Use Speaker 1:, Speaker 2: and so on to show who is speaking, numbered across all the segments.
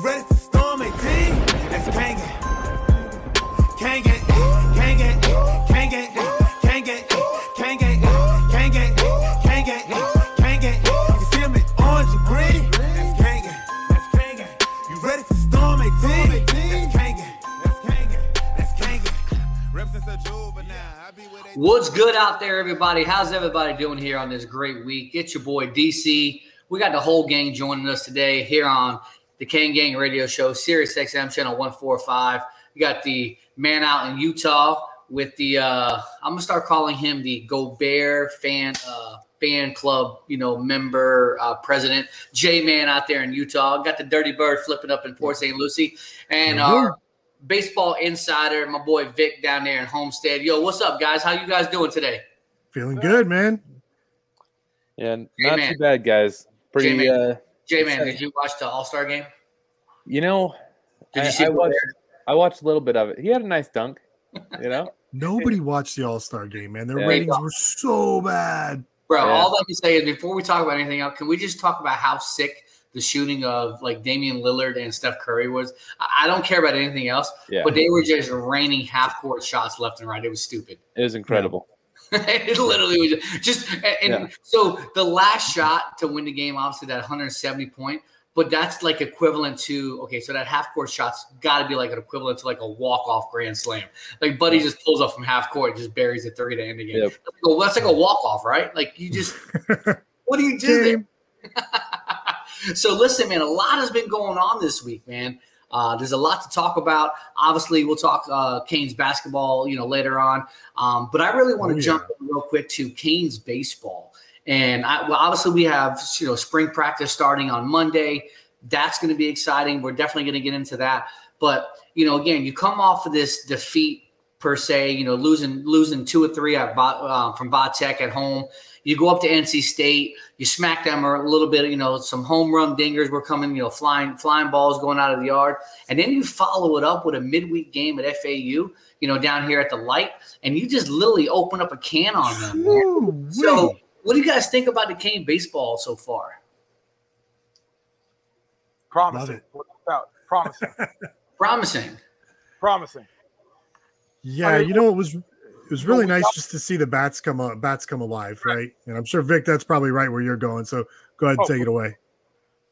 Speaker 1: You ready to storm 18? That's Kane gang. Kane gang, Kane gang, Kane gang, Kane gang, Kane gang, Kane gang, Kane gang, Kane gang. You see me orange and green, that's Kane. That's Kane. You ready to storm 18? That's Kane. That's Kane. That's Kane gang. Represents the juvenile. I be where they
Speaker 2: What's good out there, everybody? How's everybody doing here on this great week? It's your boy DC. We got the whole gang joining us today here on the Kane Gang Radio Show, Sirius XM channel 145. We got the man out in Utah with the uh I'm gonna start calling him the Gobert fan uh fan club, you know, member, uh, president, J Man out there in Utah. Got the Dirty Bird flipping up in Port St. Lucie, and our baseball insider, my boy Vic down there in Homestead. Yo, what's up, guys? How you guys doing today?
Speaker 3: Feeling good, man.
Speaker 4: Yeah, not
Speaker 2: man.
Speaker 4: too bad, guys. Pretty,
Speaker 2: J-Man.
Speaker 4: uh,
Speaker 2: J Man, did you watch the All Star game?
Speaker 4: you know,
Speaker 2: Did
Speaker 4: I,
Speaker 2: you see
Speaker 4: I watched, I watched a little bit of it. He had a nice dunk, you know.
Speaker 3: Nobody watched the All Star game, man. Their
Speaker 4: Yeah.
Speaker 3: ratings were so bad.
Speaker 2: Bro,
Speaker 4: Yeah.
Speaker 2: all I can say is before we talk about anything else, can we just talk about how sick the shooting of like Damian Lillard and Steph Curry was? I I don't care about anything else,
Speaker 4: Yeah,
Speaker 2: but they were just raining half court shots left and right. It was stupid.
Speaker 4: it was incredible.
Speaker 2: It literally was just and, and
Speaker 4: Yeah.
Speaker 2: so the last shot to win the game, obviously that 170 point, but that's like equivalent to okay, so that half court shot's got to be like an equivalent to like a walk off grand slam. Like Buddy just pulls up from half court, and just buries a three to end the game.
Speaker 4: Yep.
Speaker 2: That's like a- that's like a walk off, right? Like you just what do you do? so listen, man, a lot has been going on this week, man. Uh, there's a lot to talk about. Obviously, we'll talk uh, Canes basketball, you know, later on. Um, but I really want to
Speaker 3: Oh, yeah.
Speaker 2: jump real quick to Canes baseball. And I, well, obviously, we have you know spring practice starting on Monday. That's going to be exciting. We're definitely going to get into that. But you know, again, you come off of this defeat per se. You know, losing losing two or three at uh, from Tech at home. You go up to NC State, you smack them a little bit, you know, some home run dingers were coming, you know, flying flying balls going out of the yard, and then you follow it up with a midweek game at FAU, you know, down here at the light, and you just literally open up a can on them. man. So, what do you guys think about the Cane baseball so far?
Speaker 5: Promising.
Speaker 3: it.
Speaker 5: Without promising.
Speaker 2: Promising.
Speaker 5: promising.
Speaker 3: yeah,
Speaker 5: I mean,
Speaker 3: you know it was it was really nice just to see the bats come up, bats come alive, right? And I'm sure Vic, that's probably right where you're going. So go ahead and
Speaker 5: Oh,
Speaker 3: take it away.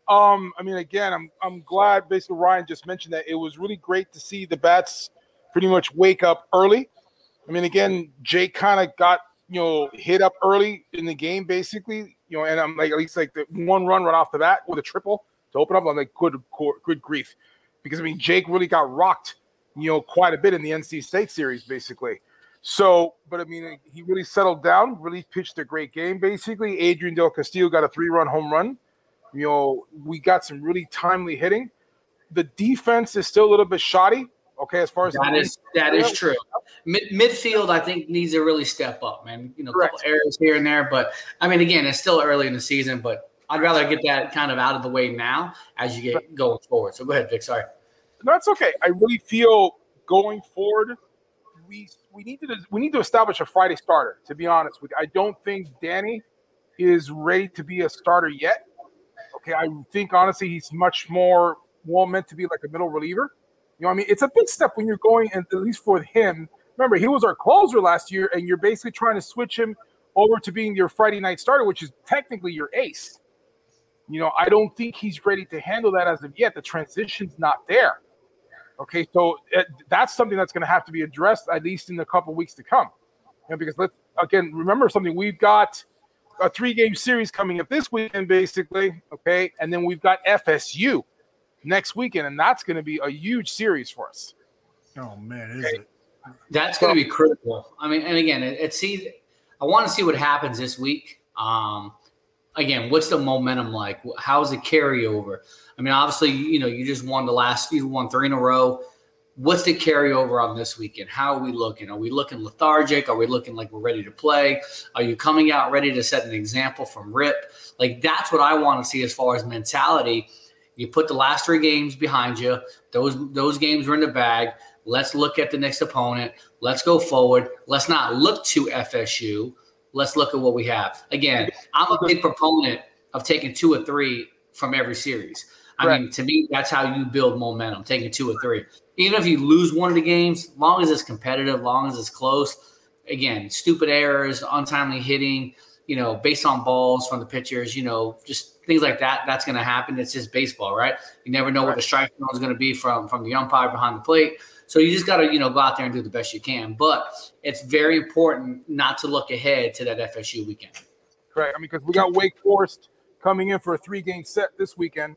Speaker 5: Um, I mean, again, I'm I'm glad. Basically, Ryan just mentioned that it was really great to see the bats pretty much wake up early. I mean, again, Jake kind of got you know hit up early in the game, basically. You know, and I'm like at least like the one run right off the bat with a triple to open up. I'm like, good, good grief, because I mean, Jake really got rocked, you know, quite a bit in the NC State series, basically. So, but I mean, he really settled down, really pitched a great game. Basically, Adrian Del Castillo got a three-run home run. You know, we got some really timely hitting. The defense is still a little bit shoddy. Okay, as far as
Speaker 2: That is that is true. Mid, midfield, I think, needs to really step up, man. You know, a couple errors here and there, but I mean, again, it's still early in the season. But I'd rather get that kind of out of the way now as you get going forward. So go ahead, Vic. Sorry.
Speaker 5: No, it's okay. I really feel going forward, we we need to we need to establish a Friday starter. To be honest with I don't think Danny is ready to be a starter yet. Okay, I think honestly he's much more well meant to be like a middle reliever. You know, what I mean, it's a big step when you're going, and at least for him. Remember, he was our closer last year, and you're basically trying to switch him over to being your Friday night starter, which is technically your ace. You know, I don't think he's ready to handle that as of yet. The transition's not there. Okay, so uh, that's something that's going to have to be addressed at least in a couple weeks to come. You know, because let's again remember something. We've got a three-game series coming up this weekend, basically. Okay, and then we've got FSU next weekend, and that's going to be a huge series for us.
Speaker 3: Oh man, is it?
Speaker 2: That's going to be critical. I mean, and again, it, it see, I want to see what happens this week. Um, again, what's the momentum like? How's the carryover? I mean, obviously, you know, you just won the last, you won three in a row. What's the carryover on this weekend? How are we looking? Are we looking lethargic? Are we looking like we're ready to play? Are you coming out ready to set an example from rip? Like that's what I want to see as far as mentality. You put the last three games behind you. Those those games are in the bag. Let's look at the next opponent. Let's go forward. Let's not look to FSU. Let's look at what we have. Again, I'm a big proponent of taking two or three from every series. I
Speaker 5: Right.
Speaker 2: mean, to me, that's how you build momentum, taking two or three. Even if you lose one of the games, long as it's competitive, long as it's close, again, stupid errors, untimely hitting, you know, based on balls from the pitchers, you know, just things like that. That's going to happen. It's just baseball, right? You never know what the strike zone is going to be from from the umpire behind the plate. So you just got to, you know, go out there and do the best you can. But it's very important not to look ahead to that FSU weekend.
Speaker 5: Correct. I mean, because we got Wake Forest coming in for a three game set this weekend.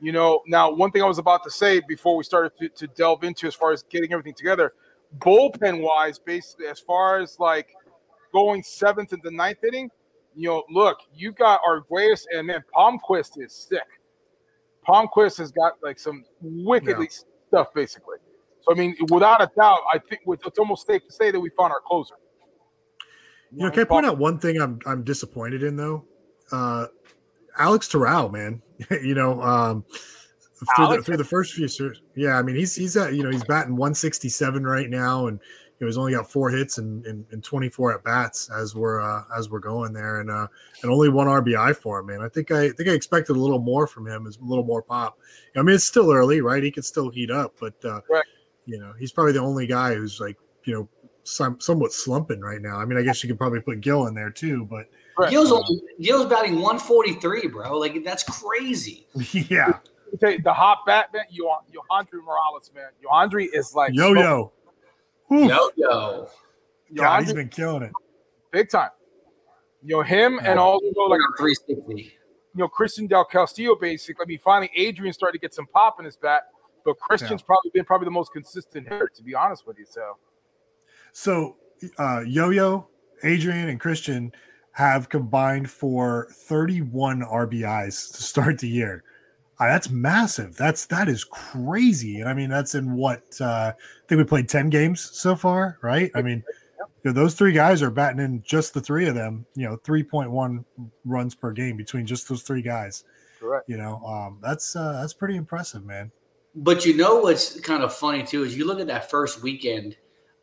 Speaker 5: You know, now one thing I was about to say before we started to, to delve into as far as getting everything together, bullpen wise, basically, as far as like going seventh into the ninth inning, you know, look, you got Arguelles and then Palmquist is sick. Palmquist has got like some wickedly stuff, basically. So, I mean, without a doubt, I think it's almost safe to say that we found our closer.
Speaker 3: You know, can I point out one thing I'm I'm disappointed in though? Uh Alex Toral, man. you know, um through the, through the first few series. Yeah, I mean he's he's at you know he's batting 167 right now and you know, he's only got four hits and, and, and 24 at bats as we're uh, as we're going there and uh and only one RBI for him, man. I think I, I think I expected a little more from him, is a little more pop. I mean, it's still early, right? He could still heat up, but uh
Speaker 5: Right.
Speaker 3: You know, he's probably the only guy who's like, you know, some, somewhat slumping right now. I mean, I guess you could probably put Gill in there too, but
Speaker 5: Correct.
Speaker 2: Gil's only, Gil's batting 143, bro. Like that's crazy.
Speaker 3: yeah,
Speaker 5: I tell you, the hot bat man, Yo- Yohandy Morales, man. Yohandy is like
Speaker 3: yo yo, Oof.
Speaker 2: Yo yo.
Speaker 3: God, he's
Speaker 5: Yohandy,
Speaker 3: been killing it.
Speaker 5: big time. You know him and also like
Speaker 2: Like 360.
Speaker 5: you know Christian Del Castillo. Basically, I mean, finally Adrian started to get some pop in his bat, but Christian's probably been probably the most consistent hitter, to be honest with you. So
Speaker 3: So, uh, Yo Yo, Adrian, and Christian have combined for 31 RBIs to start the year. Uh, that's massive. That's that is crazy. And I mean, that's in what uh, I think we played 10 games so far, right? I mean, you know, those three guys are batting in just the three of them. You know, 3.1 runs per game between just those three guys.
Speaker 5: correct.
Speaker 3: You know, um, that's uh, that's pretty impressive, man.
Speaker 2: But you know what's kind of funny too is you look at that first weekend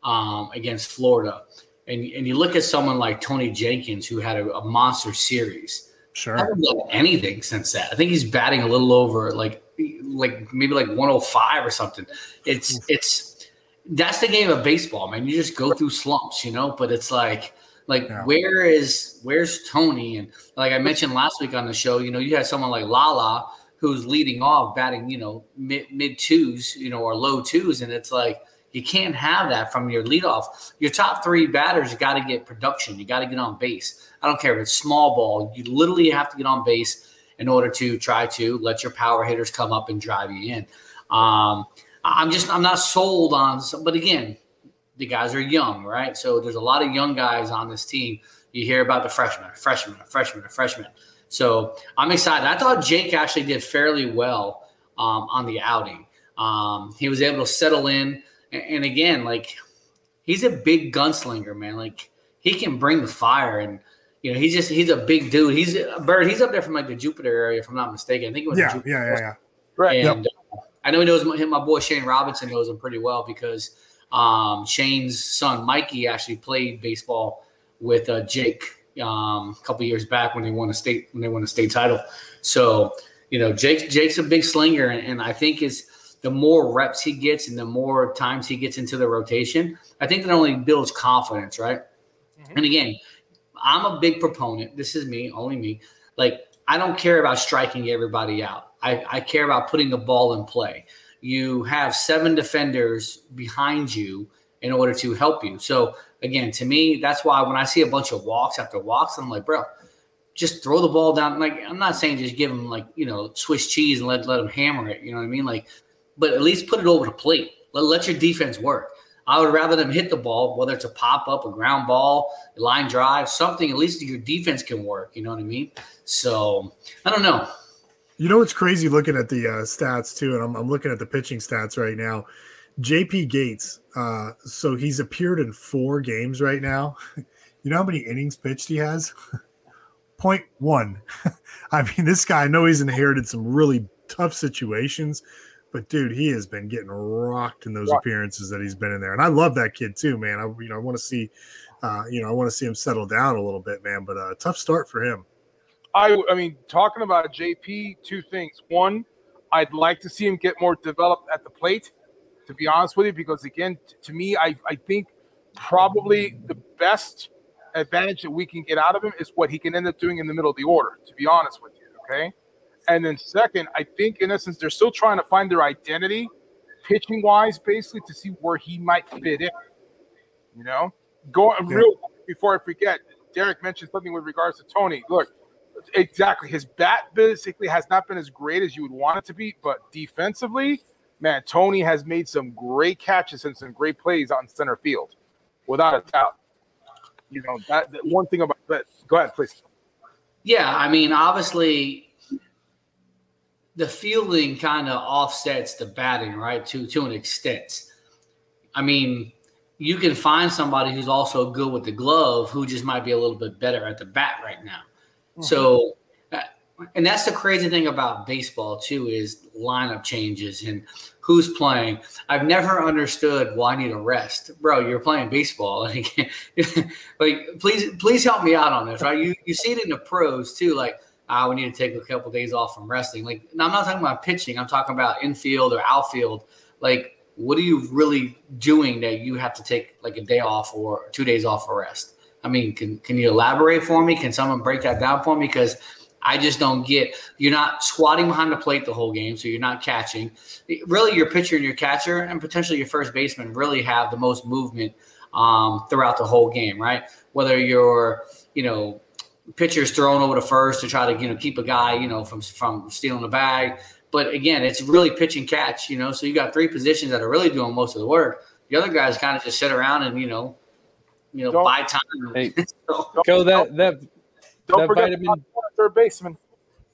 Speaker 2: um, against Florida, and and you look at someone like Tony Jenkins who had a, a monster series.
Speaker 3: Sure.
Speaker 2: I haven't done anything since that. I think he's batting a little over like like maybe like 105 or something. It's it's that's the game of baseball, man. You just go through slumps, you know, but it's like like
Speaker 3: Yeah.
Speaker 2: where is where's Tony? And like I mentioned last week on the show, you know, you had someone like Lala who's leading off batting, you know, mid mid twos, you know, or low twos, and it's like you can't have that from your leadoff. Your top three batters got to get production. You got to get on base. I don't care if it's small ball. You literally have to get on base in order to try to let your power hitters come up and drive you in. Um, I'm just I'm not sold on. But again, the guys are young, right? So there's a lot of young guys on this team. You hear about the freshman, freshman, a freshman. So I'm excited. I thought Jake actually did fairly well um, on the outing. Um, he was able to settle in, and, and again, like he's a big gunslinger, man. Like he can bring the fire, and you know he's just he's a big dude. He's a bird. He's up there from like the Jupiter area, if I'm not mistaken. I think it was
Speaker 3: Yeah,
Speaker 2: Jupiter.
Speaker 3: yeah, yeah, yeah.
Speaker 5: Right.
Speaker 2: And uh, I know he knows him. My boy Shane Robinson knows him pretty well because um, Shane's son Mikey actually played baseball with uh, Jake um, a couple years back when they won a state when they won a state title. So you know Jake Jake's a big slinger, and, and I think is the more reps he gets and the more times he gets into the rotation, I think that only builds confidence, right? And again, I'm a big proponent. This is me, only me. Like I don't care about striking everybody out. I, I care about putting the ball in play. You have seven defenders behind you in order to help you. So again, to me, that's why when I see a bunch of walks after walks, I'm like, bro, just throw the ball down. Like I'm not saying just give them like you know Swiss cheese and let let them hammer it. You know what I mean? Like, but at least put it over the plate. Let, let your defense work. I would rather them hit the ball, whether it's a pop up, a ground ball, a line drive, something. At least your defense can work. You know what I mean? So I don't know.
Speaker 3: You know what's crazy looking at the uh, stats too, and I'm, I'm looking at the pitching stats right now. JP Gates, uh, so he's appeared in four games right now. You know how many innings pitched he has? Point one. I mean, this guy, I know he's inherited some really tough situations, but dude, he has been getting rocked in those
Speaker 5: Right.
Speaker 3: appearances that he's been in there. And I love that kid too, man. I you know I want to see, uh, you know, I want to see him settle down a little bit, man. But uh, tough start for him.
Speaker 5: I, I mean, talking about JP, two things. One, I'd like to see him get more developed at the plate, to be honest with you, because again, t- to me, I, I think probably the best advantage that we can get out of him is what he can end up doing in the middle of the order, to be honest with you. Okay. And then second, I think in essence, they're still trying to find their identity pitching wise, basically, to see where he might fit in. You know, go
Speaker 3: Yeah.
Speaker 5: real quick before I forget. Derek mentioned something with regards to Tony. Look, exactly. His bat basically has not been as great as you would want it to be, but defensively, man, Tony has made some great catches and some great plays on center field, without a doubt. You know that, that one thing about that. Go ahead, please.
Speaker 2: Yeah, I mean, obviously, the fielding kind of offsets the batting, right? To to an extent. I mean, you can find somebody who's also good with the glove who just might be a little bit better at the bat right now. So, uh, and that's the crazy thing about baseball too is lineup changes and who's playing. I've never understood why I need a rest, bro. You're playing baseball, like, like please, please help me out on this, right? You you see it in the pros too, like. Ah, we need to take a couple days off from resting. Like, I'm not talking about pitching. I'm talking about infield or outfield. Like, what are you really doing that you have to take like a day off or two days off for rest? I mean, can can you elaborate for me? Can someone break that down for me? Because I just don't get. You're not squatting behind the plate the whole game, so you're not catching. Really, your pitcher and your catcher and potentially your first baseman really have the most movement um, throughout the whole game, right? Whether you're, you know, pitchers thrown over to first to try to you know keep a guy you know from from stealing the bag. But again, it's really pitch and catch, you know. So you got three positions that are really doing most of the work. The other guys kind of just sit around and you know, you know,
Speaker 5: Don't-
Speaker 2: buy time.
Speaker 4: Hey.
Speaker 2: So,
Speaker 4: Go that that
Speaker 5: Don't
Speaker 4: That
Speaker 5: forget
Speaker 4: vitamin-
Speaker 5: third baseman.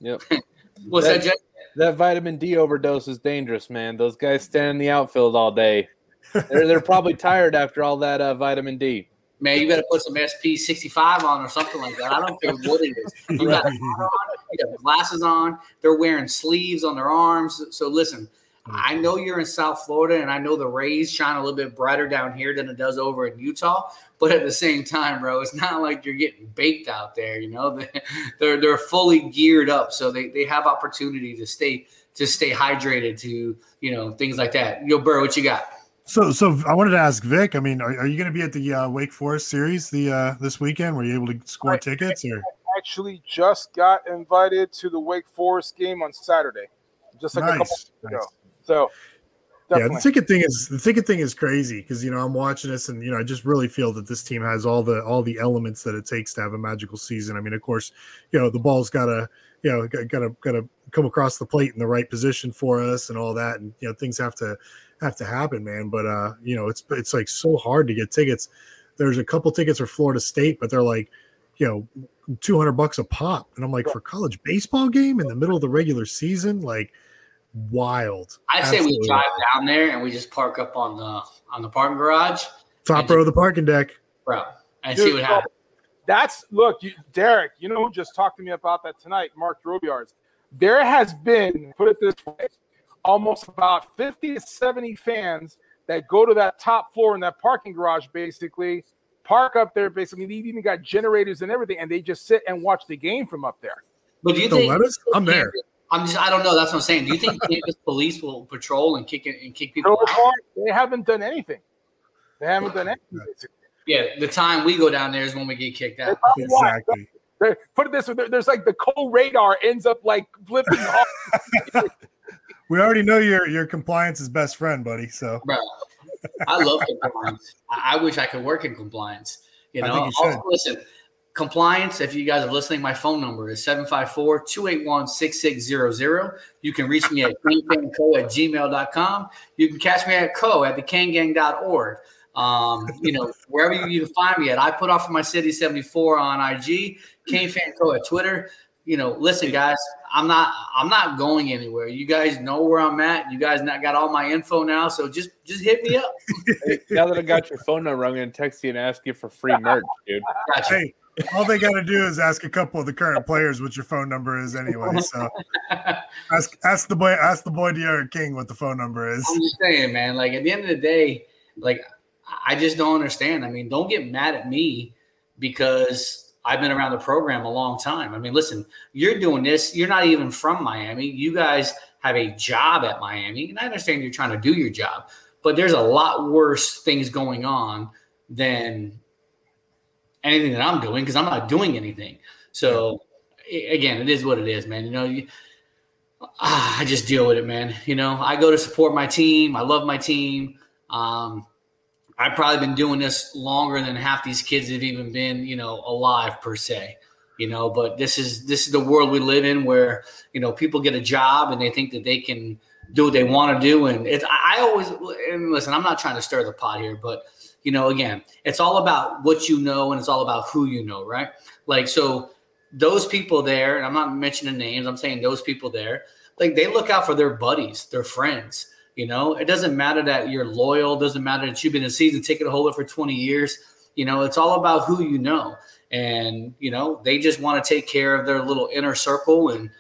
Speaker 4: yep.
Speaker 2: what's that, Jay?
Speaker 4: That vitamin D overdose is dangerous, man. Those guys stand in the outfield all day. They're they're probably tired after all that uh, vitamin D.
Speaker 2: Man, you better put some SP sixty five on or something like that. I don't care what it is. You got,
Speaker 3: Right.
Speaker 2: you got glasses on. They're wearing sleeves on their arms. So listen, I know you're in South Florida, and I know the rays shine a little bit brighter down here than it does over in Utah. But at the same time, bro, it's not like you're getting baked out there. You know, they're they're fully geared up, so they, they have opportunity to stay to stay hydrated to you know things like that. Yo, Burr, what you got?
Speaker 3: So, so I wanted to ask Vic. I mean, are, are you going to be at the uh, Wake Forest series the uh, this weekend? Were you able to score
Speaker 5: Right.
Speaker 3: tickets or?
Speaker 5: Actually, just got invited to the Wake Forest game on Saturday, just like a couple
Speaker 3: Nice,
Speaker 5: weeks ago. So,
Speaker 3: Yeah, the ticket thing is the ticket thing is crazy because you know I'm watching this and you know I just really feel that this team has all the all the elements that it takes to have a magical season. I mean, of course, you know the ball's got to you know got to got to come across the plate in the right position for us and all that, and you know things have to have to happen, man. But uh, you know it's it's like so hard to get tickets. There's a couple tickets for Florida State, but they're like you know 200 bucks a pop, and I'm like for college baseball game in the middle of the regular season, like wild.
Speaker 2: I say we drive
Speaker 3: wild.
Speaker 2: down there and we just park up on the on the parking garage,
Speaker 3: top row of the parking deck.
Speaker 2: bro, and
Speaker 5: Dude,
Speaker 2: see what happens.
Speaker 5: That's look, you, Derek. You know who just talked to me about that tonight? Mark Robiards. There has been, put it this way, almost about fifty to seventy fans that go to that top floor in that parking garage, basically park up there. Basically, they even got generators and everything, and they just sit and watch the game from up there.
Speaker 2: But do you
Speaker 3: Don't
Speaker 2: think
Speaker 3: let us? I'm there.
Speaker 2: I'm just I don't know. That's what I'm saying. Do you think campus police will patrol and kick and kick people
Speaker 5: So
Speaker 2: out?
Speaker 5: far, they haven't done anything. They haven't done anything.
Speaker 2: Yeah, the time we go down there is when we get kicked out.
Speaker 5: probably watch.
Speaker 3: Exactly.
Speaker 5: Put it this way: there's like the cold radar ends up like flipping off.
Speaker 3: We already know your your compliance is best friend, buddy. So
Speaker 2: Bro, I love compliance. I, I wish I could work in compliance. You
Speaker 3: I
Speaker 2: know,
Speaker 3: think you
Speaker 2: also, oh, listen, compliance, if you guys are listening, my phone number is 754 281 6600. You can reach me at kangangco at gmail.com. You can catch me at co at thekangang.org. Um, you know, wherever you, you can find me at. I put off for my city 74 on IG, Kane Fan Co at Twitter. You know, listen, guys, I'm not I'm not going anywhere. You guys know where I'm at. You guys not got all my info now, so just just hit me up.
Speaker 4: Hey, now that I got your phone number, I'm gonna text you and ask you for free merch, dude.
Speaker 2: Gotcha.
Speaker 3: Hey, all they got to do is ask a couple of the current players what your phone number is anyway. So ask ask the boy ask the boy De'Aaron King what the phone number is.
Speaker 2: I'm just saying, man. Like at the end of the day, like I just don't understand. I mean, don't get mad at me because I've been around the program a long time. I mean, listen, you're doing this. You're not even from Miami. You guys have a job at Miami, and I understand you're trying to do your job, but there's a lot worse things going on than anything that I'm doing because I'm not doing anything. So again, it is what it is, man. You know, you, ah, I just deal with it, man. You know, I go to support my team. I love my team. Um, I've probably been doing this longer than half these kids have even been, you know, alive per se. You know, but this is this is the world we live in where you know people get a job and they think that they can do what they want to do, and it's I I always and listen. I'm not trying to stir the pot here, but you know, again, it's all about what you know and it's all about who you know, right? Like so, those people there, and I'm not mentioning names. I'm saying those people there, like they look out for their buddies, their friends. You know, it doesn't matter that you're loyal. Doesn't matter that you've been a season ticket holder for 20 years. You know, it's all about who you know, and you know they just want to take care of their little inner circle, and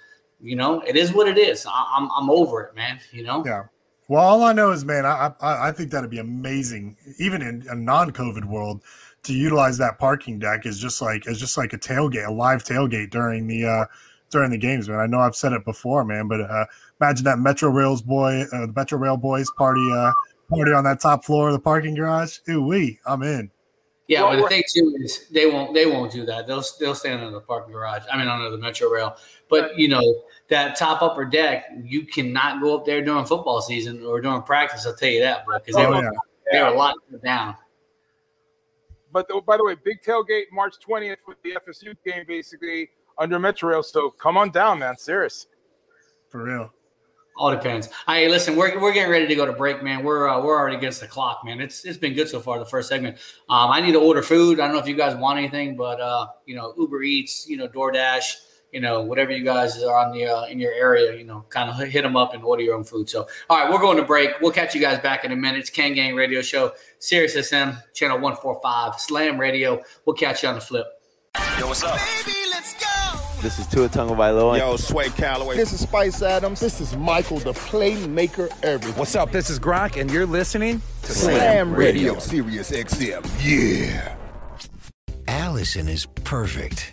Speaker 2: you know it is what it is. I, I'm I'm over it, man. You know.
Speaker 3: Yeah. Well, all I know is, man, I I, I think that'd be amazing, even in a non-COVID world, to utilize that parking deck is just like is just like a tailgate, a live tailgate during the uh during the games, man. I know I've said it before, man, but uh imagine that Metro Rails boy, uh, the Metro Rail boys party uh party on that top floor of the parking garage. Ooh wee, I'm in.
Speaker 2: Yeah,
Speaker 5: Well,
Speaker 2: but the thing too is they won't they won't do that. They'll they'll stand under the parking garage. I mean under the metro rail. But you know that top upper deck, you cannot go up there during football season or during practice. I'll tell you that, bro, because they
Speaker 3: Oh
Speaker 2: were
Speaker 3: yeah.
Speaker 2: they were locked down.
Speaker 5: But oh, by the way, big tailgate March 20th with the FSU game, basically under Metro Rail. So come on down, man. Serious.
Speaker 3: For real.
Speaker 2: All depends. Hey, listen, we're, we're getting ready to go to break, man. We're uh, we're already against the clock, man. It's it's been good so far. The first segment. Um, I need to order food. I don't know if you guys want anything, but uh, you know, Uber Eats, you know, DoorDash, you know, whatever you guys are on the uh, in your area, you know, kind of hit them up and order your own food. So, all right, we're going to break. We'll catch you guys back in a minute. It's Kane Gang Radio Show, Sirius XM, channel one four five, Slam Radio. We'll catch you on the flip.
Speaker 6: Yo, what's up?
Speaker 7: This is Tua Tagovailoa.
Speaker 6: Yo, Sway Calloway.
Speaker 8: This is Spice Adams. This is Michael, the playmaker everything.
Speaker 9: What's up? This is Gronk, and you're listening to
Speaker 8: Slam Radio, Sirius XM. Yeah.
Speaker 10: Allison is perfect.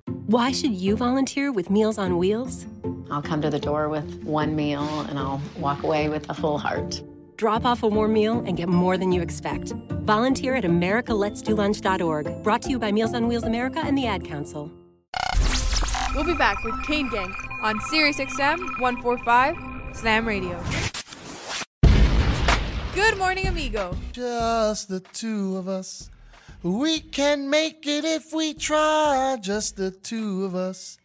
Speaker 11: Why should you volunteer with Meals on Wheels?
Speaker 12: I'll come to the door with one meal and I'll walk away with a full heart.
Speaker 11: Drop off a warm meal and get more than you expect. Volunteer at americaletsdolunch.org, brought to you by Meals on Wheels America and the Ad Council.
Speaker 13: We'll be back with Kane Gang on Sirius XM 145 Slam Radio. Good morning, amigo.
Speaker 8: Just the two of us. We can make it if we try. Just the two of us.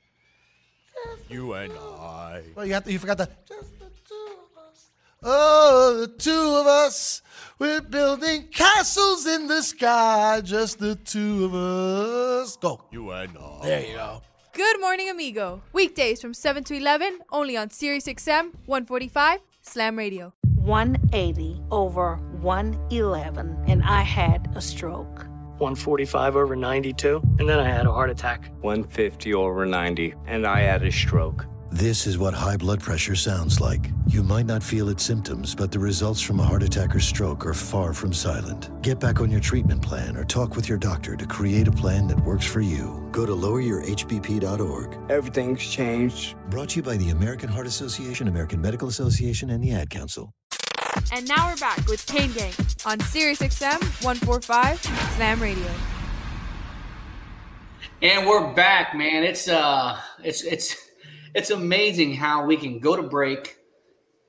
Speaker 7: You and I.
Speaker 8: Well, you have to, you forgot the. Just the two of us. Oh, the two of us. We're building castles in the sky. Just the two of us. Go.
Speaker 7: You and I.
Speaker 8: There you go.
Speaker 13: Good morning, amigo. Weekdays from 7 to 11, only on Sirius XM 145 Slam Radio.
Speaker 14: 180 over 111, and I had a stroke.
Speaker 15: 145 over 92, and then I had a heart attack.
Speaker 16: 150 over 90, and I had a stroke.
Speaker 17: This is what high blood pressure sounds like. You might not feel its symptoms, but the results from a heart attack or stroke are far from silent. Get back on your treatment plan or talk with your doctor to create a plan that works for you. Go to loweryourhbp.org.
Speaker 16: Everything's changed.
Speaker 17: Brought to you by the American Heart Association, American Medical Association, and the Ad Council.
Speaker 13: And now we're back with Kane Gang on Sirius XM 145 Slam Radio.
Speaker 2: And we're back, man. It's uh it's it's it's amazing how we can go to break,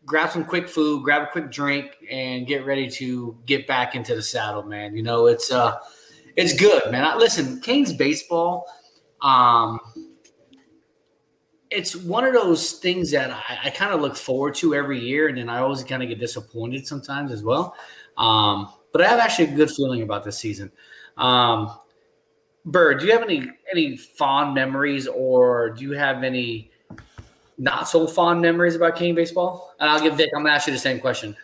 Speaker 2: grab some quick food, grab a quick drink, and get ready to get back into the saddle, man. You know, it's uh it's good, man. I, listen, Kane's baseball, um, it's one of those things that I, I kind of look forward to every year, and then I always kind of get disappointed sometimes as well. Um, but I have actually a good feeling about this season. Um, Bird, do you have any any fond memories, or do you have any not so fond memories about King baseball? And I'll give Vic. I'm gonna ask you the same question.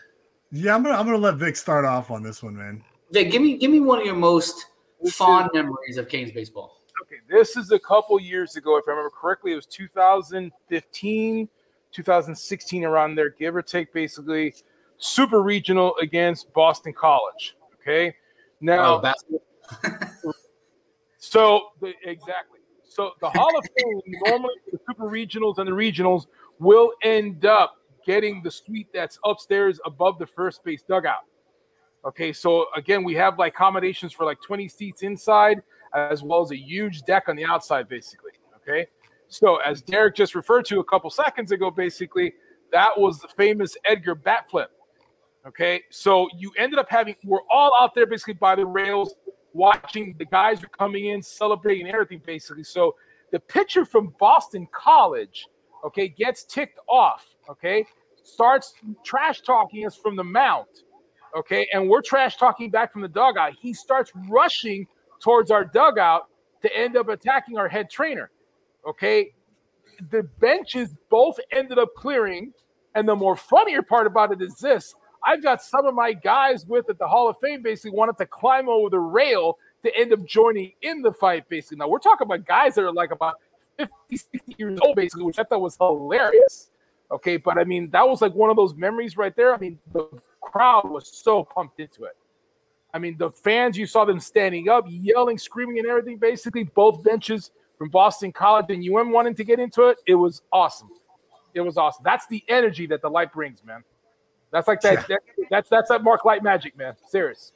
Speaker 3: Yeah, I'm gonna I'm gonna let Vic start off on this one, man.
Speaker 2: Vic, give me give me one of your most fond memories of Canes baseball.
Speaker 5: Okay, this is a couple years ago, if I remember correctly. It was 2015, 2016, around there, give or take, basically. Super regional against Boston College. Okay, now.
Speaker 2: Oh,
Speaker 5: so the, exactly. So the Hall of Fame normally the super regionals and the regionals will end up getting the suite that's upstairs above the first base dugout. Okay, so again, we have like accommodations for like 20 seats inside, as well as a huge deck on the outside, basically. Okay, so as Derek just referred to a couple seconds ago, basically, that was the famous Edgar bat flip. Okay, so you ended up having, we're all out there basically by the rails, watching the guys are coming in, celebrating everything, basically. So the pitcher from Boston College, okay, gets ticked off, okay, starts trash talking us from the mount okay, and we're trash talking back from the dugout. He starts rushing towards our dugout to end up attacking our head trainer. Okay, the benches both ended up clearing, and the more funnier part about it is this: I've got some of my guys with at the Hall of Fame basically wanted to climb over the rail to end up joining in the fight. Basically, now we're talking about guys that are like about 50, 60 years old, basically, which I thought was hilarious. Okay, but I mean, that was like one of those memories right there. I mean, the crowd was so pumped into it. I mean, the fans, you saw them standing up, yelling, screaming, and everything. Basically, both benches from Boston College and UM wanting to get into it. It was awesome. It was awesome. That's the energy that the light brings, man. That's like that. that that's that's that Mark Light magic, man. Serious.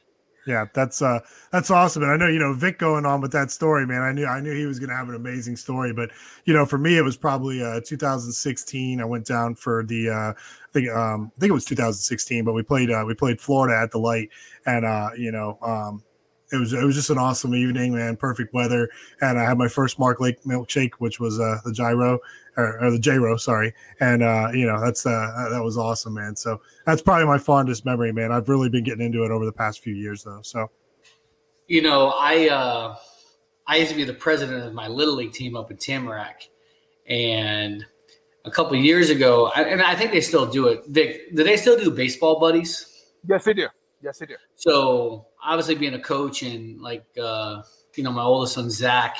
Speaker 3: Yeah, that's uh that's awesome. And I know, you know, Vic going on with that story, man. I knew I knew he was gonna have an amazing story. But you know, for me it was probably uh 2016. I went down for the uh I think um I think it was 2016, but we played uh we played Florida at the light and uh, you know, um it was it was just an awesome evening, man. Perfect weather, and I had my first Mark Light milkshake, which was uh, the gyro or, or the gyro, sorry. And uh, you know that's uh, that was awesome, man. So that's probably my fondest memory, man. I've really been getting into it over the past few years, though. So,
Speaker 2: you know, I uh, I used to be the president of my little league team up in Tamarac, and a couple years ago, and I think they still do it. Vic, do they still do baseball buddies?
Speaker 5: Yes, they do. Yes, they do.
Speaker 2: So obviously, being a coach and like uh, you know, my oldest son Zach,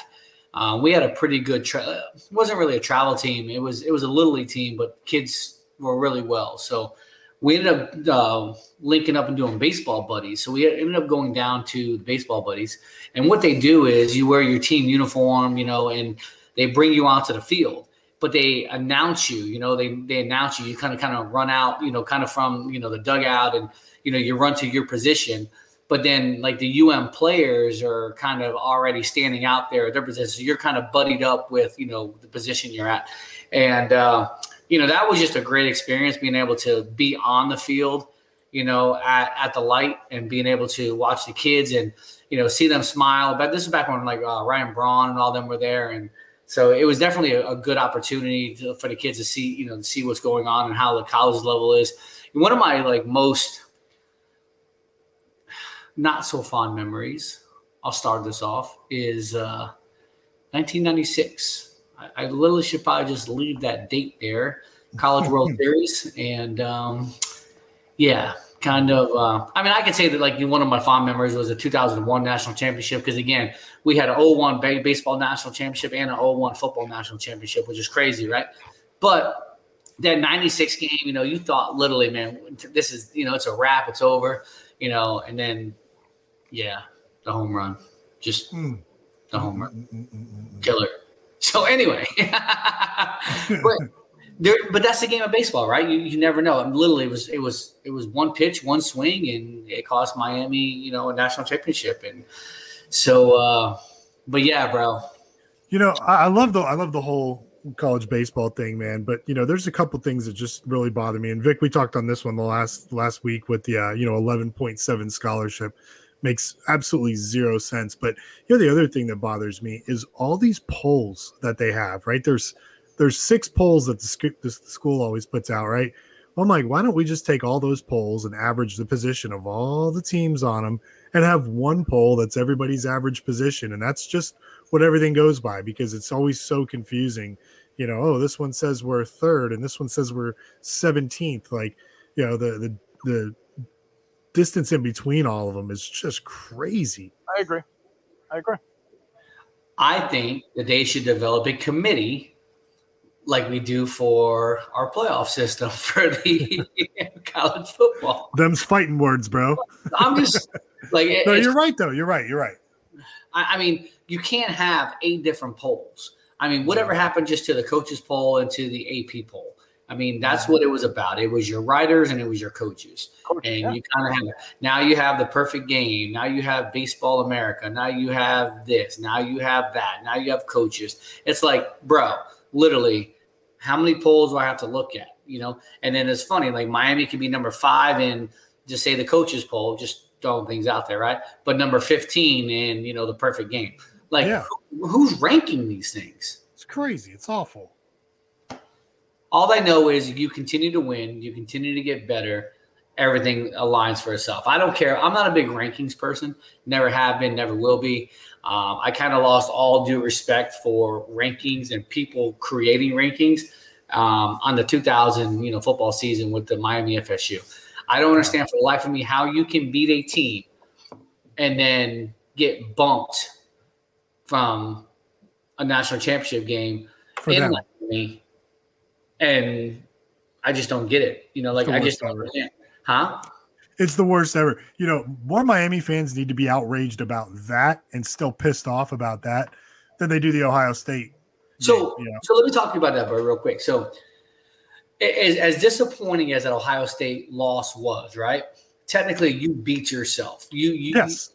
Speaker 2: uh, we had a pretty good. Tra- it wasn't really a travel team. It was it was a little league team, but kids were really well. So we ended up uh, linking up and doing baseball buddies. So we ended up going down to the baseball buddies, and what they do is you wear your team uniform, you know, and they bring you out to the field. But they announce you, you know, they they announce you. You kind of kind of run out, you know, kind of from you know the dugout and you know you run to your position. But then like the um players are kind of already standing out there at their position. So you're kind of buddied up with you know the position you're at. And uh, you know that was just a great experience being able to be on the field you know at, at the light and being able to watch the kids and you know see them smile. But this is back when like uh, ryan braun and all them were there and so it was definitely a, a good opportunity to, for the kids to see you know to see what's going on and how the college level is and one of my like most not so fond memories, I'll start this off, is uh, 1996. I, I, literally should probably just leave that date there, College World Series. And um, yeah, kind of, uh, I mean, I could say that like one of my fond memories was the 2001 national championship because again, we had an 01 baseball national championship and an 01 football national championship, which is crazy, right? But that 96 game, you know, you thought literally, man, this is, you know, it's a wrap, it's over, you know, and then yeah, the home run. Just mm. the home run. Mm, mm, mm, mm Killer. So anyway, but there, but that's the game of baseball, right? You, you never know. I mean, literally, it was it was it was one pitch, one swing, and it cost Miami, you know, a national championship. And so, uh, but yeah, bro.
Speaker 3: You know, I, I love the I love the whole college baseball thing, man. But you know, there's a couple things that just really bother me. And Vic, we talked on this one the last last week with the uh, you know 11.7 scholarship makes absolutely zero sense. But you know, the other thing that bothers me is all these polls that they have. Right there's there's six polls that the, sc- the school always puts out. Right. I'm like, why don't we just take all those polls and average the position of all the teams on them and have one poll that's everybody's average position, and that's just what everything goes by because it's always so confusing. You know, oh, this one says we're third and this one says we're 17th. Like, you know, the the the distance in between all of them is just crazy.
Speaker 5: I agree. I agree.
Speaker 2: I think that they should develop a committee like we do for our playoff system for the college football.
Speaker 3: Them's fighting words, bro.
Speaker 2: I'm just like,
Speaker 3: no, you're right though. You're right. You're right.
Speaker 2: I, I mean, you can't have eight different polls. I mean, whatever happened just to the coaches poll and to the AP poll. I mean, that's what it was about. It was your writers and it was your coaches. and you kind of have now you have the perfect game. Now you have baseball America. Now you have this. Now you have that. Now you have coaches. It's like, bro, literally, how many polls do I have to look at? You know, and then it's funny, like Miami could be number five in just say the coaches poll, just throwing things out there, right? But number 15 in, you know, the perfect game. Like who- who's ranking these things?
Speaker 3: It's crazy. It's awful.
Speaker 2: All I know is you continue to win, you continue to get better, everything aligns for itself. I don't care. I'm not a big rankings person. Never have been, never will be. Um, I kind of lost all due respect for rankings and people creating rankings um, on the 2000 you know football season with the Miami FSU. I don't understand for the life of me how you can beat a team and then get bumped from a national championship game
Speaker 3: For
Speaker 2: in
Speaker 3: them.
Speaker 2: Miami, and I just don't get it. You know, like I just don't understand. Huh?
Speaker 3: It's the worst ever. You know, more Miami fans need to be outraged about that and still pissed off about that than they do the Ohio State.
Speaker 2: So,
Speaker 3: you know.
Speaker 2: so let me talk to you about that, bro, real quick. So, as, as disappointing as that Ohio State loss was, right? Technically, you beat yourself. You, you
Speaker 3: Yes.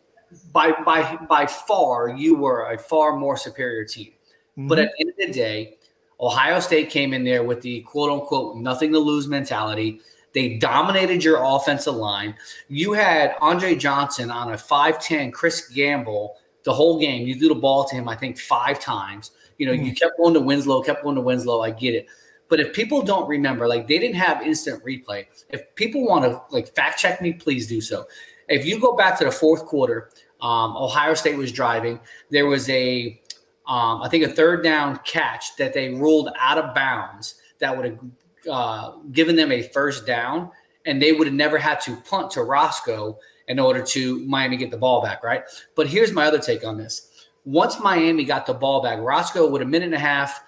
Speaker 2: by by by far, you were a far more superior team. But
Speaker 3: Mhm.
Speaker 2: at the end of the day, Ohio State came in there with the quote unquote nothing to lose mentality. They dominated your offensive line. You had Andre Johnson on a 5'10 Chris Gamble the whole game. You threw the ball to him, I think, five times. You know, you kept going to Winslow, kept going to Winslow. I get it. But if people don't remember, like they didn't have instant replay. If people want to like fact check me, please do so. If you go back to the fourth quarter, um, Ohio State was driving. There was a, um, I think, a third down catch that they ruled out of bounds that would have uh, given them a first down, and they would have never had to punt to Roscoe in order to Miami get the ball back, right? But here's my other take on this. Once Miami got the ball back, Roscoe with a minute and a half,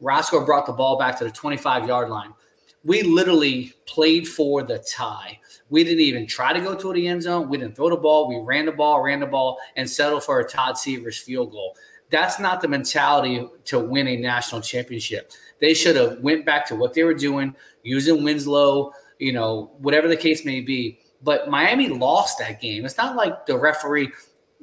Speaker 2: Roscoe brought the ball back to the 25 yard line. We literally played for the tie. We didn't even try to go to the end zone. We didn't throw the ball. We ran the ball, ran the ball, and settled for a Todd Sievers field goal. That's not the mentality to win a national championship. They should have went back to what they were doing, using Winslow, you know, whatever the case may be. But Miami lost that game. It's not like the referee.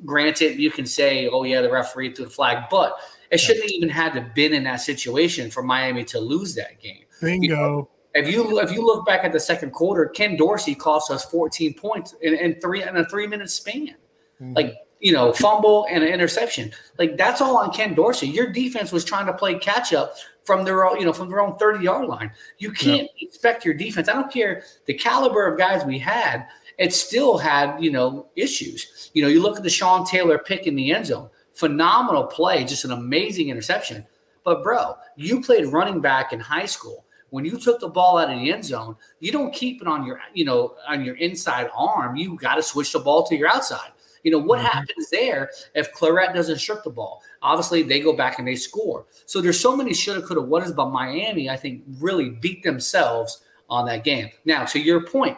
Speaker 2: Granted, you can say, "Oh yeah, the referee threw the flag," but it shouldn't even had to been in that situation for Miami to lose that game.
Speaker 3: Bingo.
Speaker 2: If you if you look back at the second quarter, Ken Dorsey cost us 14 points in, in three in a three minute span. Mm. Like you know, fumble and an interception. Like that's all on Ken Dorsey. Your defense was trying to play catch up from their own, you know, from their own 30 yard line. You can't expect your defense. I don't care the caliber of guys we had. It still had you know issues. You know, you look at the Sean Taylor pick in the end zone. Phenomenal play, just an amazing interception. But bro, you played running back in high school. When you took the ball out of the end zone, you don't keep it on your, you know, on your inside arm. You got to switch the ball to your outside. You know what mm-hmm. happens there if Clarett doesn't strip the ball? Obviously, they go back and they score. So there's so many shoulda, coulda, wouldas, but Miami, I think, really beat themselves on that game. Now, to your point,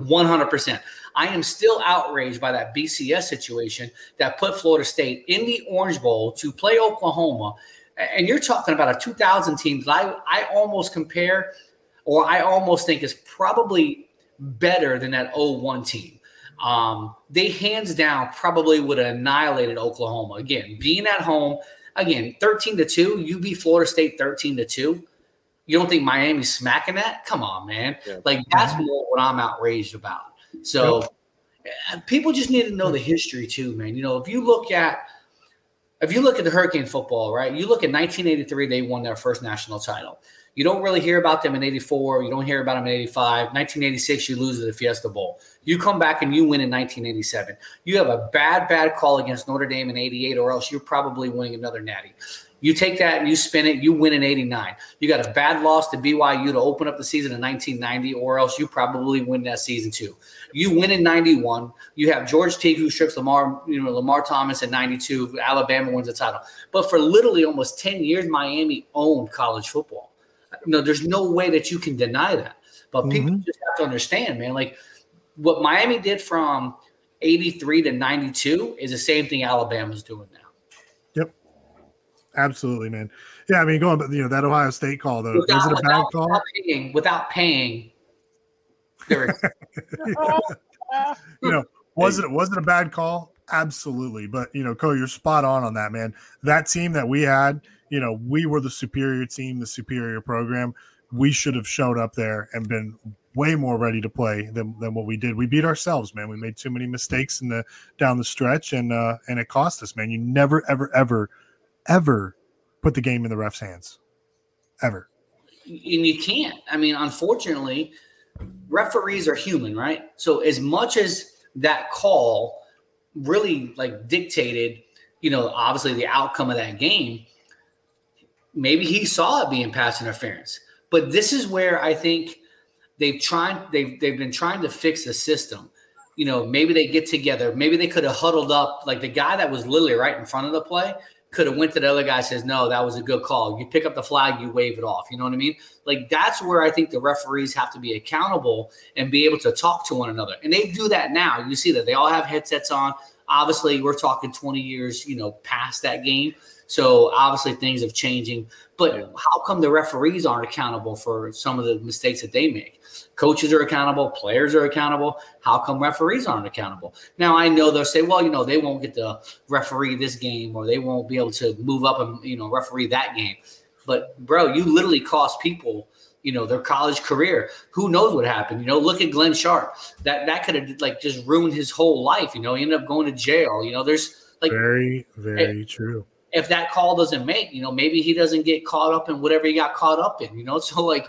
Speaker 2: 100%. I am still outraged by that BCS situation that put Florida State in the Orange Bowl to play Oklahoma. And you're talking about a 2000 team that I, I almost compare, or I almost think is probably better than that 01 team. Um, they hands down probably would have annihilated Oklahoma. Again, being at home, again, 13 to 2, you beat Florida State 13 to 2. You don't think Miami's smacking that? Come on, man.
Speaker 4: Yeah.
Speaker 2: Like that's more what I'm outraged about. So uh, people just need to know the history too, man. You know, if you look at if you look at the Hurricane football, right? You look at 1983, they won their first national title. You don't really hear about them in 84. You don't hear about them in 85. 1986, you lose to the Fiesta Bowl. You come back and you win in 1987. You have a bad, bad call against Notre Dame in 88, or else you're probably winning another natty. You take that and you spin it, you win in 89. You got a bad loss to BYU to open up the season in 1990, or else you probably win that season too. You win in 91. You have George Teague who strips Lamar, you know, Lamar Thomas in 92. Alabama wins the title. But for literally almost 10 years, Miami owned college football. No, there's no way that you can deny that. But people mm-hmm. just have to understand, man, like what Miami did from 83 to 92 is the same thing Alabama's doing now.
Speaker 3: Yep. Absolutely, man. Yeah, I mean, going, you know, that Ohio State call though, was
Speaker 2: Without,
Speaker 3: it a bad
Speaker 2: without,
Speaker 3: call?
Speaker 2: without paying, without paying,
Speaker 3: you know, was it was it a bad call? Absolutely. But you know, Co, you're spot on on that, man. That team that we had, you know, we were the superior team, the superior program. We should have showed up there and been way more ready to play than, than what we did. We beat ourselves, man. We made too many mistakes in the down the stretch and uh and it cost us, man. You never, ever, ever, ever put the game in the ref's hands. Ever.
Speaker 2: and you can't. I mean, unfortunately, referees are human, right? So as much as that call really like dictated, you know, obviously the outcome of that game, maybe he saw it being pass interference. But this is where I think they've tried they've they've been trying to fix the system. You know, maybe they get together. Maybe they could have huddled up like the guy that was literally right in front of the play could have went to the other guy says no that was a good call. You pick up the flag you wave it off. You know what i mean? Like that's where i think the referees have to be accountable and be able to talk to one another. And they do that now. You see that. They all have headsets on obviously we're talking 20 years you know past that game. So obviously things have changing. But how come the referees aren't accountable for some of the mistakes that they make? Coaches are accountable players are accountable. How come referees aren't accountable? Now i know they'll say well you know they won't get to referee this game or they won't be able to move up and you know referee that game. But bro you literally cost people you know their college career who knows what happened you know look at Glenn Sharpe that that could have like just ruined his whole life you know he ended up going to jail you know there's like
Speaker 3: Very, very true.
Speaker 2: if that call doesn't make, you know, maybe he doesn't get caught up in whatever he got caught up in, you know. So like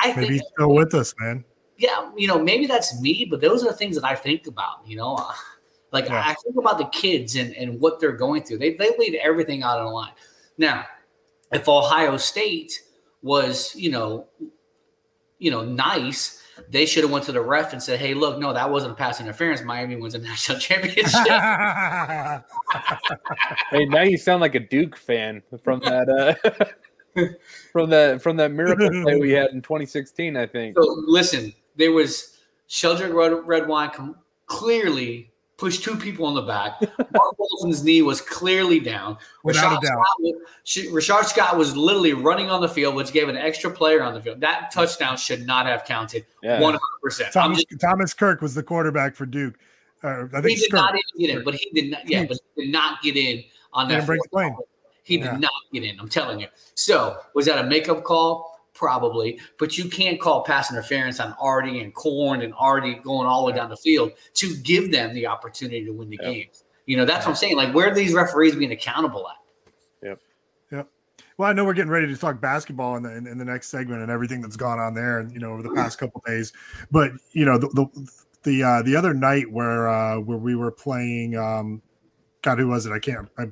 Speaker 2: I
Speaker 3: Maybe
Speaker 2: think
Speaker 3: he's still with us, man.
Speaker 2: yeah, you know, maybe that's me, but those are the things that I think about, you know. Uh, Like
Speaker 3: Yeah.
Speaker 2: I think about the kids and, and what they're going through. They they leave everything out on the line. Now, if Ohio State was, you know, you know, nice, they should have went to the ref and said, "Hey, look, no, that wasn't a pass interference. Miami wins a national championship."
Speaker 4: Hey, now you sound like a Duke fan from that uh from that from that miracle play we had in 2016, I think.
Speaker 2: So listen, there was Sheldrick Red, Redwine com- clearly pushed two people in the back. Mark Wilson's knee was clearly down.
Speaker 3: Without a doubt.
Speaker 2: Scott, was, Sh- Rashawn Scott was literally running on the field, which gave an extra player on the field. That touchdown should not have counted.
Speaker 3: Yeah.
Speaker 2: One hundred percent.
Speaker 3: Thomas,
Speaker 2: just
Speaker 3: Thomas Sirk was the quarterback for Duke. Uh, I
Speaker 2: he
Speaker 3: think
Speaker 2: did not
Speaker 3: Sirk.
Speaker 2: even get in, but he did not. Yeah, but he did not get in on that.
Speaker 3: Didn't break the
Speaker 2: fourth
Speaker 3: plane.
Speaker 2: down. He did
Speaker 3: Yeah.
Speaker 2: not get in. I'm telling you. So was that a makeup call? Probably, but you can't call pass interference on Artie and Corn and Artie going all the way down the field to give them the opportunity to win the game. You know, that's what I'm saying. Like, where are these referees being accountable at?
Speaker 4: Yep.
Speaker 3: Yep. Well, I know we're getting ready to talk basketball in the in, in the next segment and everything that's gone on there, and you know over the past couple days. But you know the the the, uh, the other night where uh, where we were playing, um, God, who was it? I can't. I,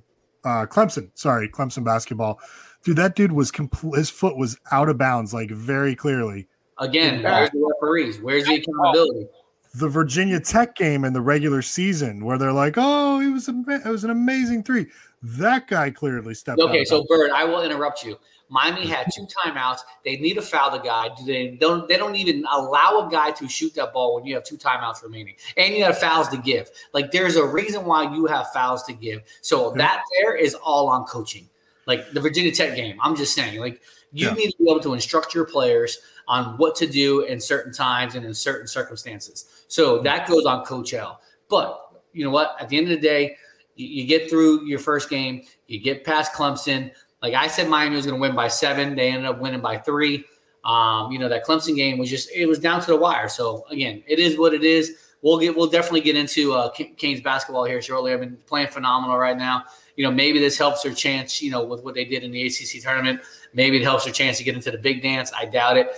Speaker 3: uh, Clemson. Sorry, Clemson basketball. Dude, that dude was complete. His foot was out of bounds, like very clearly.
Speaker 2: Again, where's the referees? Where's the accountability?
Speaker 3: The Virginia Tech game in the regular season, where they're like, "Oh, it was a, it was an amazing three. That guy clearly stepped. out
Speaker 2: Okay,
Speaker 3: of
Speaker 2: so
Speaker 3: bounds.
Speaker 2: Bird, I will interrupt you. Miami had two timeouts. They need to foul the guy. They don't. They don't even allow a guy to shoot that ball when you have two timeouts remaining, and you have fouls to give. Like there's a reason why you have fouls to give. So that there is all on coaching. Like the Virginia Tech game, I'm just saying. Like you
Speaker 3: Yeah.
Speaker 2: need to be able to instruct your players on what to do in certain times and in certain circumstances. So that goes on Coach L. But you know what? At the end of the day, You, you get through your first game, you get past Clemson. Like I said, Miami was going to win by seven. They ended up winning by three. Um, you know that Clemson game was just it was down to the wire. So again, it is what it is. We'll get we'll definitely get into uh, Canes basketball here shortly. I've been playing phenomenal right now. You know maybe this helps their chance. You know with what they did in the ACC tournament, maybe it helps their chance to get into the big dance. I doubt it.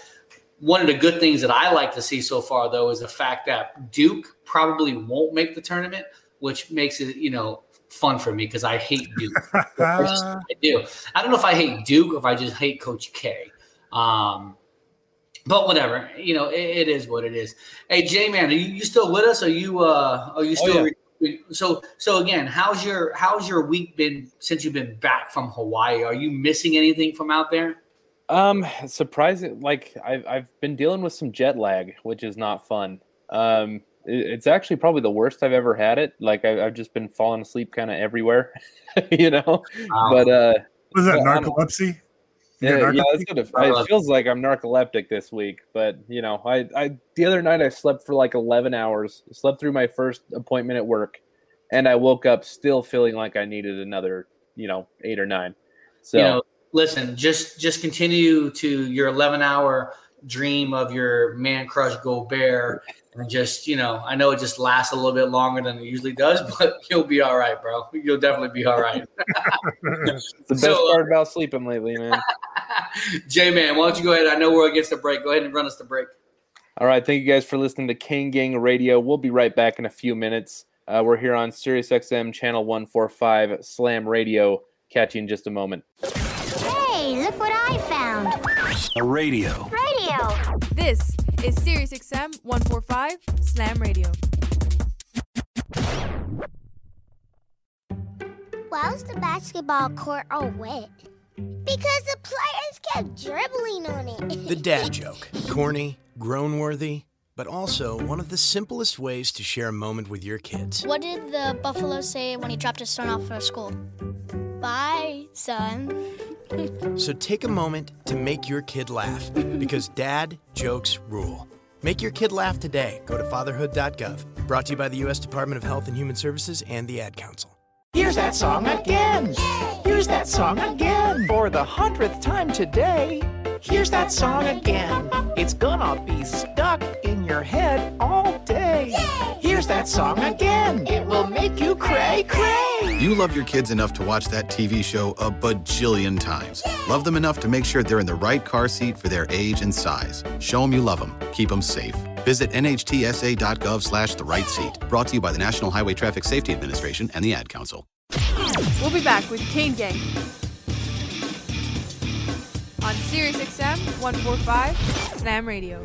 Speaker 2: One of the good things that I like to see so far though is the fact that Duke probably won't make the tournament, which makes it you know fun for me because I hate Duke. I do. I don't know if I hate Duke or if I just hate Coach K. Um, but whatever, you know, it, it is what it is. Hey, J man, are you, you, still with us? Are you uh are you still oh, yeah. So so again, how's your how's your week been since you've been back from Hawaii? Are you missing anything from out there?
Speaker 4: Um, surprising. Like I've I've been dealing with some jet lag, which is not fun. Um, it's actually probably the worst I've ever had it. Like I, have just been falling asleep kind of everywhere, you know. Wow. But uh,
Speaker 3: was that narcolepsy?
Speaker 4: Yeah, yeah, it's gonna, it feels like I'm narcoleptic this week, but you know, I, I the other night I slept for like 11 hours, slept through my first appointment at work, and I woke up still feeling like I needed another, you know, eight or nine. So,
Speaker 2: you know, listen, just just continue to your 11 hour dream of your man crush Gobert and just you know i know it just lasts a little bit longer than it usually does but you'll be all right bro. You'll definitely be all right.
Speaker 4: The best so, part about sleeping lately man.
Speaker 2: J man why don't you go ahead? I know we're against the break. Go ahead and run us the break.
Speaker 4: All right thank you guys for listening to Kane Gang radio. We'll be right back in a few minutes. Uh, we're here on sirius xm channel 145 slam radio. Catch you in just a moment.
Speaker 18: Hey look what i found.
Speaker 19: A radio.
Speaker 18: Radio.
Speaker 13: This is SiriusXM 145 Slam Radio.
Speaker 18: Why was the basketball court all wet? Because the players kept dribbling on it.
Speaker 20: the dad joke. Corny, groan worthy, but also one of the simplest ways to share a moment with your kids.
Speaker 21: What did the buffalo say when he dropped his son off for school? Bye, son.
Speaker 20: so take a moment to make your kid laugh because dad jokes rule. Make your kid laugh today. Go to fatherhood.gov. Brought to you by the U.S. Department of Health and Human Services and the Ad Council.
Speaker 22: Here's that song again. Here's that song again. For the hundredth time today. Here's that song again. It's gonna be stuck in your head all day. Here's that song again. It will make you cray cray.
Speaker 23: You love your kids enough to watch that TV show a bajillion times. Love them enough to make sure they're in the right car seat for their age and size. Show them you love them. Keep them safe. Visit nhtsa.gov slash the right seat. Brought to you by the National Highway Traffic Safety Administration and the Ad Council.
Speaker 13: We'll be back with Kane Gang on SiriusXM 145 Slam Radio.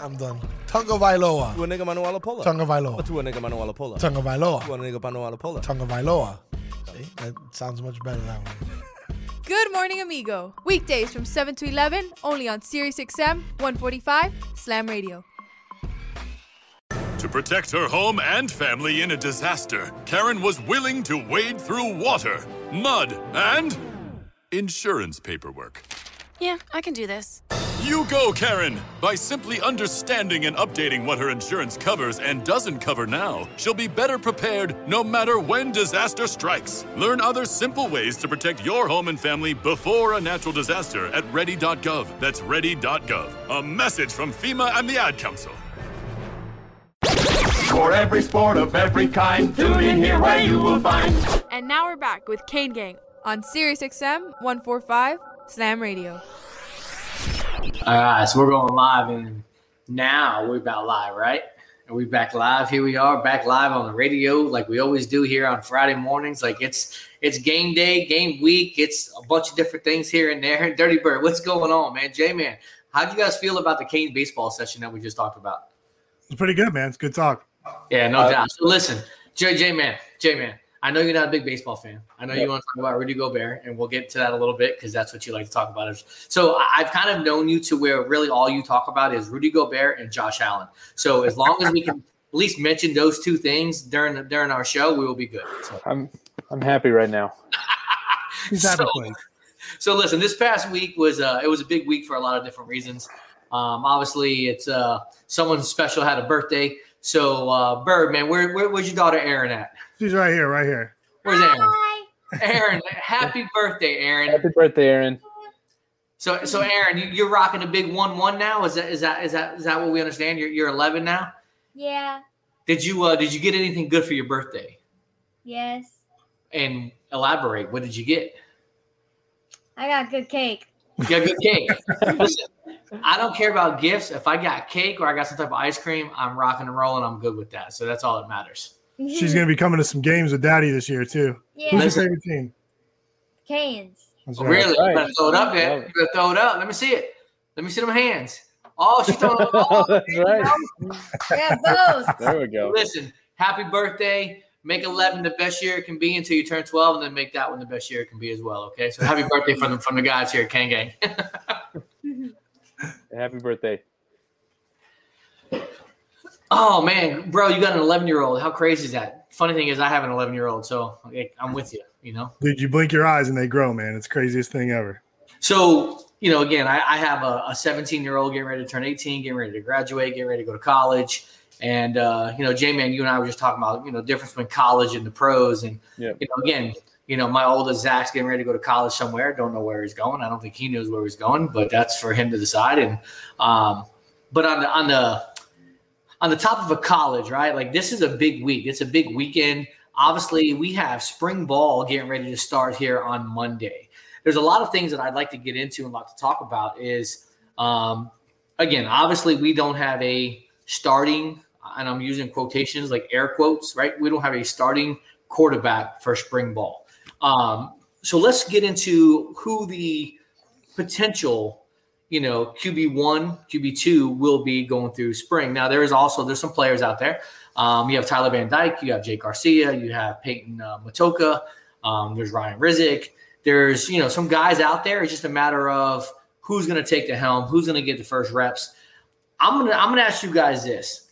Speaker 8: I'm done. Tunga Vailoa.
Speaker 7: Tua nigga Manuela Pola.
Speaker 8: Tunga Vailoa.
Speaker 7: Tua nigga Manuela Pola.
Speaker 8: Tunga Vailoa.
Speaker 7: Tua nigga Manuela Pola.
Speaker 8: Tunga Vailoa. See, that sounds much better that way.
Speaker 13: Good morning, amigo. Weekdays from 7 to 11, only on SiriusXM 145 Slam Radio.
Speaker 24: To protect her home and family in a disaster, Karen was willing to wade through water, mud, and insurance paperwork.
Speaker 25: Yeah, I can do this.
Speaker 24: You go, Karen! By simply understanding and updating what her insurance covers and doesn't cover now, she'll be better prepared no matter when disaster strikes. Learn other simple ways to protect your home and family before a natural disaster at ready.gov. That's ready.gov. A message from FEMA and the Ad Council.
Speaker 1: For every sport of every kind, tune in here where you will find.
Speaker 13: And now we're back with Kane Gang on SiriusXM 145 Slam Radio.
Speaker 2: All right, so we're going live, and now we're about live, right? And we back live. Here we are, back live on the radio, like we always do here on Friday mornings. Like it's it's game day, game week. It's a bunch of different things here and there. Dirty Bird, what's going on, man? J Man, how'd you guys feel about the Kane baseball session that we just talked about?
Speaker 3: It's pretty good, man. It's good talk.
Speaker 2: Yeah, no uh, doubt. So listen, J J Man, J Man, I know you're not a big baseball fan. I know
Speaker 4: Yep.
Speaker 2: you want to talk about Rudy Gobert, and we'll get to that a little bit because that's what you like to talk about. So I- I've kind of known you to where really all you talk about is Rudy Gobert and Josh Allen. So as long as we can at least mention those two things during during our show, we will be good. So,
Speaker 4: I'm I'm happy right now.
Speaker 3: He's happy
Speaker 2: So- so listen, this past week was uh, it was a big week for a lot of different reasons. Um, obviously, it's uh, someone special had a birthday. So uh, Bird, man, where, where where's your daughter Erin at?
Speaker 3: She's right here, right here.
Speaker 2: Where's Aaron? Aaron, happy birthday, Aaron.
Speaker 4: Happy birthday, Aaron.
Speaker 2: So, so Aaron, you, you're rocking a big one-one now. Is that is that is that is that what we understand? You're you're 11 now.
Speaker 26: Yeah.
Speaker 2: Did you uh did you get anything good for your birthday?
Speaker 26: Yes.
Speaker 2: And elaborate. What did you get?
Speaker 26: I got good cake.
Speaker 2: You got good cake. Listen, I don't care about gifts. If I got cake or I got some type of ice cream, I'm rocking and rolling. I'm good with that. So that's all that matters.
Speaker 3: She's gonna be coming to some games with Daddy this year too.
Speaker 26: Yeah.
Speaker 3: Who's your favorite team?
Speaker 26: Canes.
Speaker 3: That's
Speaker 2: Really? You better throw it up, man. You better throw it up. Let me see it. Let me see them hands. Oh, she's throwing it up.
Speaker 4: that's right.
Speaker 26: Yeah, both.
Speaker 4: There we go.
Speaker 2: Listen, happy birthday. Make 11 the best year it can be until you turn 12, and then make that one the best year it can be as well. Okay. So happy birthday from the, from the guys here at Kane Gang.
Speaker 4: Happy birthday.
Speaker 2: oh, man. Bro, you got an 11 year old. How crazy is that? Funny thing is, I have an 11 year old. So I'm with you, you know?
Speaker 3: Dude, you blink your eyes and they grow, man. It's craziest thing ever.
Speaker 2: So, you know, again, I, I have a 17 year old getting ready to turn 18, getting ready to graduate, getting ready to go to college. And, uh, you know, J Man, you and I were just talking about, you know, difference between college and the pros. And,
Speaker 4: Yeah.
Speaker 2: you know, again, you know, my oldest Zach's getting ready to go to college somewhere. Don't know where he's going. I don't think he knows where he's going, but that's for him to decide. And, um, but on the, on the, on the top of a college, right? Like this is a big week. It's a big weekend. Obviously, we have spring ball getting ready to start here on Monday. There's a lot of things that I'd like to get into and like to talk about. Is um, again, obviously, we don't have a starting, and I'm using quotations like air quotes, right? We don't have a starting quarterback for spring ball. Um, so let's get into who the potential you know, QB one, QB two will be going through spring. Now there is also there's some players out there. Um, you have Tyler Van Dyke, you have Jake Garcia, you have Peyton uh, Matocha, um, there's Ryan Rizk. There's you know some guys out there. It's just a matter of who's going to take the helm, who's going to get the first reps. I'm gonna I'm gonna ask you guys this.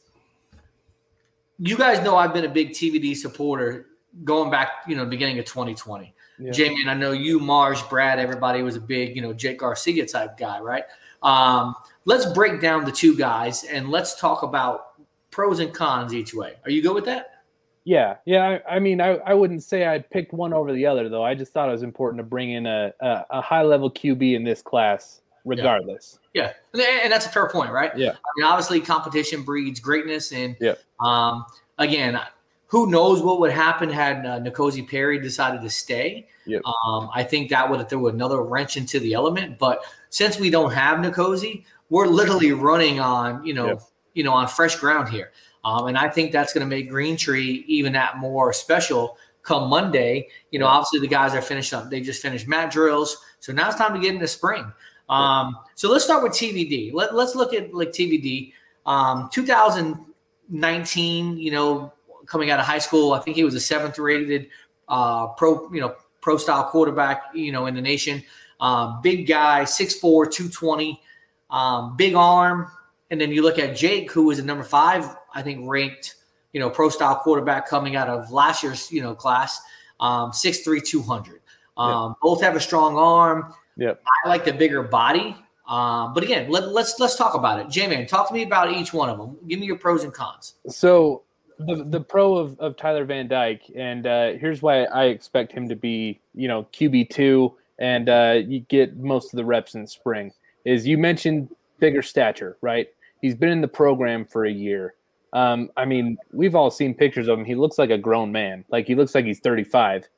Speaker 2: You guys know I've been a big TVD supporter going back, you know, beginning of 2020.
Speaker 4: Yeah.
Speaker 2: Jamie, and I know you, Marsh, Brad, everybody was a big, you know, Jake Garcia type guy, right? Um, let's break down the two guys and let's talk about pros and cons each way. Are you good with that?
Speaker 4: Yeah, yeah. I, I mean, I, I wouldn't say I picked one over the other though. I just thought it was important to bring in a a, a high level QB in this class, regardless.
Speaker 2: Yeah, and, and that's a fair point, right?
Speaker 4: Yeah.
Speaker 2: I mean, obviously, competition breeds greatness, and
Speaker 4: Yeah.
Speaker 2: um, again, who knows what would happen had uh, Perry decided to stay?
Speaker 4: Yep.
Speaker 2: Um, I think that would have threw another wrench into the element. But since we don't have Nkosi, we're literally running on you know
Speaker 4: Yep.
Speaker 2: you know on fresh ground here, um, and I think that's going to make Green Tree even that more special come Monday. You know, obviously the guys are finished up; they just finished mat drills, so now it's time to get into spring. Um, so let's start with TVD. Let, let's look at like TVD. Um, 2019, you know, coming out of high school, I think he was a seventh rated uh, pro, you know, pro style quarterback, you know, in the nation. Um, big guy, 6'4, 220, um, big arm. And then you look at Jake, who was a number five, I think ranked, you know, pro style quarterback coming out of last year's, you know, class, um, 6'3, 200. Um, Both have a strong arm.
Speaker 4: Yep.
Speaker 2: I like the bigger body. Um, but again, let, let's let's talk about it. J Man, talk to me about each one of them. Give me your pros and cons.
Speaker 4: So the the pro of, of Tyler Van Dyke, and uh, here's why I expect him to be, you know, QB two, and uh, you get most of the reps in spring. Is you mentioned bigger stature, right? He's been in the program for a year. Um, I mean, we've all seen pictures of him. He looks like a grown man. Like he looks like he's 35.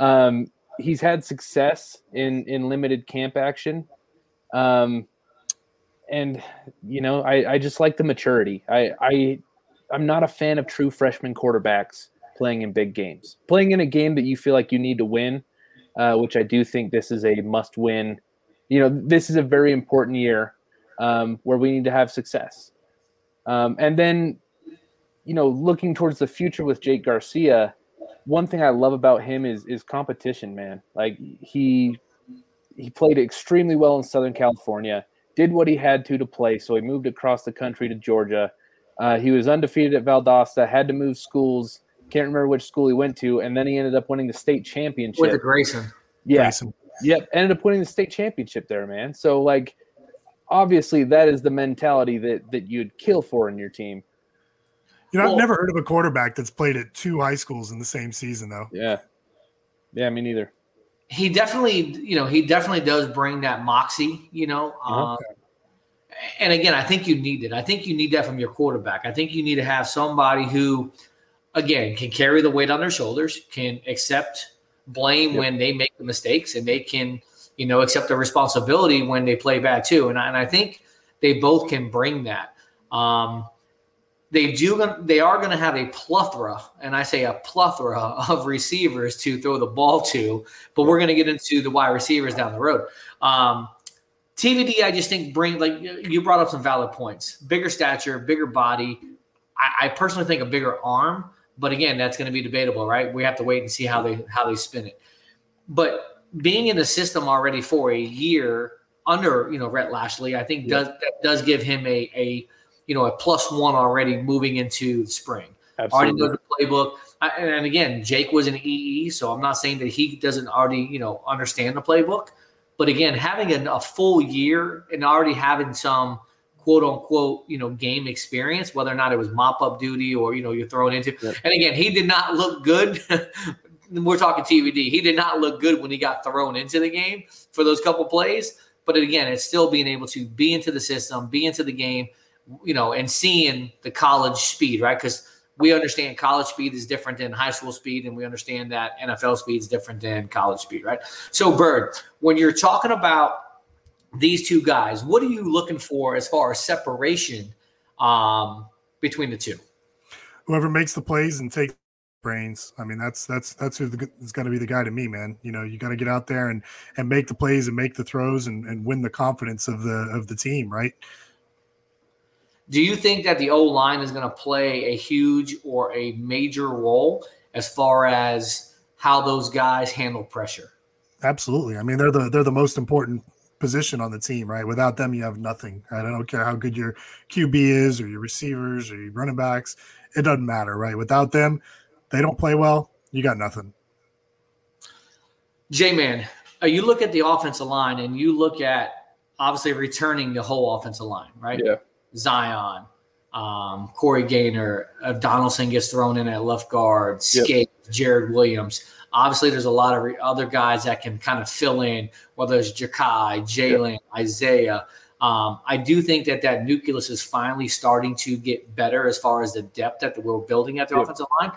Speaker 4: Um, he's had success in in limited camp action. Um, and you know, I, I just like the maturity. I, I I'm not a fan of true freshman quarterbacks playing in big games. Playing in a game that you feel like you need to win, uh, which I do think this is a must win. You know, this is a very important year um, where we need to have success. Um, and then, you know, looking towards the future with Jake Garcia, one thing I love about him is is competition, man. Like he he played extremely well in Southern California, did what he had to to play, so he moved across the country to Georgia. Uh, he was undefeated at Valdosta, had to move schools. Can't remember which school he went to, and then he ended up winning the state championship.
Speaker 2: With the Grayson.
Speaker 4: Yeah.
Speaker 3: Grayson.
Speaker 4: Yep. Ended up winning the state championship there, man. So like obviously that is the mentality that that you'd kill for in your team.
Speaker 3: You know,
Speaker 2: Well-
Speaker 3: I've never heard of a quarterback that's played at two high schools in the same season, though.
Speaker 4: Yeah. Yeah, me neither.
Speaker 2: he definitely, you know, he definitely does bring that moxie, you know. Um, and again, I think you need it. I think you need that from your quarterback. I think you need to have somebody who, again, can carry the weight on their shoulders, can accept blame when they make the mistakes, and they can, you know, accept the responsibility when they play bad too. And I, and I think they both can bring that. Um, they do. They are going to have a plethora, and I say a plethora of receivers to throw the ball to. But we're going to get into the wide receivers down the road. Um, TVD, I just think bring like you brought up some valid points. Bigger stature, bigger body. I, I personally think a bigger arm, but again, that's going to be debatable, right? We have to wait and see how they how they spin it. But being in the system already for a year under you know Rhett Lashlee, I think does that does give him a a you know a plus one already moving into the spring. Already knows the playbook. I, and again, Jake was an EE, so I'm not saying that he doesn't already you know understand the playbook. But again, having a, a full year and already having some quote unquote, you know, game experience, whether or not it was mop up duty or, you know, you're thrown into. And again, he did not look good. We're talking TVD. He did not look good when he got thrown into the game for those couple plays. But again, it's still being able to be into the system, be into the game, you know, and seeing the college speed, right? Because we understand college speed is different than high school speed, and we understand that NFL speed is different than college speed, right? So, Bird, when you're talking about these two guys, what are you looking for as far as separation um, between the two?
Speaker 3: Whoever makes the plays and takes brains. I mean, that's that's that's who's going to be the guy to me, man. You know, you got to get out there and and make the plays and make the throws and, and win the confidence of the of the team, right?
Speaker 2: Do you think that the O line is going to play a huge or a major role as far as how those guys handle pressure?
Speaker 3: Absolutely. I mean, they're the they're the most important position on the team, right? Without them, you have nothing. Right? I don't care how good your QB is or your receivers or your running backs. It doesn't matter, right? Without them, they don't play well. You got nothing.
Speaker 2: J Man, uh, you look at the offensive line and you look at obviously returning the whole offensive line, right?
Speaker 4: Yeah.
Speaker 2: Zion, um, Corey Gaynor, uh, Donaldson gets thrown in at left guard,
Speaker 4: Yep.
Speaker 2: Jared Williams. Obviously, there's a lot of re- other guys that can kind of fill in, whether it's Jakai, Jalen, Isaiah. Um, I do think that that nucleus is finally starting to get better as far as the depth that we're building at the
Speaker 4: Yep.
Speaker 2: offensive line.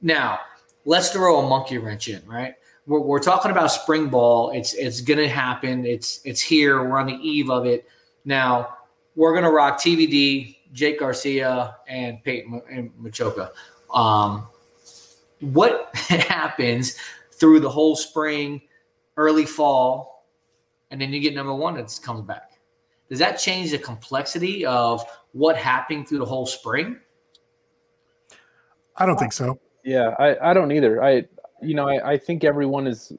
Speaker 2: Now, let's throw a monkey wrench in, right? We're, we're talking about spring ball. It's it's going to happen. It's it's here. We're on the eve of it. Now, we're going to rock TVD, Jake Garcia, and Peyton and Matocha. Um, what happens through the whole spring, early fall, and then you get number one that comes back? Does that change the complexity of what happened through the whole spring?
Speaker 3: I don't think so.
Speaker 4: Yeah, I, I don't either. I you know, I, I think everyone is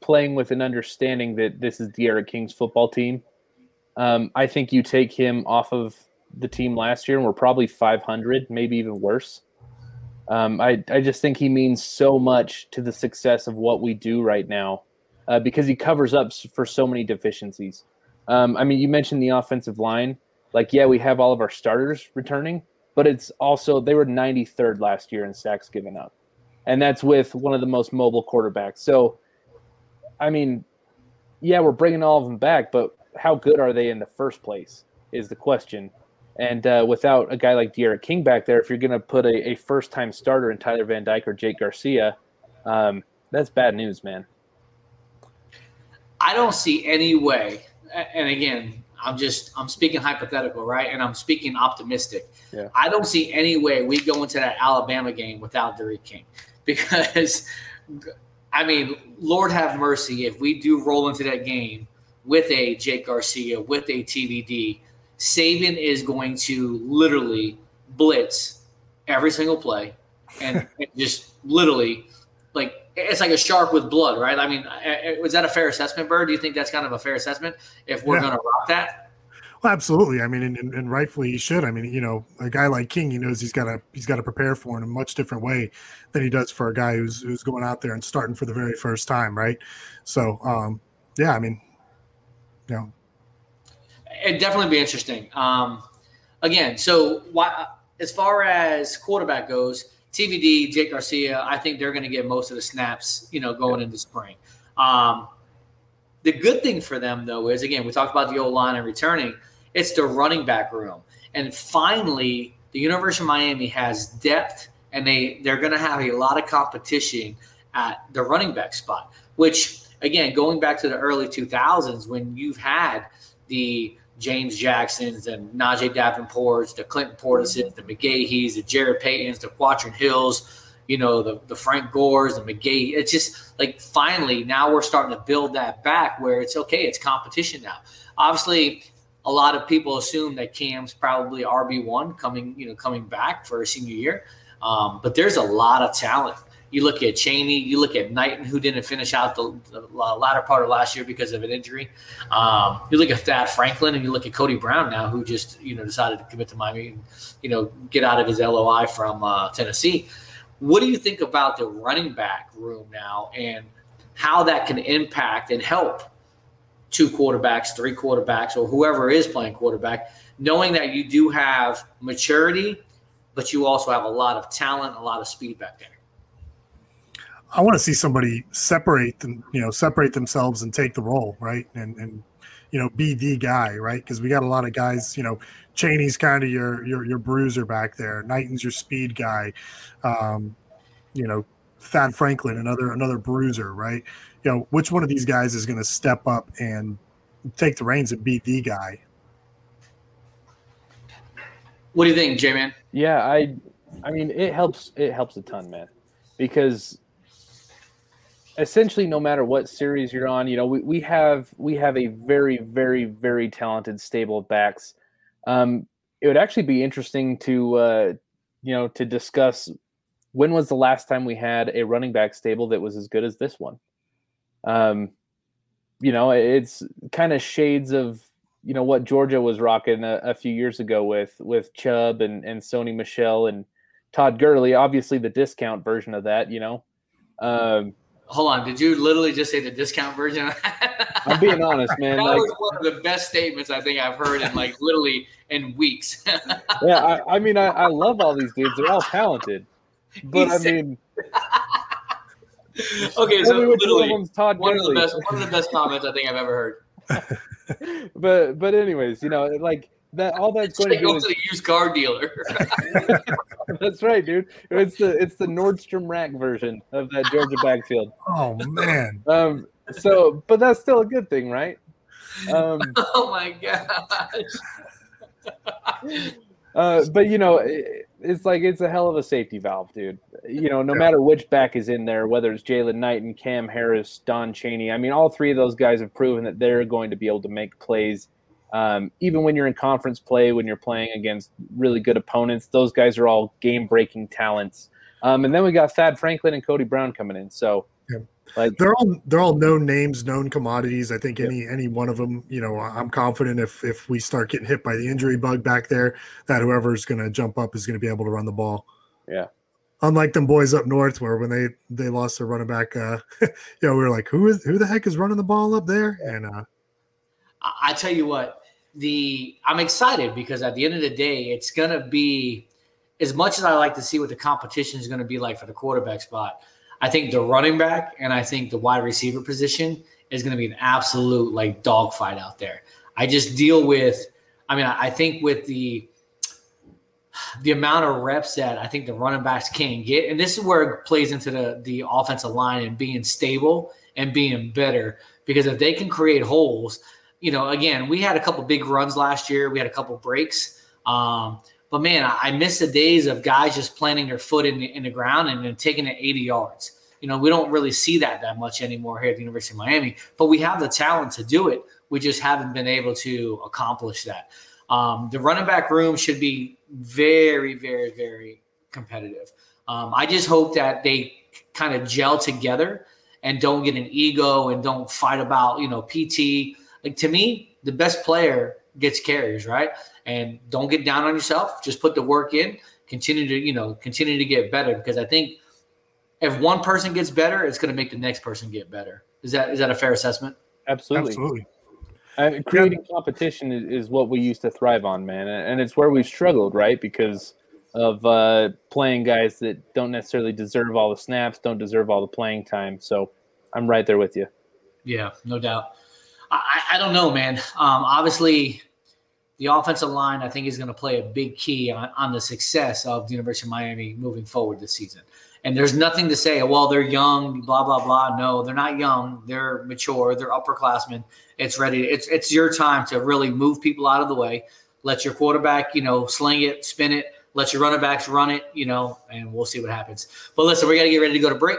Speaker 4: playing with an understanding that this is D'Eriq King's football team. Um, I think you take him off of the team last year and we're probably 500, maybe even worse. Um, I, I just think he means so much to the success of what we do right now uh, because he covers up for so many deficiencies. Um, I mean, you mentioned the offensive line. Like, yeah, we have all of our starters returning, but it's also they were 93rd last year in sacks given up, and that's with one of the most mobile quarterbacks. So, I mean, yeah, we're bringing all of them back, but how good are they in the first place is the question. And uh, without a guy like D'Eriq King back there, if you're going to put a, a first-time starter in Tyler Van Dyke or Jake Garcia, um, that's bad news, man.
Speaker 2: I don't see any way. And again, I'm just I'm speaking hypothetical, right? And I'm speaking optimistic.
Speaker 4: Yeah.
Speaker 2: I don't see any way we go into that Alabama game without D'Eriq King, because I mean, Lord have mercy if we do roll into that game with a Jake Garcia, with a TVD, Saban is going to literally blitz every single play and, and just literally like it's like a shark with blood, right? I mean, was that a fair assessment, Bird? Do you think that's kind of a fair assessment if we're
Speaker 3: Yeah.
Speaker 2: going to rock that?
Speaker 3: Well, absolutely. I mean, and, and, and rightfully he should. I mean, you know, a guy like King, he knows he's got to he's got to prepare for in a much different way than he does for a guy who's who's going out there and starting for the very first time, right? So, um, yeah, I mean, know,
Speaker 2: It'd definitely be interesting. Um, again, so why, as far as quarterback goes, TVD, Jake Garcia, I think they're going to get most of the snaps, you know, going into spring. Um, the good thing for them, though, is again, we talked about the old line and returning, it's the running back room. And finally, the University of Miami has depth and they, they're going to have a lot of competition at the running back spot, which, again, going back to the early 2000s when you've had the James Jacksons and Najeh Davenports, the Clinton Portises, the McGahees, the Jarrett Paytons, the Quadtrine Hills, you know, the, the Frank Gores, the McGahee. It's just like finally now we're starting to build that back where it's okay, it's competition now. Obviously, a lot of people assume that Cam's probably RB one coming, you know, coming back for a senior year. Um, but there's a lot of talent. You look at Chaney, you look at Knighton, who didn't finish out the, the latter part of last year because of an injury. Um, you look at Thad Franklin, and you look at Cody Brown now, who just you know decided to commit to Miami and you know get out of his LOI from uh, Tennessee. What do you think about the running back room now, and how that can impact and help two quarterbacks, three quarterbacks, or whoever is playing quarterback, knowing that you do have maturity, but you also have a lot of talent, a lot of speed back there.
Speaker 3: I want to see somebody separate them, you know, separate themselves and take the role, right? And and you know, be the guy, right? Because we got a lot of guys, you know, Chaney's kind of your your your bruiser back there. Knighton's your speed guy. Um, you know, Thad Franklin, another another bruiser, right? You know, which one of these guys is going to step up and take the reins and be the guy?
Speaker 2: What do you think, J Man?
Speaker 4: Yeah, I I mean it helps it helps a ton, man. Because essentially no matter what series you're on, you know, we, we have we have a very, very, very talented stable of backs. Um, it would actually be interesting to uh, you know, to discuss when was the last time we had a running back stable that was as good as this one. Um, you know, it's kind of shades of you know what Georgia was rocking a, a few years ago with with Chubb and and Sony Michel and Todd Gurley. Obviously, the discount version of that. You know, um,
Speaker 2: Hold on, did you literally just say the discount version?
Speaker 4: I'm being honest, man.
Speaker 2: that
Speaker 4: Like,
Speaker 2: was one of the best statements I think I've heard in like literally in weeks.
Speaker 4: yeah, I, I mean, I, I love all these dudes. They're all talented, but I mean,
Speaker 2: okay, so
Speaker 4: which one
Speaker 2: literally
Speaker 4: Todd
Speaker 2: one of the best one of the best comments I think I've ever heard.
Speaker 4: but but anyways, you know, like that. All that's going to
Speaker 2: Say
Speaker 4: do
Speaker 2: go
Speaker 4: is
Speaker 2: to the used car dealer.
Speaker 4: that's right, dude. It's the it's the Nordstrom Rack version of that Georgia backfield.
Speaker 3: Oh man.
Speaker 4: Um. So, but that's still a good thing, right? Um.
Speaker 2: oh my gosh.
Speaker 4: Uh, but you know, it, it's like it's a hell of a safety valve, dude. You know, no matter which back is in there, whether it's Jalen Knight and Cam Harris, Don Chaney. I mean, all three of those guys have proven that they're going to be able to make plays, um, even when you're in conference play, when you're playing against really good opponents. Those guys are all game-breaking talents. Um, and then we got Thad Franklin and Cody Brown coming in. So,
Speaker 3: Yeah.
Speaker 4: like,
Speaker 3: they're all they're all known names, known commodities. I think any any one of them, you know, I'm confident if if we start getting hit by the injury bug back there, that whoever's going to jump up is going to be able to run the ball.
Speaker 4: yeah.
Speaker 3: Unlike them boys up north, where when they they lost their running back, uh, you know, we were like, who is who the heck is running the ball up there? And uh,
Speaker 2: I I tell you what, the I'm excited because at the end of the day, it's gonna be as much as I like to see what the competition is gonna be like for the quarterback spot. I think the running back and I think the wide receiver position is gonna be an absolute like dogfight out there. I just deal with, I mean, I I think with the the amount of reps that I think the running backs can get, and this is where it plays into the the offensive line and being stable and being better. Because if they can create holes, you know, again, we had a couple big runs last year. We had a couple breaks. Um, but man, I, I miss the days of guys just planting their foot in the, in the ground and then taking it 80 yards. You know, we don't really see that that much anymore here at the University of Miami, but we have the talent to do it. We just haven't been able to accomplish that. Um, the running back room should be very, very, very competitive. Um, I just hope that they kind of gel together and don't get an ego and don't fight about you know PT. Like to me, the best player gets carries, right? And don't get down on yourself. Just put the work in. Continue to you know continue to get better because I think if one person gets better, it's going to make the next person get better. Is that is that a fair assessment?
Speaker 4: Absolutely.
Speaker 3: Absolutely.
Speaker 4: Uh, creating competition is, is what we used to thrive on, man, and it's where we've struggled, right? Because of uh, playing guys that don't necessarily deserve all the snaps, don't deserve all the playing time. So I'm right there with you.
Speaker 2: Yeah, no doubt. I, I don't know, man. Um, obviously, the offensive line, I think, is going to play a big key on, on the success of the University of Miami moving forward this season. And there's nothing to say, well, they're young, blah, blah, blah. No, they're not young. They're mature. They're upperclassmen. It's ready. It's it's your time to really move people out of the way. Let your quarterback, you know, sling it, spin it. Let your running backs run it, you know, and we'll see what happens. But listen, we got to get ready to go to break.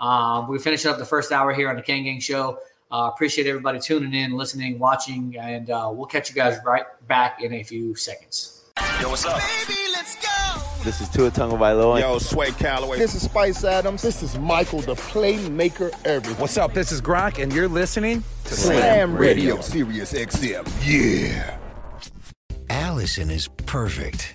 Speaker 2: Um, we're finishing up the first hour here on the Kane Gang Show. Uh, appreciate everybody tuning in, listening, watching, and uh, we'll catch you guys right back in a few seconds.
Speaker 27: Yo, what's up?
Speaker 28: This is Tua Tagovailoa.
Speaker 27: Yo, Sway Calloway.
Speaker 29: This is Spice Adams. This is Michael, the playmaker everything.
Speaker 30: What's up? This is Gronk, and you're listening to
Speaker 29: Slam Radio.
Speaker 27: Sirius XM. Yeah.
Speaker 10: Allison is perfect.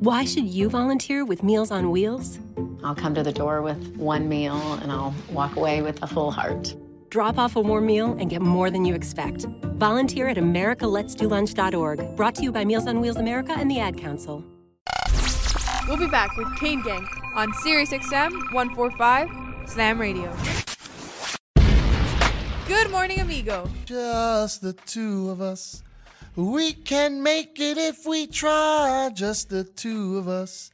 Speaker 31: Why should you volunteer with Meals on Wheels?
Speaker 12: I'll come to the door with one meal and I'll walk away with a full heart.
Speaker 31: Drop off a warm meal and get more than you expect. Volunteer at americaletsdolunch.org, brought to you by Meals on Wheels America and the Ad Council.
Speaker 13: We'll be back with Kane Gang on Sirius XM 145 Slam Radio. Good morning, amigo.
Speaker 8: Just the two of us. We can make it if we try. Just the two of us.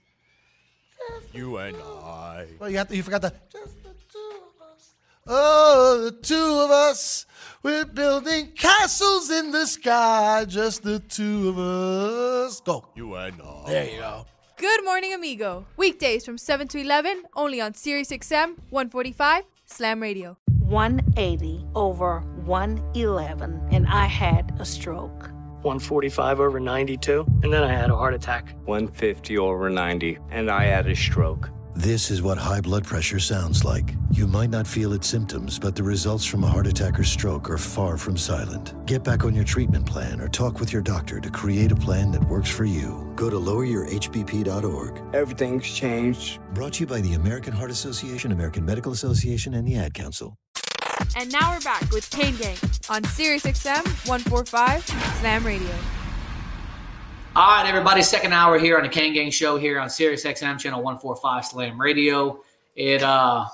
Speaker 28: You and I.
Speaker 8: Well, you, have to, you forgot the. Just the two of us. Oh, the two of us. We're building castles in the sky. Just the two of us. Go.
Speaker 28: You and I.
Speaker 8: There you go.
Speaker 13: Good morning, amigo. Weekdays from 7 to 11, only on Sirius XM 145 Slam Radio.
Speaker 14: 180 over 111, and I had a stroke.
Speaker 32: 145 over 92, and then I had a heart attack.
Speaker 16: 150 over 90, and I had a stroke.
Speaker 17: This is what high blood pressure sounds like. You might not feel its symptoms, but the results from a heart attack or stroke are far from silent. Get back on your treatment plan or talk with your doctor to create a plan that works for you. Go to loweryourhbp.org.
Speaker 32: Everything's changed.
Speaker 17: Brought to you by the American Heart Association, American Medical Association, and the Ad Council.
Speaker 13: And now we're back with Kane Gang on Sirius XM 145 Slam Radio.
Speaker 2: All right, everybody. Second hour here on the Kane Gang Show here on Sirius XM channel 145 Slam Radio. It uh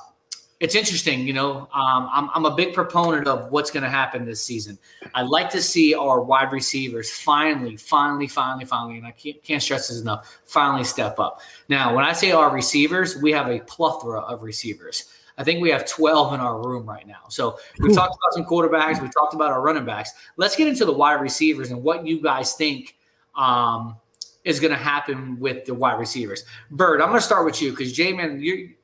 Speaker 2: it's interesting, you know. Um, I'm, I'm a big proponent of what's going to happen this season. I'd like to see our wide receivers finally, finally, finally, finally, and I can't, can't stress this enough, finally step up. Now, when I say our receivers, we have a plethora of receivers. I think we have 12 in our room right now. So we've talked about some quarterbacks, we've talked about our running backs. Let's get into the wide receivers and what you guys think um, is going to happen with the wide receivers. Bird, I'm going to start with you because J-Man, you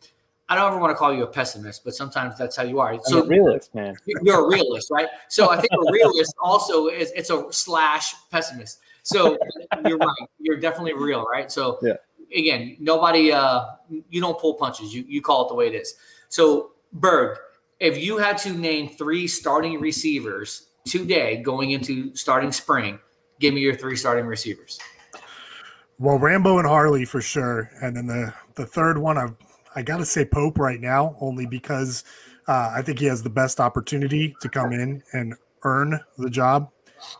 Speaker 2: I don't ever want to call you a pessimist, but sometimes that's how you are.
Speaker 4: I'm a realist, man.
Speaker 2: You're a realist, right? So I think a realist also is it's a slash pessimist. So you're right. You're definitely real, right? So
Speaker 4: yeah.
Speaker 2: again, nobody uh you don't pull punches. You you call it the way it is. So Berg, if you had to name three starting receivers today going into starting spring, give me your three starting receivers.
Speaker 3: Well, Rambo and Harley for sure, and then the the third one I've I got to say Pope right now, only because uh, I think he has the best opportunity to come in and earn the job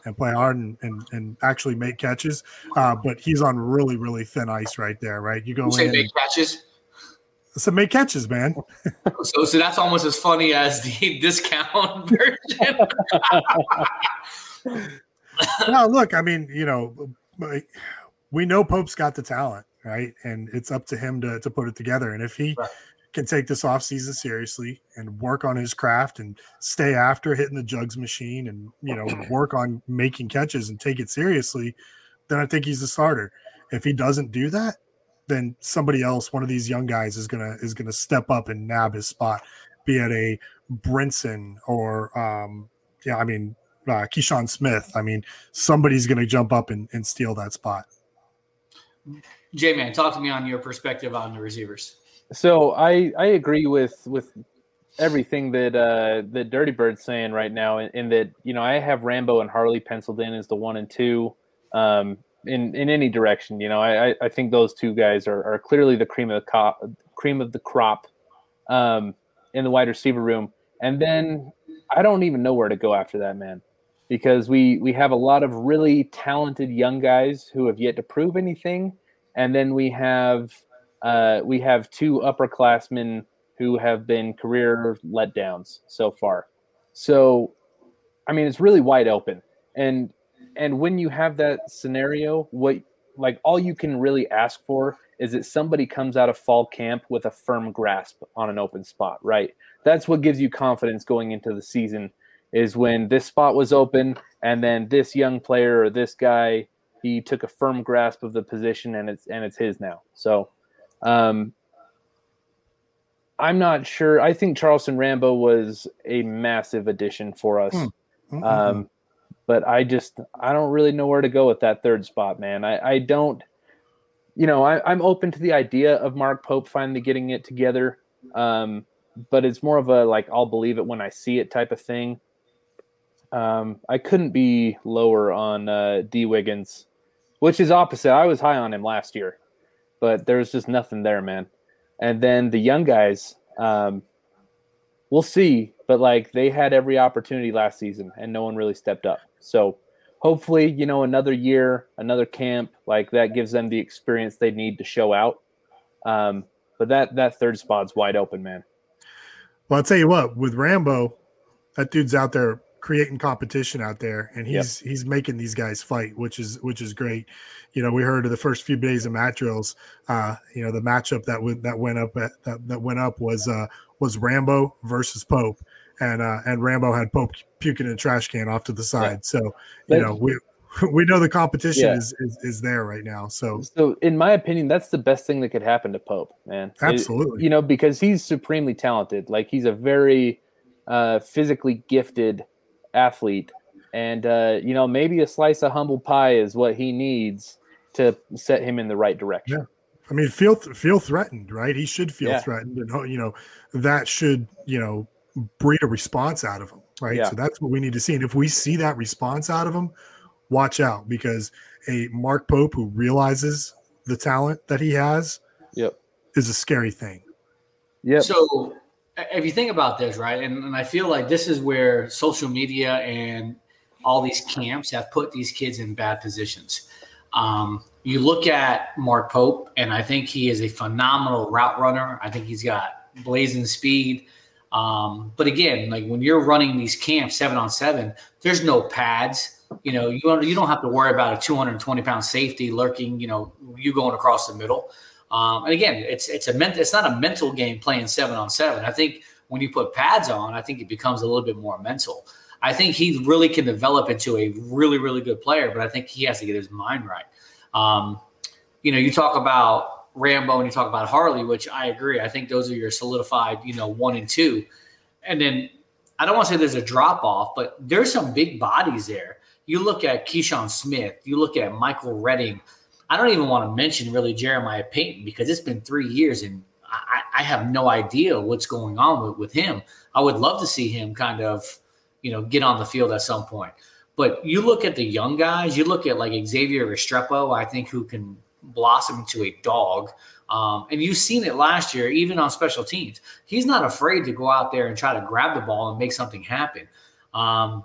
Speaker 3: and play hard and, and, and actually make catches. Uh, but he's on really, really thin ice right there, right? You go
Speaker 2: You say
Speaker 3: in.
Speaker 2: make catches.
Speaker 3: So make catches, man.
Speaker 2: So so that's almost as funny as the discount version.
Speaker 3: no, look, I mean, you know, we know Pope's got the talent, right? And it's up to him to, to put it together. And if he can take this offseason seriously and work on his craft and stay after hitting the jugs machine and you know work on making catches and take it seriously, then I think he's the starter. If he doesn't do that, then somebody else, one of these young guys, is gonna is gonna step up and nab his spot, be it a Brinson or um, yeah, I mean uh, Keyshawn Smith. I mean somebody's gonna jump up and, and steal that spot.
Speaker 2: J man, talk to me on your perspective on the receivers.
Speaker 4: So I I agree with with everything that uh that Dirty Bird's saying right now, in, in that you know I have Rambo and Harley penciled in as the one and two. Um, in in any direction, you know, I I think those two guys are, are clearly the cream of the crop, cream of the crop, um, in the wide receiver room. And then I don't even know where to go after that, man, because we we have a lot of really talented young guys who have yet to prove anything, and then we have uh, we have two upperclassmen who have been career letdowns so far. So, I mean, it's really wide open. And and when you have that scenario, what like all you can really ask for is that somebody comes out of fall camp with a firm grasp on an open spot, right? That's what gives you confidence going into the season is when this spot was open and then this young player or this guy he took a firm grasp of the position and it's and it's his now. So um, I'm not sure. I think Charleston Rambo was a massive addition for us.
Speaker 3: Mm-hmm.
Speaker 4: Um, but I just I don't really know where to go with that third spot, man. I, I don't you know, I, am open to the idea of Mark Pope finally getting it together. Um, but it's more of a like I'll believe it when I see it type of thing. Um, I couldn't be lower on uh, Dee Wiggins, which is opposite. I was high on him last year but there's just nothing there, man. And then the young guys, um, we'll see, but like they had every opportunity last season and no one really stepped up. So hopefully, you know, another year, another camp, like that gives them the experience they need to show out. Um, but that that third spot's wide open, man.
Speaker 3: Well, I'll tell you what, with Rambo, that dude's out there creating competition out there and he's yep. he's making these guys fight which is which is great you know we heard of the first few days of mat drills uh you know the matchup that went that went up at, that, that went up was uh was rambo versus pope and uh and rambo had pope puking in a trash can off to the side yeah. so you know we we know the competition yeah. is, is, is there right now. So,
Speaker 4: so in my opinion, that's the best thing that could happen to Pope, man.
Speaker 3: Absolutely.
Speaker 4: It, you know, because he's supremely talented. Like he's a very uh, physically gifted athlete. And, uh, you know, maybe a slice of humble pie is what he needs to set him in the right direction.
Speaker 3: Yeah. I mean, feel feel threatened, right? He should feel yeah. threatened, and you know that should you know breed a response out of him, right? Yeah. So that's what we need to see. And if we see that response out of him, watch out because a Mark Pope who realizes the talent that he has,
Speaker 4: yep,
Speaker 3: is a scary thing.
Speaker 4: Yeah.
Speaker 2: So if you think about this, right, and, and I feel like this is where social media and all these camps have put these kids in bad positions. Um, you look at Mark Pope, and I think he is a phenomenal route runner. I think he's got blazing speed. Um, but again, like when you're running these camps seven on seven, there's no pads. You know, you don't, you don't have to worry about a 220 pound safety lurking. You know, you going across the middle. Um, and again, it's it's a ment- it's not a mental game playing seven on seven. I think when you put pads on, I think it becomes a little bit more mental. I think he really can develop into a really really good player, but I think he has to get his mind right. Um, you know, you talk about Rambo and you talk about Harley, which I agree. I think those are your solidified, you know, one and two. And then I don't want to say there's a drop off, but there's some big bodies there. You look at Keyshawn Smith, you look at Michael Redding, I don't even want to mention really Jeremiah Payton because it's been three years and I, I have no idea what's going on with, with him. I would love to see him kind of, you know, get on the field at some point. But you look at the young guys, you look at like Xavier Restrepo, I think, who can blossom into a dog. Um, and you've seen it last year, even on special teams. He's not afraid to go out there and try to grab the ball and make something happen. Um,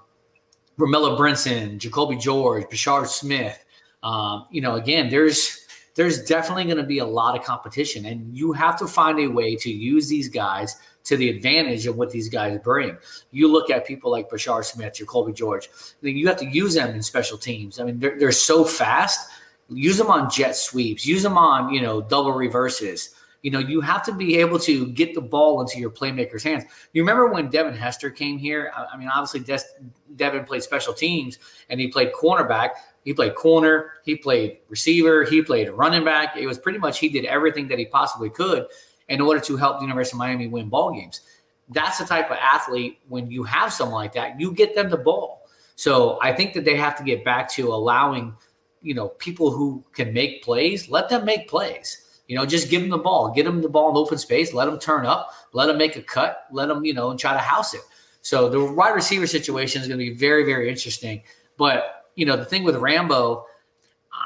Speaker 2: Romello Brinson, Jacoby George, Brashard Smith, um, you know, again, there's there's definitely going to be a lot of competition, and you have to find a way to use these guys to the advantage of what these guys bring. You look at people like Brashard Smith, Jacoby George. You have to use them in special teams. I mean, they're, they're so fast. Use them on jet sweeps. Use them on you know double reverses. You know, you have to be able to get the ball into your playmakers' hands. You remember when Devin Hester came here? I, mean, obviously, Des- Devin played special teams and he played cornerback. He played corner, he played receiver, he played running back. It was pretty much he did everything that he possibly could in order to help the University of Miami win ball games. That's the type of athlete when you have someone like that, you get them the ball. So I think that they have to get back to allowing, you know, people who can make plays, let them make plays. You know, just give them the ball, get them the ball in open space, let them turn up, let them make a cut, let them, you know, and try to house it. So the wide receiver situation is going to be very, very interesting. But, you know, the thing with Rambo,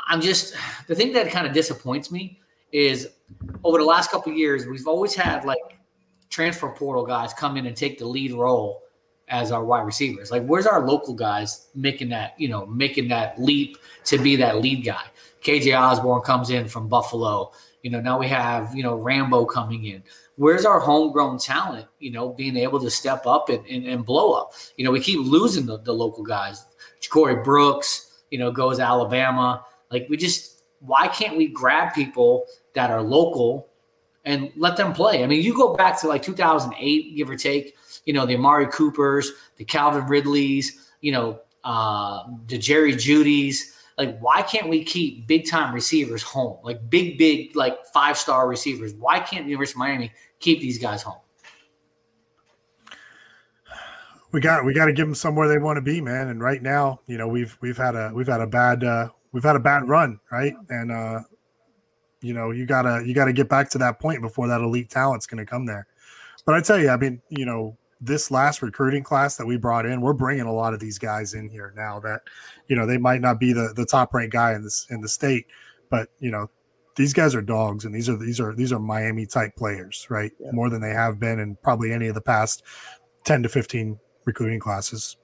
Speaker 2: I'm just, the thing that kind of disappoints me is over the last couple years, we've always had like transfer portal guys come in and take the lead role as our wide receivers. Like, where's our local guys making that, you know, making that leap to be that lead guy? KJ Osborn comes in from Buffalo. You know, now we have, you know, Rambo coming in. Where's our homegrown talent, you know, being able to step up and, and, and blow up? You know, we keep losing the, the local guys. Corey Brooks, you know, goes Alabama. Like, we just, why can't we grab people that are local and let them play? I mean, you go back to like 2008, give or take, you know, the Amari Coopers, the Calvin Ridleys, you know, uh, the Jerry Jeudys. Like, why can't we keep big time receivers home? Like big, big, like five star receivers. Why can't the University of Miami keep these guys home?
Speaker 3: We got we got to give them somewhere they want to be, man. And right now, you know, we've we've had a we've had a bad uh, we've had a bad run, right? And uh, you know, you gotta you gotta get back to that point before that elite talent's going to come there. But I tell you, I mean, you know, this last recruiting class that we brought in, we're bringing a lot of these guys in here now that, you know, they might not be the the top ranked guy in this in the state, but you know, these guys are dogs, and these are these are these are Miami type players, right? Yeah. More than they have been in probably any of the past ten to fifteen recruiting classes.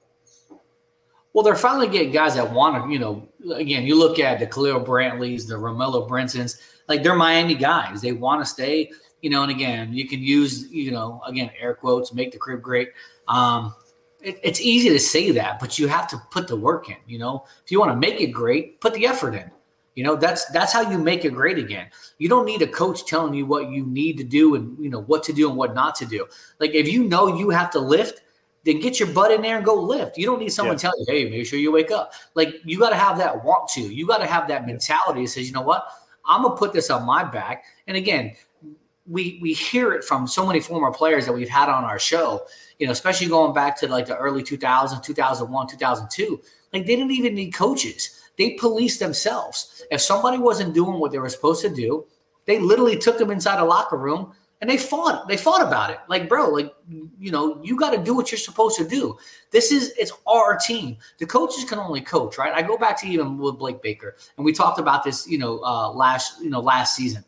Speaker 2: Well, they're finally getting guys that want to, you know, again, you look at the Khalil Brantleys, the Romello Brinsons, like they're Miami guys. They want to stay, you know, and again, you can use, you know, again, air quotes, make the crib great. Um, it, it's easy to say that, but you have to put the work in, you know. If you want to make it great, put the effort in. You know, that's that's how you make it great again. You don't need a coach telling you what you need to do and you know what to do and what not to do. Like if you know you have to lift, then get your butt in there and go lift. You don't need someone yeah. telling you, hey, make sure you wake up. Like you got to have that want to. You got to have that mentality that says, you know what, I'm gonna put this on my back. And again, we we hear it from so many former players that we've had on our show. You know, especially going back to like the early 2000s, 2001, 2002. Like they didn't even need coaches. They policed themselves. If somebody wasn't doing what they were supposed to do, they literally took them inside a locker room and they fought they fought about it like bro like you know you got to do what you're supposed to do this is it's our team the coaches can only coach right i go back to even with blake baker and we talked about this you know uh last you know last season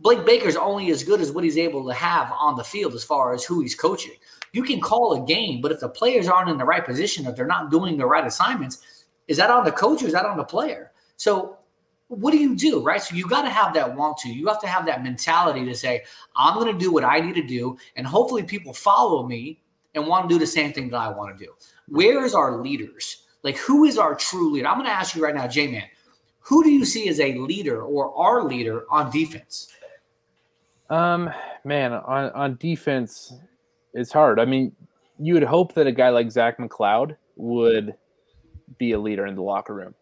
Speaker 2: blake baker's only as good as what he's able to have on the field as far as who he's coaching you can call a game but if the players aren't in the right position if they're not doing the right assignments is that on the coach or is that on the player so what do you do, right? So you got to have that want to. You have to have that mentality to say, I'm going to do what I need to do. And hopefully people follow me and want to do the same thing that I want to do. Where is our leaders? Like, who is our true leader? I'm going to ask you right now, J Man, who do you see as a leader or our leader on defense?
Speaker 4: Um, man, on, on defense, it's hard. I mean, you would hope that a guy like Zach McCloud would be a leader in the locker room.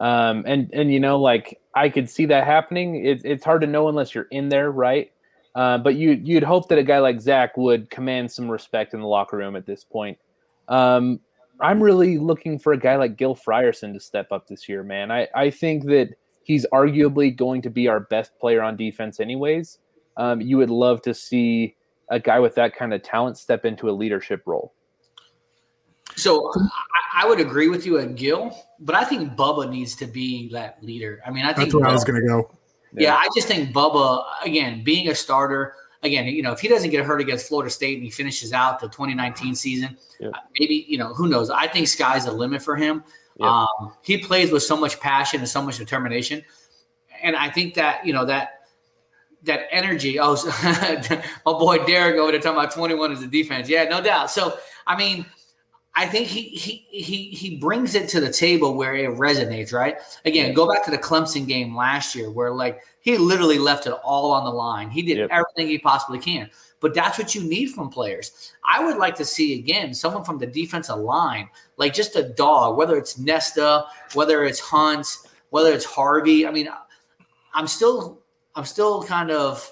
Speaker 4: Um, and and you know, like I could see that happening. It, it's hard to know unless you're in there, right? Uh, but you you'd hope that a guy like Zach would command some respect in the locker room at this point. Um, I'm really looking for a guy like Gil Frierson to step up this year, man. I, I think that he's arguably going to be our best player on defense, anyways. Um, you would love to see a guy with that kind of talent step into a leadership role.
Speaker 2: So I, I, would agree with you at Gil, but I think Bubba needs to be that leader. I mean, I think
Speaker 3: that's where
Speaker 2: Bubba,
Speaker 3: I was going to go.
Speaker 2: Yeah. yeah, I just think Bubba again being a starter. Again, you know, if he doesn't get hurt against Florida State and he finishes out the 2019 season, yeah. maybe you know who knows. I think sky's the limit for him. Yeah. Um, he plays with so much passion and so much determination, and I think that you know that that energy. Oh, my boy Derek over there talking about 21 as a defense. Yeah, no doubt. So I mean I think he he he he brings it to the table where it resonates, right? Again, go back to the Clemson game last year where like he literally left it all on the line. He did everything he possibly can. But that's what you need from players. I would like to see again someone from the defensive line, like just a dog, whether it's Nesta, whether it's Hunt, whether it's Harvey. I mean, I'm still I'm still kind of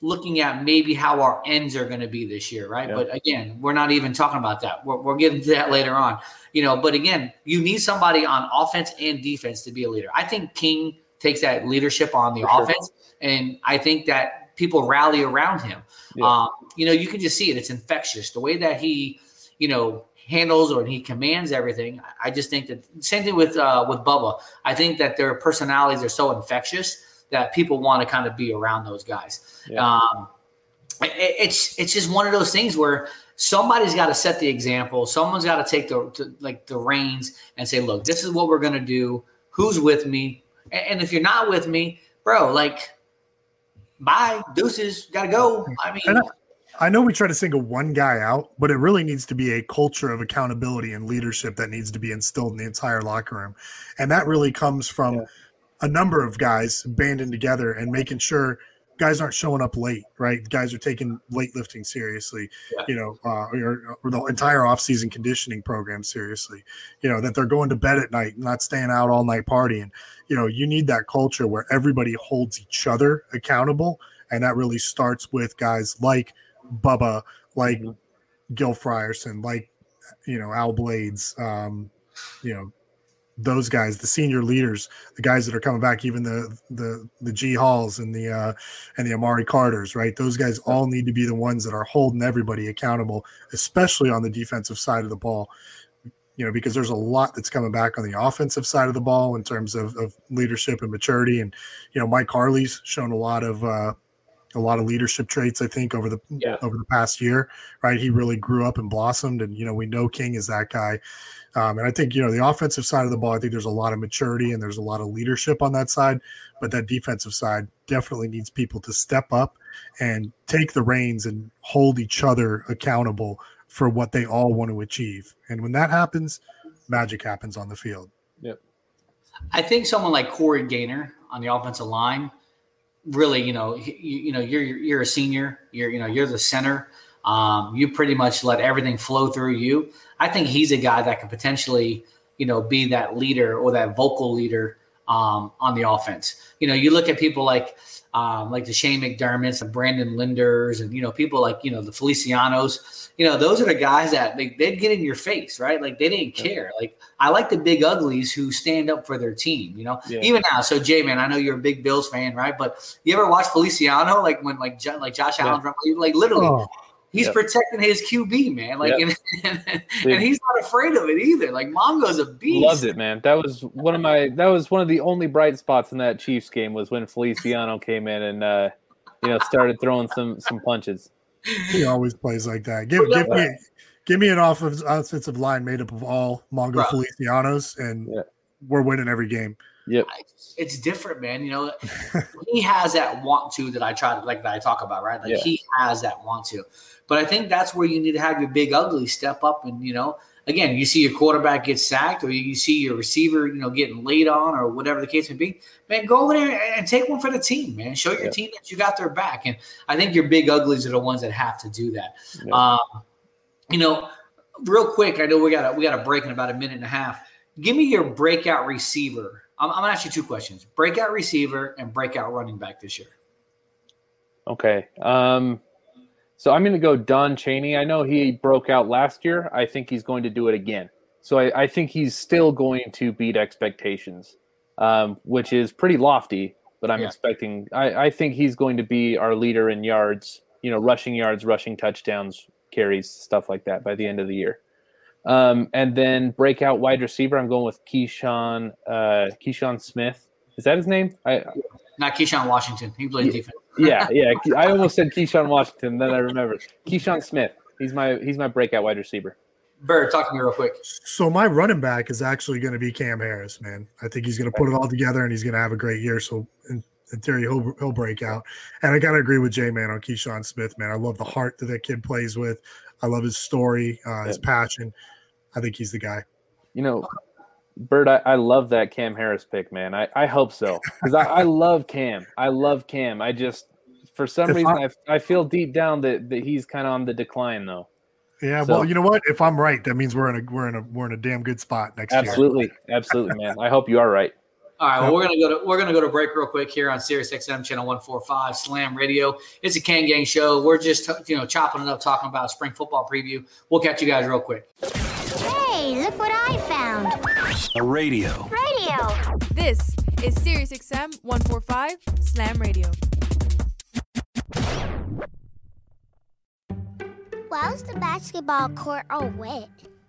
Speaker 2: looking at maybe how our ends are going to be this year, right?
Speaker 4: Yeah.
Speaker 2: But again, we're not even talking about that. We're, we're getting to that later on, you know. But again, you need somebody on offense and defense to be a leader. I think King takes that leadership on the
Speaker 4: For sure.
Speaker 2: offense, and I think that people rally around him. Um, you know, you can just see it; it's infectious. The way that he, you know, handles or he commands everything. I just think that same thing with uh, with Bubba. I think that their personalities are so infectious that people want to kind of be around those guys. Um, it- it's it's just one of those things where somebody's got to set the example. Someone's got to take the to, like the reins and say, "Look, this is what we're gonna do. Who's with me? A- And if you're not with me, bro, like, bye, deuces, gotta go." I mean,
Speaker 3: I, I know we try to single one guy out, but it really needs to be a culture of accountability and leadership that needs to be instilled in the entire locker room. And that really comes from a number of guys banding together and making sure guys aren't showing up late, right? Guys are taking weightlifting seriously, you know, uh, or, or the entire offseason conditioning program seriously, you know, that they're going to bed at night, not staying out all night partying. You know, you need that culture where everybody holds each other accountable. And that really starts with guys like Bubba, like Gil Frierson, like, you know, Al Blades, um, you know, those guys, the senior leaders, the guys that are coming back, even the the the G Halls and the uh and the Amari Carters, right? Those guys all need to be the ones that are holding everybody accountable, especially on the defensive side of the ball. You know, because there's a lot that's coming back on the offensive side of the ball in terms of, of leadership and maturity. And you know, Mike Harley's shown a lot of uh a lot of leadership traits, I think, over the over the past year, right? He really grew up and blossomed, and you know, we know King is that guy. Um, and I think you know the offensive side of the ball. I think there's a lot of maturity and there's a lot of leadership on that side, but that defensive side definitely needs people to step up and take the reins and hold each other accountable for what they all want to achieve. And when that happens, magic happens on the field.
Speaker 4: Yep.
Speaker 2: I think someone like Corey Gaynor on the offensive line, really, you know, you, you know, you're you're a senior, you're you know, you're the center. Um, you pretty much let everything flow through you. I think he's a guy that could potentially, you know, be that leader or that vocal leader um, on the offense. You know, you look at people like um, like the Shane McDermotts, and Brandon Linders, and you know, people like you know the Felicianos. You know, those are the guys that they, they'd get in your face, right? Like they didn't care. Like I like the big uglies who stand up for their team. You know,
Speaker 4: Yeah.
Speaker 2: even now. So Jay, man, I know you're a big Bills fan, right? But you ever watch Feliciano? Like when like Jo- like Josh
Speaker 4: Yeah.
Speaker 2: Allen, like literally.
Speaker 3: Oh.
Speaker 2: He's
Speaker 4: Yep.
Speaker 2: protecting his QB, man. Like,
Speaker 4: Yep.
Speaker 2: and, and,
Speaker 4: Dude.
Speaker 2: he's not afraid of it either. Like, Mongo's a beast.
Speaker 4: Loved it, man. That was one of my that was one of the only bright spots in that Chiefs game was when Feliciano came in and uh, you know started throwing some some punches.
Speaker 3: He always plays like that. Give give me give me an offensive offensive line made up of all Mongo
Speaker 2: Bro.
Speaker 3: Felicianos, and we're winning every game.
Speaker 4: Yep.
Speaker 2: It's different, man. You know, he has that want to that I try to like that I talk about, right? Like
Speaker 4: Yeah.
Speaker 2: he has that want to. But I think that's where you need to have your big ugly step up and you know, again, you see your quarterback get sacked or you see your receiver, you know, getting laid on or whatever the case may be, man, go over there and take one for the team, man. Show your
Speaker 4: Yeah.
Speaker 2: team that you got their back. And I think your big uglies are the ones that have to do that.
Speaker 4: Yeah.
Speaker 2: Um, you know, real quick, I know we got a, we got a break in about a minute and a half. Give me your breakout receiver. I'm, I'm gonna ask you two questions: breakout receiver and breakout running back this year.
Speaker 4: Okay. Um, so I'm going to go Don Chaney. I know he broke out last year. I think he's going to do it again. So I, I think he's still going to beat expectations, um, which is pretty lofty. But I'm
Speaker 2: Yeah.
Speaker 4: expecting. I, I think he's going to be our leader in yards. You know, rushing yards, rushing touchdowns, carries, stuff like that by the end of the year. Um, and then breakout wide receiver. I'm going with Keyshawn uh, Keyshawn Smith. Is that his name? I,
Speaker 2: Not Keyshawn Washington. He plays defense.
Speaker 4: yeah, yeah. I almost said Keyshawn Washington, then I remembered Keyshawn Smith. He's my he's my breakout wide receiver.
Speaker 2: Bird, talk to me real quick.
Speaker 3: So my running back is actually going to be Cam Harris, man. I think he's going to put it all together and he's going to have a great year. So in, in theory, he'll he'll break out. And I got to agree with Jay, man, on Keyshawn Smith, man. I love the heart that that kid plays with. I love his story, uh, his passion. I think he's the guy.
Speaker 4: You know, Bert, I, I love that Cam Harris pick, man. I, I hope so because I, I love Cam. I love Cam. I just for some
Speaker 3: If
Speaker 4: reason
Speaker 3: I-
Speaker 4: I, feel deep down that, that he's kind of on the decline though.
Speaker 3: Yeah,
Speaker 4: So-
Speaker 3: well, you know what? If I'm right, that means we're in a we're in a we're in a damn good spot next year.
Speaker 4: Absolutely, absolutely, man. I hope you are right.
Speaker 2: All right, well, we're gonna go to we're gonna go to break real quick here on Sirius XM channel one four five Slam Radio. It's a Kane Gang show. We're just you know chopping it up, talking about spring football preview. We'll catch you guys real quick.
Speaker 33: Hey, look what I found.
Speaker 10: A radio.
Speaker 33: Radio.
Speaker 13: This is Sirius XM 145 Slam Radio.
Speaker 33: Why was the basketball court all wet?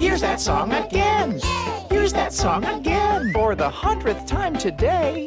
Speaker 22: Here's that song again. Here's that song again. For the hundredth time today.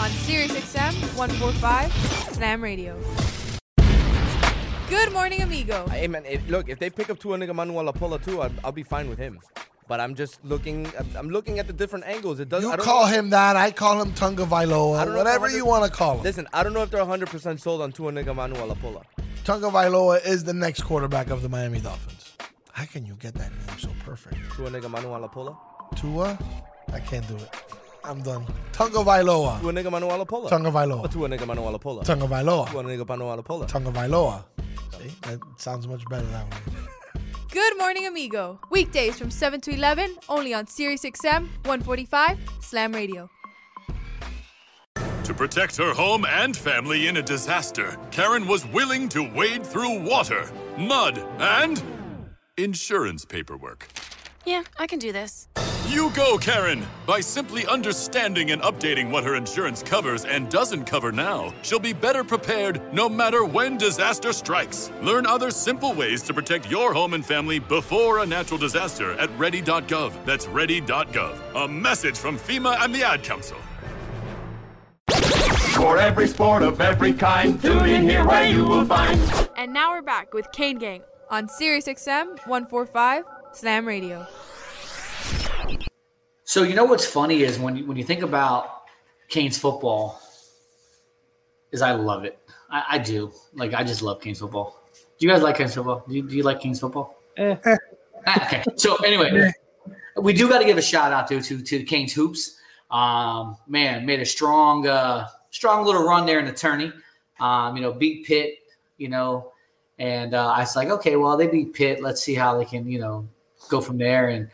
Speaker 13: on Sirius XM 145 Slam Radio. Good morning, amigo.
Speaker 7: Hey man, if, look, if they pick up Tuanigamanuolepola too, I'll, I'll be fine with him. But I'm just looking. I'm- I'm looking at the different angles. It doesn't.
Speaker 8: You
Speaker 7: I don't
Speaker 8: call
Speaker 7: know-
Speaker 8: him that. I call him Tunga
Speaker 7: I
Speaker 8: Vailoa.
Speaker 7: don't know if
Speaker 8: Whatever you want to call him.
Speaker 7: Listen, I don't know if they're 100 percent sold on Tuanigamanuolepola.
Speaker 8: Tunga Vailoa is the next quarterback of the Miami Dolphins. How can you get that name so perfect?
Speaker 7: Tuanigamanuolepola.
Speaker 8: Tua? I can't do it. I'm done. Tunga Vailoa.
Speaker 7: Tuanigamanuolepola.
Speaker 8: Tunga Vailoa.
Speaker 7: Tuanigamanuolepola.
Speaker 8: Tunga Vailoa.
Speaker 7: Tuanigamanuolepola.
Speaker 8: Tunga Vailoa. See, that sounds much better that way.
Speaker 13: Good morning, amigo. Weekdays from 7 to 11, only on Sirius XM 145 Slam Radio.
Speaker 24: To protect her home and family in a disaster, Karen was willing to wade through water, mud, and insurance paperwork.
Speaker 34: Yeah, I can do this.
Speaker 24: You go, Karen! By simply understanding and updating what her insurance covers and doesn't cover now, she'll be better prepared no matter when disaster strikes. Learn other simple ways to protect your home and family before a natural disaster at ready.gov. That's ready.gov. A message from FEMA and the Ad Council.
Speaker 35: For every sport of every kind, tune in here where you will find.
Speaker 13: And now we're back with Kane Gang on Sirius XM 145 Slam Radio.
Speaker 2: So you know what's funny is when you, when you think about Canes football, is I love it. I, I do. Like I just love Canes football. Do you guys like Canes football? Do you, do you like Canes football? Ah, okay. So anyway, we do got to give a shout out to to to Canes hoops. Um, man, made a strong uh, strong little run there in the tourney. Um, you know, beat Pitt. You know, and uh, I was like, okay, well they beat Pitt. Let's see how they can you know go from there and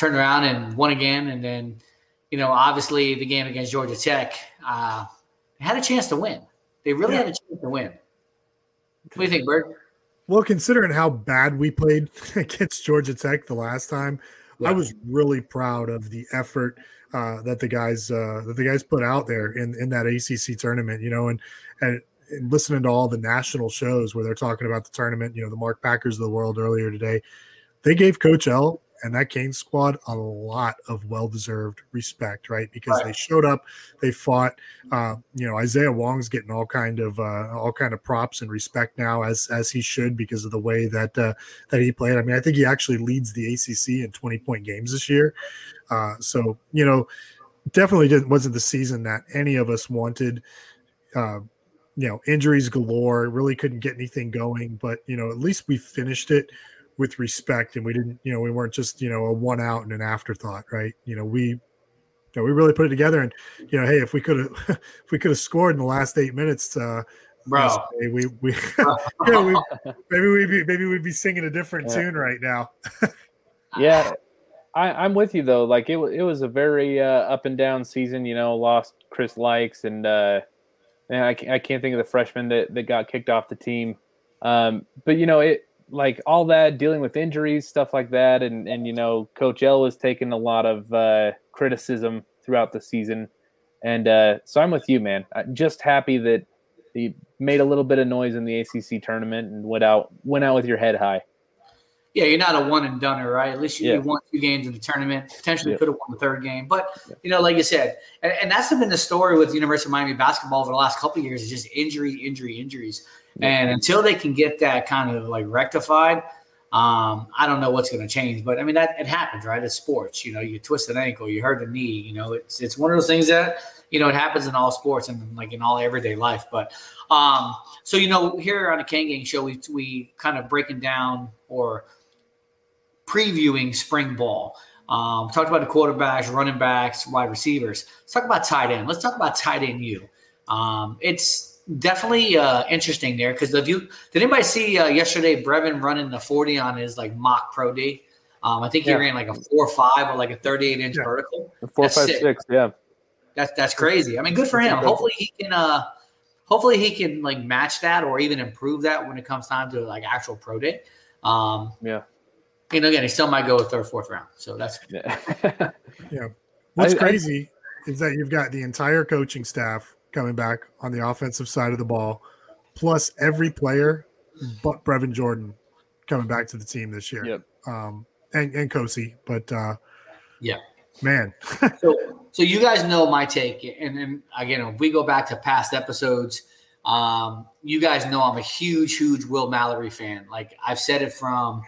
Speaker 2: turned around and won again. And then, you know, obviously the game against Georgia Tech uh, had a chance to win. They really had a chance to win. What do you think, Bert?
Speaker 3: Well, considering how bad we played against Georgia Tech the last time, I was really proud of the effort uh, that the guys uh, that the guys put out there in in that ACC tournament. You know, and and, and listening to all the national shows where they're talking about the tournament. You know, the Mark Packers of the world earlier today, they gave Coach L and that Kane squad a lot of well-deserved respect, right? Because
Speaker 2: Right.
Speaker 3: they showed up, they fought. Uh, you know, Isaiah Wong's getting all kind of uh, all kind of props and respect now, as as he should, because of the way that uh, that he played. I mean, I think he actually leads the ACC in twenty-point games this year. Uh, so you know, definitely didn't wasn't the season that any of us wanted. Uh, you know, injuries galore. Really couldn't get anything going, but you know, at least we finished it with respect, and we didn't. You know, we weren't just you know a one out and an afterthought, right? You know, we. You know, we really put it together, and you know, hey, if we could have, if we could have scored in the last eight minutes, uh,
Speaker 2: Bro.
Speaker 3: we we, yeah, we maybe we'd be maybe we'd be singing a different
Speaker 4: Yeah.
Speaker 3: tune right now.
Speaker 4: Yeah, I, I'm with you though. Like it, it was a very uh, up and down season. You know, lost Chris Lykes and uh, man, I can't, I can't think of the freshman that, that got kicked off the team. Um, but you know, it like all that dealing with injuries, stuff like that, and and you know, Coach L was taking a lot of uh, criticism throughout the season, and uh, so I'm with you, man. I'm just happy that he made a little bit of noise in the ACC tournament and went out went out with your head high.
Speaker 2: yeah, you're not a one and done, right? At least you,
Speaker 4: Yeah.
Speaker 2: won two games in the tournament. Potentially
Speaker 4: Yeah.
Speaker 2: could have won the third game, but you know, like you said, and, and that's been the story with the University of Miami basketball over the last couple of years. Is just injury, injury, injuries, and until they can get that kind of like rectified, um, I don't know what's going to change. But I mean, that it happens, right? It's sports. You know, you twist an ankle, you hurt a knee. You know, it's it's one of those things that you know it happens in all sports and like in all everyday life. But um, so you know, here on the Kane Gang Show, we we kind of breaking down or previewing spring ball. Um, talked about the quarterbacks, running backs, wide receivers. Let's talk about tight end. Let's talk about tight end You, Um, it's definitely uh, interesting there because if you did anybody see uh, yesterday Brevin running the 40 on his like mock pro D? Um, I think he
Speaker 4: Yeah.
Speaker 2: ran like a four five or like a 38 inch vertical.
Speaker 4: Four,
Speaker 2: That's
Speaker 4: five,
Speaker 2: sick.
Speaker 4: six, yeah.
Speaker 2: That's that's crazy. I mean, good for him. Hopefully he can uh hopefully he can like match that or even improve that when it comes time to like actual pro day. Um
Speaker 4: yeah.
Speaker 2: You know, again, he still might go third, fourth round. So that's
Speaker 4: yeah.
Speaker 3: Yeah. What's
Speaker 4: I- I-
Speaker 3: crazy is that you've got the entire coaching staff coming back on the offensive side of the ball, plus every player but Brevin Jordan coming back to the team this year.
Speaker 4: Yep.
Speaker 3: Um, and and Kosi, but uh,
Speaker 2: yeah.
Speaker 3: man,
Speaker 2: so so you guys know my take and then again if we go back to past episodes um you guys know i'm a huge huge will mallory fan like i've said it from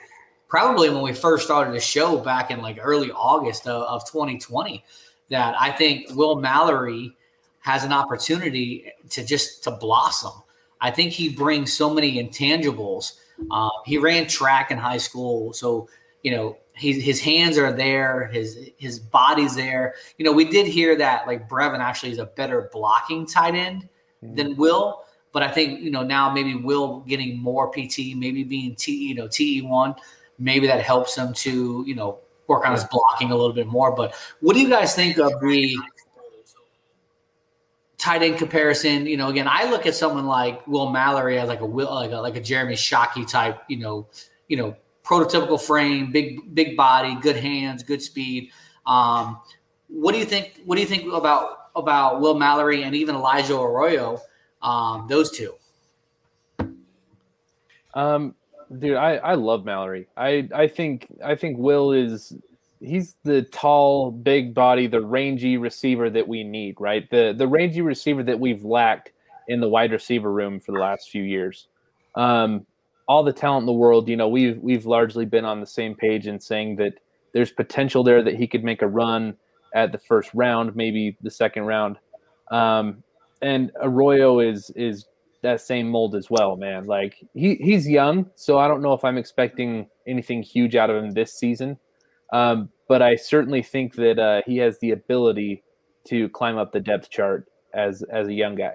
Speaker 2: probably when we first started the show back in like early august of, of 2020 that i think will mallory has an opportunity to just to blossom i think he brings so many intangibles uh, he ran track in high school so you know his his hands are there, his his body's there. You know, we did hear that like Brevin actually is a better blocking tight end than Will, but I think you know now maybe Will getting more PT, maybe being T you know TE one, maybe that helps him to you know work on his blocking a little bit more. But what do you guys think of the tight end comparison? You know, again, I look at someone like Will Mallory as like a Will like a, like a Jeremy Shockey type. You know, you know prototypical frame, big big body, good hands, good speed. Um, what do you think? What do you think about about Will Mallory and even Elijah Arroyo? Um, those two.
Speaker 4: Um, dude, I, I love Mallory. I, I think I think Will is he's the tall, big body, the rangy receiver that we need, right? The the rangy receiver that we've lacked in the wide receiver room for the last few years. Um, all the talent in the world, you know, we've we've largely been on the same page in saying that there's potential there that he could make a run at the first round, maybe the second round. Um, and Arroyo is is that same mold as well, man. Like he he's young, so I don't know if I'm expecting anything huge out of him this season. Um, but I certainly think that uh, he has the ability to climb up the depth chart as as a young guy.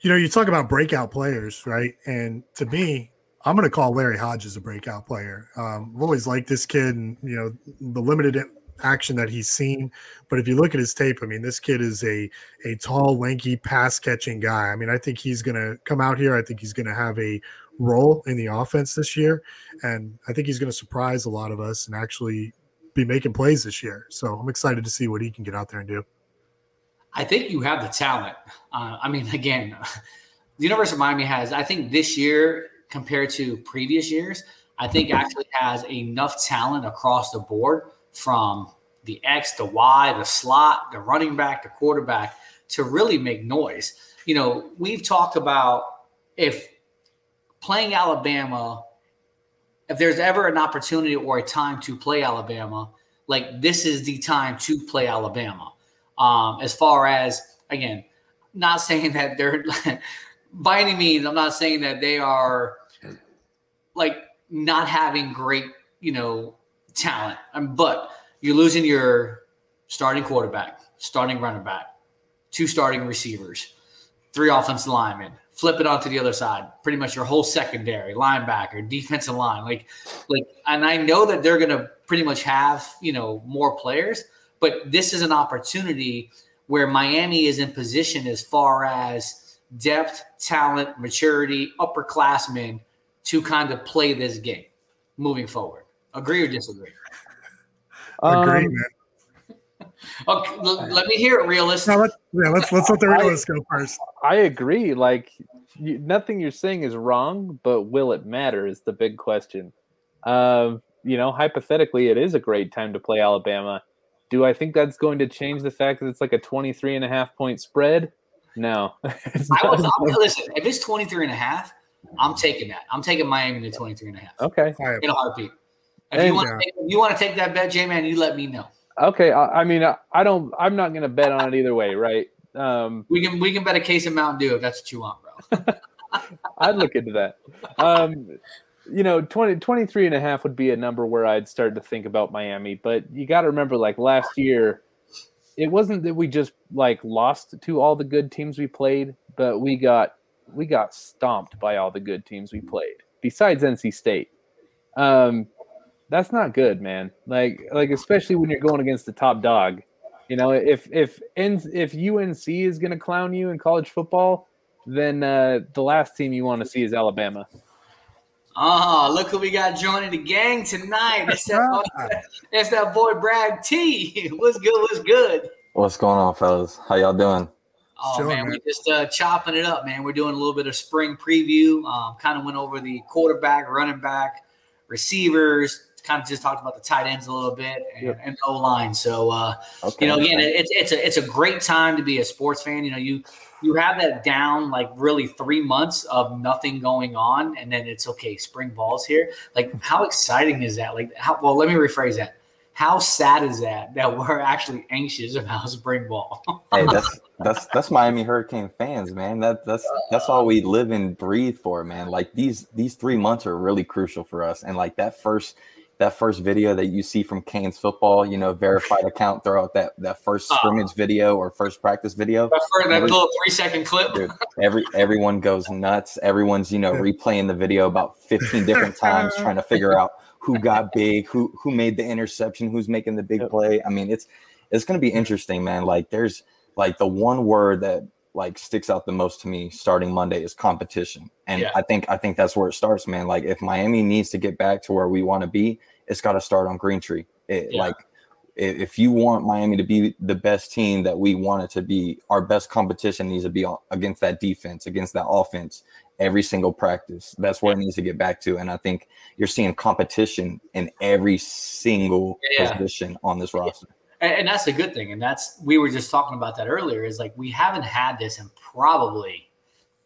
Speaker 3: you know, you talk about breakout players, right? And to me, I'm going to call Larry Hodges a breakout player. Um, I've always liked this kid, and you know, the limited action that he's seen. But if you look at his tape, I mean, this kid is a a tall, lanky, pass catching guy. I mean, I think he's going to come out here. I think he's going to have a role in the offense this year, and I think he's going to surprise a lot of us and actually be making plays this year. So I'm excited to see what he can get out there and do.
Speaker 2: I think you have the talent. Uh, I mean, again, the University of Miami has, I think this year compared to previous years, I think actually has enough talent across the board from the X, the Y, the slot, the running back, the quarterback to really make noise. You know, we've talked about if playing Alabama, if there's ever an opportunity or a time to play Alabama, like this is the time to play Alabama. Um, as far as again, not saying that they're by any means, I'm not saying that they are like not having great, you know, talent. Um, but you're losing your starting quarterback, starting running back, two starting receivers, three offensive linemen, flip it onto the other side. Pretty much your whole secondary, linebacker, defensive line, like, like, and I know that they're gonna pretty much have you know more players, but this is an opportunity where Miami is in position as far as depth, talent, maturity, upperclassmen to kind of play this game moving forward. Agree or disagree?
Speaker 3: Agree,
Speaker 4: Um,
Speaker 3: man.
Speaker 2: Okay, let me hear it, realist.
Speaker 3: Now let's, yeah, let's let's let the realists go first.
Speaker 4: I agree. Like you, nothing you're saying is wrong, but will it matter is the big question. Um, you know, hypothetically, it is a great time to play Alabama. Do I think that's going to change the fact that it's like a 23 and a half point spread? No.
Speaker 2: I was, I'm, listen, if it's 23 and a half, I'm taking that. I'm taking Miami to 23 and a half
Speaker 4: okay.
Speaker 2: in a heartbeat. If you want to take, if you want to take that bet, J man, you let me know.
Speaker 4: Okay. I, I mean, I, I don't. I'm not going to bet on it either way, right? Um,
Speaker 2: We can we can bet a case of Mountain Dew if that's what you want, bro.
Speaker 4: I'd look into that. Um, you know, 20, 23 and a half would be a number where I'd start to think about Miami. But you got to remember, like last year, it wasn't that we just like lost to all the good teams we played, but we got we got stomped by all the good teams we played. Besides NC State, um, that's not good, man. Like like especially when you're going against the top dog. You know, if if if UNC is going to clown you in college football, then uh, the last team you want to see is Alabama.
Speaker 2: Oh, look who we got joining the gang tonight. It's that, it's that boy Brad T. What's good? What's good?
Speaker 36: What's going on, fellas? How y'all doing?
Speaker 2: Oh
Speaker 3: Chilling,
Speaker 2: man,
Speaker 3: man.
Speaker 2: we just uh, chopping it up, man. We're doing a little bit of spring preview. Um, kind of went over the quarterback, running back, receivers. Kind of just talked about the tight ends a little bit and,
Speaker 4: Yep.
Speaker 2: and O line. So uh,
Speaker 36: Okay.
Speaker 2: you know, again, it, it's it's a it's a great time to be a sports fan. You know, you you have that down like really three months of nothing going on, and then it's okay. Spring ball's here. Like, how exciting is that? Like, how well? Let me rephrase that. How sad is that that we're actually anxious about spring ball?
Speaker 36: hey, that's that's that's Miami Hurricane fans, man. That that's that's all we live and breathe for, man. Like these these three months are really crucial for us. And like that first that first video that you see from Canes football, you know, verified account, throw out that that first
Speaker 2: Oh.
Speaker 36: scrimmage video or first practice video.
Speaker 2: that, first, that
Speaker 36: Every-
Speaker 2: little three second clip.
Speaker 36: Dude, every everyone goes nuts. Everyone's you know replaying the video about 15 different times, trying to figure out who got big, who who made the interception, who's making the big play. I mean, it's it's gonna be interesting, man. Like there's like the one word that like sticks out the most to me starting Monday is competition. And
Speaker 2: Yeah.
Speaker 36: I think I think that's where it starts, man. Like if Miami needs to get back to where we want to be, it's got to start on Greentree. It,
Speaker 2: Yeah.
Speaker 36: Like if you want Miami to be the best team that we want it to be, our best competition needs to be against that defense, against that offense, every single practice. That's where it needs to get back to. And I think you're seeing competition in every single
Speaker 2: Yeah.
Speaker 36: position on this roster.
Speaker 2: and, that's a good thing. And that's we were just talking about that earlier. Is like we haven't had this in probably,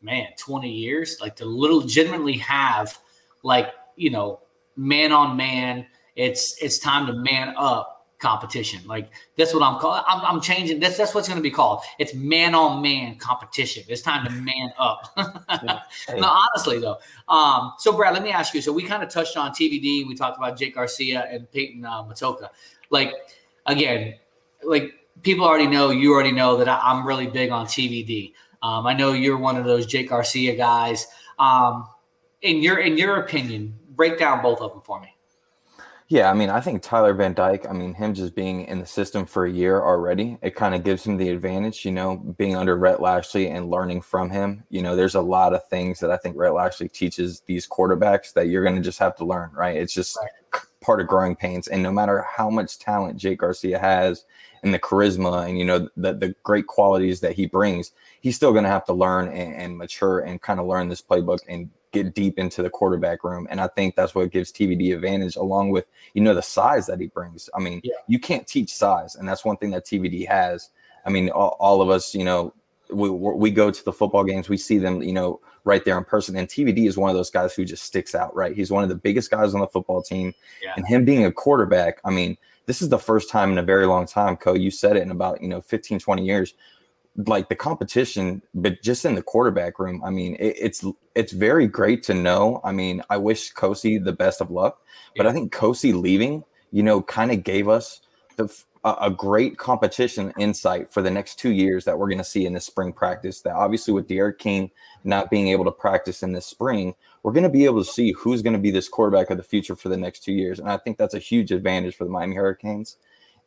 Speaker 2: man, twenty years. Like to legitimately have, like you know, man on man. It's it's time to man up competition. Like that's what I'm calling. I'm, I'm changing. That's that's what's going to be called. It's man on man competition. It's time to man up. no, honestly though. Um, so Brad, let me ask you. So we kind of touched on TVD. We talked about Jake Garcia and Peyton uh, Matocha. Like again, like people already know, you already know that I, I'm really big on TVD. Um, I know you're one of those Jake Garcia guys. Um, in your in your opinion, break down both of them for me.
Speaker 36: Yeah, I mean, I think Tyler Van Dyke, I mean, him just being in the system for a year already, it kind of gives him the advantage, you know, being under Rhett Lashlee and learning from him. You know, there's a lot of things that I think Rhett Lashlee teaches these quarterbacks that you're going to just have to learn, right? It's just part of growing pains. And no matter how much talent Jake Garcia has and the charisma and, you know, the, the great qualities that he brings, he's still going to have to learn and, and mature and kind of learn this playbook and get deep into the quarterback room. And I think that's what gives TVD advantage, along with you know the size that he brings. I mean, you can't teach size, and that's one thing that TVD has. I mean, all, all of us, you know, we we go to the football games, we see them, you know, right there in person. And TVD is one of those guys who just sticks out, right? He's one of the biggest guys on the football team,
Speaker 2: Yeah.
Speaker 36: and him being a quarterback. I mean, this is the first time in a very long time, Co. You said it in about you know 15, 20 years like the competition, but just in the quarterback room, I mean, it, it's it's very great to know. I mean, I wish Kosi the best of luck, but I think Kosi leaving, you know, kind of gave us the a, a great competition insight for the next two years that we're going to see in this spring practice. That obviously with D'Eriq King not being able to practice in this spring, we're going to be able to see who's going to be this quarterback of the future for the next two years. And I think that's a huge advantage for the Miami Hurricanes.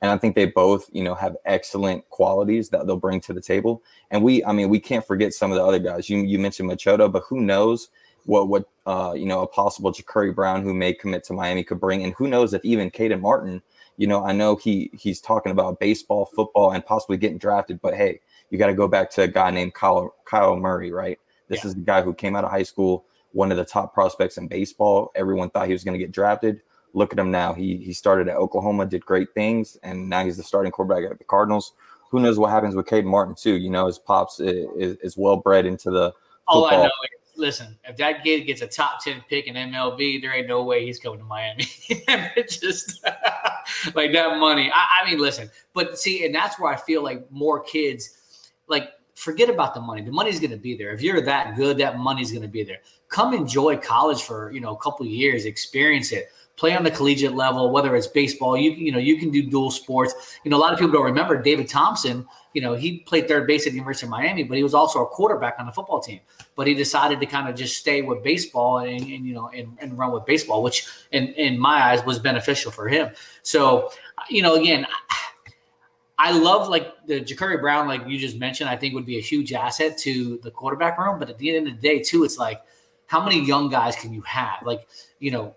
Speaker 36: And I think they both, you know, have excellent qualities that they'll bring to the table. And we, I mean, we can't forget some of the other guys. You you mentioned Machado, but who knows what what uh, you know a possible Jacurri Brown who may commit to Miami could bring, and who knows if even Caden Martin, you know, I know he he's talking about baseball, football, and possibly getting drafted, but hey, you got to go back to a guy named Kyle Kyle Murray, right? This
Speaker 2: Yeah.
Speaker 36: is the guy who came out of high school, one of the top prospects in baseball. Everyone thought he was going to get drafted. Look at him now. He he started at Oklahoma, did great things, and now he's the starting quarterback at the Cardinals. Who knows what happens with Caden Martin too? You know, his pops is, is, well bred into the
Speaker 2: All I know is, listen, if that kid gets a top 10 pick in MLB, there ain't no way he's coming to Miami. Just like that money. I, I mean, listen, but see, and that's where I feel like more kids, like, forget about the money. The money's going to be there. If you're that good, that money's going to be there. Come enjoy college for, you know, a couple of years, experience it. Play on the collegiate level, whether it's baseball, you you know, you can do dual sports. You know, a lot of people don't remember David Thompson. You know, he played third base at the University of Miami, but he was also a quarterback on the football team. But he decided to kind of just stay with baseball and, and you know and, and run with baseball, which in in my eyes was beneficial for him. So, you know, again, I love like the Jacurri Brown, like you just mentioned, I think would be a huge asset to the quarterback room. But at the end of the day, too, it's like how many young guys can you have? Like, you know,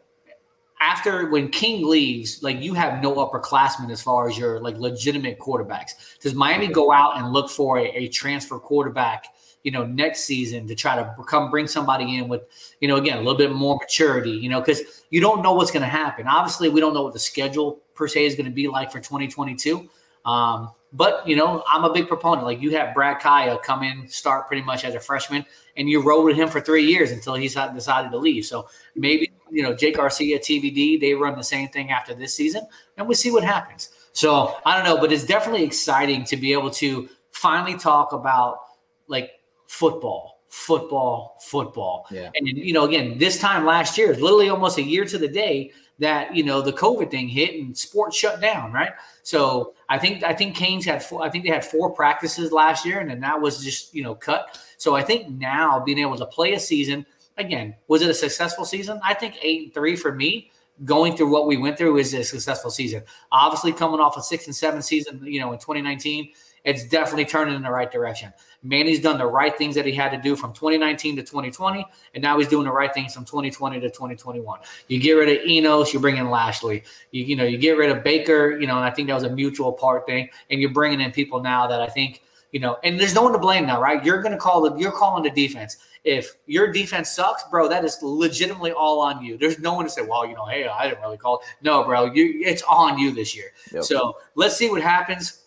Speaker 2: after when King leaves, like you have no upperclassmen as far as your like legitimate quarterbacks. Does Miami go out and look for a, a transfer quarterback, you know, next season to try to come bring somebody in with, you know, again, a little bit more maturity, you know, because you don't know what's going to happen. Obviously, we don't know what the schedule per se is going to be like for 2022. Um, but you know, I'm a big proponent. Like you have Brad Kaaya come in, start pretty much as a freshman, and you rode with him for three years until he decided decided to leave. So maybe you know Jake Garcia, TVD, they run the same thing after this season, and we see what happens. So I don't know, but it's definitely exciting to be able to finally talk about like football, football, football.
Speaker 36: Yeah.
Speaker 2: And you know, again, this time last year, is literally almost a year to the day that you know the COVID thing hit and sports shut down, right? So I think I think Canes had four, I think they had four practices last year, and then that was just you know cut. So I think now being able to play a season again, was it a successful season? I think eight and three for me. Going through what we went through is a successful season. Obviously, coming off a six and seven season, you know, in 2019, it's definitely turning in the right direction. Manny's done the right things that he had to do from 2019 to 2020, and now he's doing the right things from 2020 to 2021. You get rid of Enos, you bring in Lashlee. You, you know, you get rid of Baker, you know, and I think that was a mutual part thing, and you're bringing in people now that I think, you know, and there's no one to blame now, right? You're going to call the, you're calling the defense. If your defense sucks, bro, that is legitimately all on you. There's no one to say, well, you know, hey, I didn't really call it. No, bro, you, it's on you this year.
Speaker 36: Yep.
Speaker 2: So let's see what happens.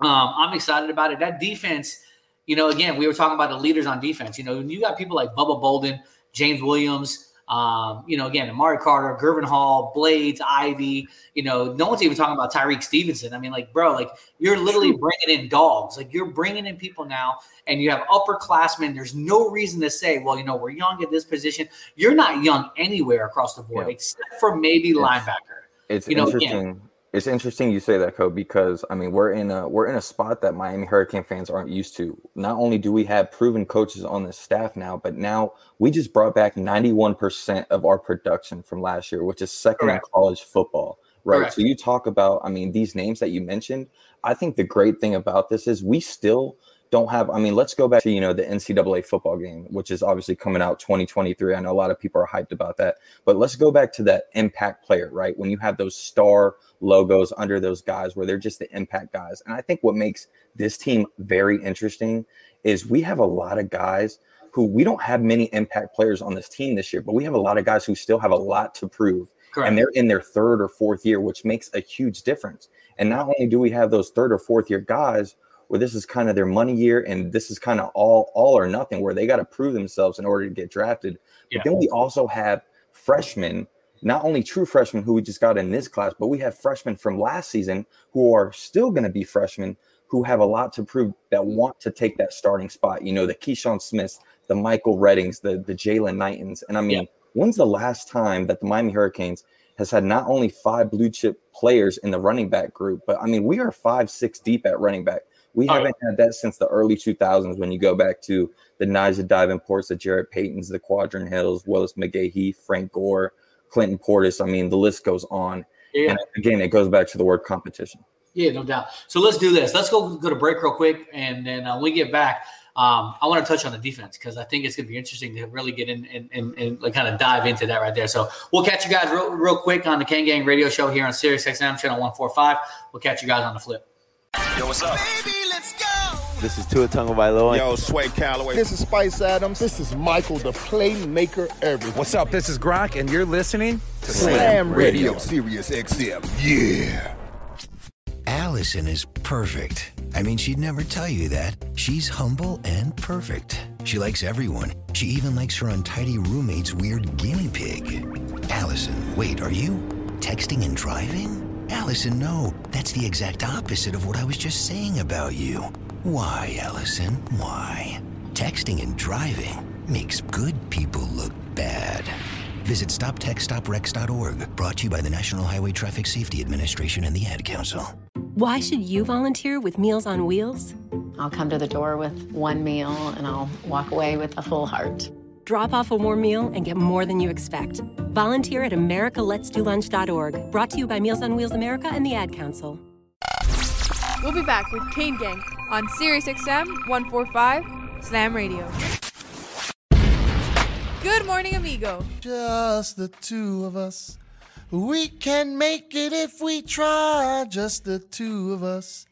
Speaker 2: Um, I'm excited about it. That defense, you know, again, we were talking about the leaders on defense. You know, when you got people like Bubba Bolden, James Williams, um, you know, again, Amari Carter, Gurvan Hall, Blades, Ivy, you know, no one's even talking about Tyrique Stevenson. I mean, like, bro, like you're literally bringing in dogs. Like you're bringing in people now and you have upperclassmen. There's no reason to say, well, you know, we're young at this position. You're not young anywhere across the board,
Speaker 36: Yeah.
Speaker 2: except for maybe linebacker.
Speaker 36: It's
Speaker 2: You know, again-
Speaker 36: interesting. It's interesting you say that, Code, because I mean we're in a we're in a spot that Miami Hurricane fans aren't used to. Not only do we have proven coaches on the staff now, but now we just brought back 91% of our production from last year, which is second
Speaker 2: Correct.
Speaker 36: in college football. Right.
Speaker 2: Correct.
Speaker 36: So you talk about, I mean, these names that you mentioned. I think the great thing about this is we still don't have. I mean, let's go back to you know the NCAA football game, which is obviously coming out 2023. I know a lot of people are hyped about that, but let's go back to that impact player, right? When you have those star logos under those guys, where they're just the impact guys, and I think what makes this team very interesting is we have a lot of guys who we don't have many impact players on this team this year, but we have a lot of guys who still have a lot to prove.
Speaker 2: Correct.
Speaker 36: And they're in their third or fourth year, which makes a huge difference. And not only do we have those third or fourth year guys where this is kind of their money year and this is kind of all all or nothing where they got to prove themselves in order to get drafted.
Speaker 2: Yeah.
Speaker 36: But then we also have freshmen, not only true freshmen who we just got in this class, but we have freshmen from last season who are still going to be freshmen who have a lot to prove that want to take that starting spot. You know, the Keyshawn Smiths, the Michael Reddings, the the Jaylan Knightons. And I mean, when's the last time that the Miami Hurricanes has had not only five blue chip players in the running back group, but I mean, we are five, six deep at running back. We
Speaker 2: Oh,
Speaker 36: haven't had that since the early 2000s when you go back to the Najeh Davenports, the Jarrett Paytons, the Quadtrine Hills, Willis McGahee, Frank Gore, Clinton Portis. I mean, the list goes on.
Speaker 2: Yeah.
Speaker 36: And again, it goes back to the word competition.
Speaker 2: Yeah, no doubt. So let's do this. Let's go go to break real quick, and then uh, when we get back, um, I want to touch on the defense because I think it's going to be interesting to really get in and, and, and like kind of dive into that right there. So we'll catch you guys real, real quick on the Kane Gang Radio Show here on Sirius XM channel one four five. We'll catch you guys on the flip.
Speaker 37: Yo, what's up?
Speaker 38: baby This is Tua Tonga Vailoa.
Speaker 37: Yo, Sway Calloway.
Speaker 6: This is Spice Adams. This is Michael, the playmaker everything.
Speaker 39: What's up? This is Gronk, and you're listening to
Speaker 6: Slam Radio, Sirius XM. Yeah.
Speaker 10: Allison is perfect. I mean, she'd never tell you that. She's humble and perfect. She likes everyone. She even likes her untidy roommate's weird guinea pig. Allison, wait, are you texting and driving? Allison, no. That's the exact opposite of what I was just saying about you. Why, Allison? Why? Texting and driving makes good people look bad. Visit StopTextsStopWrecks.org, brought to you by the National Highway Traffic Safety Administration and the Ad Council.
Speaker 11: Why should you volunteer with Meals on Wheels?
Speaker 40: I'll come to the door with one meal and I'll walk away with a full heart.
Speaker 11: Drop off a warm meal and get more than you expect. Volunteer at americaletsdolunch.org, brought to you by Meals on Wheels America and the Ad Council.
Speaker 13: We'll be back with Kane Gang on Sirius XM 145 Slam Radio. Good morning, amigo.
Speaker 8: Just the two of us. We can make it if we try. Just the two of us.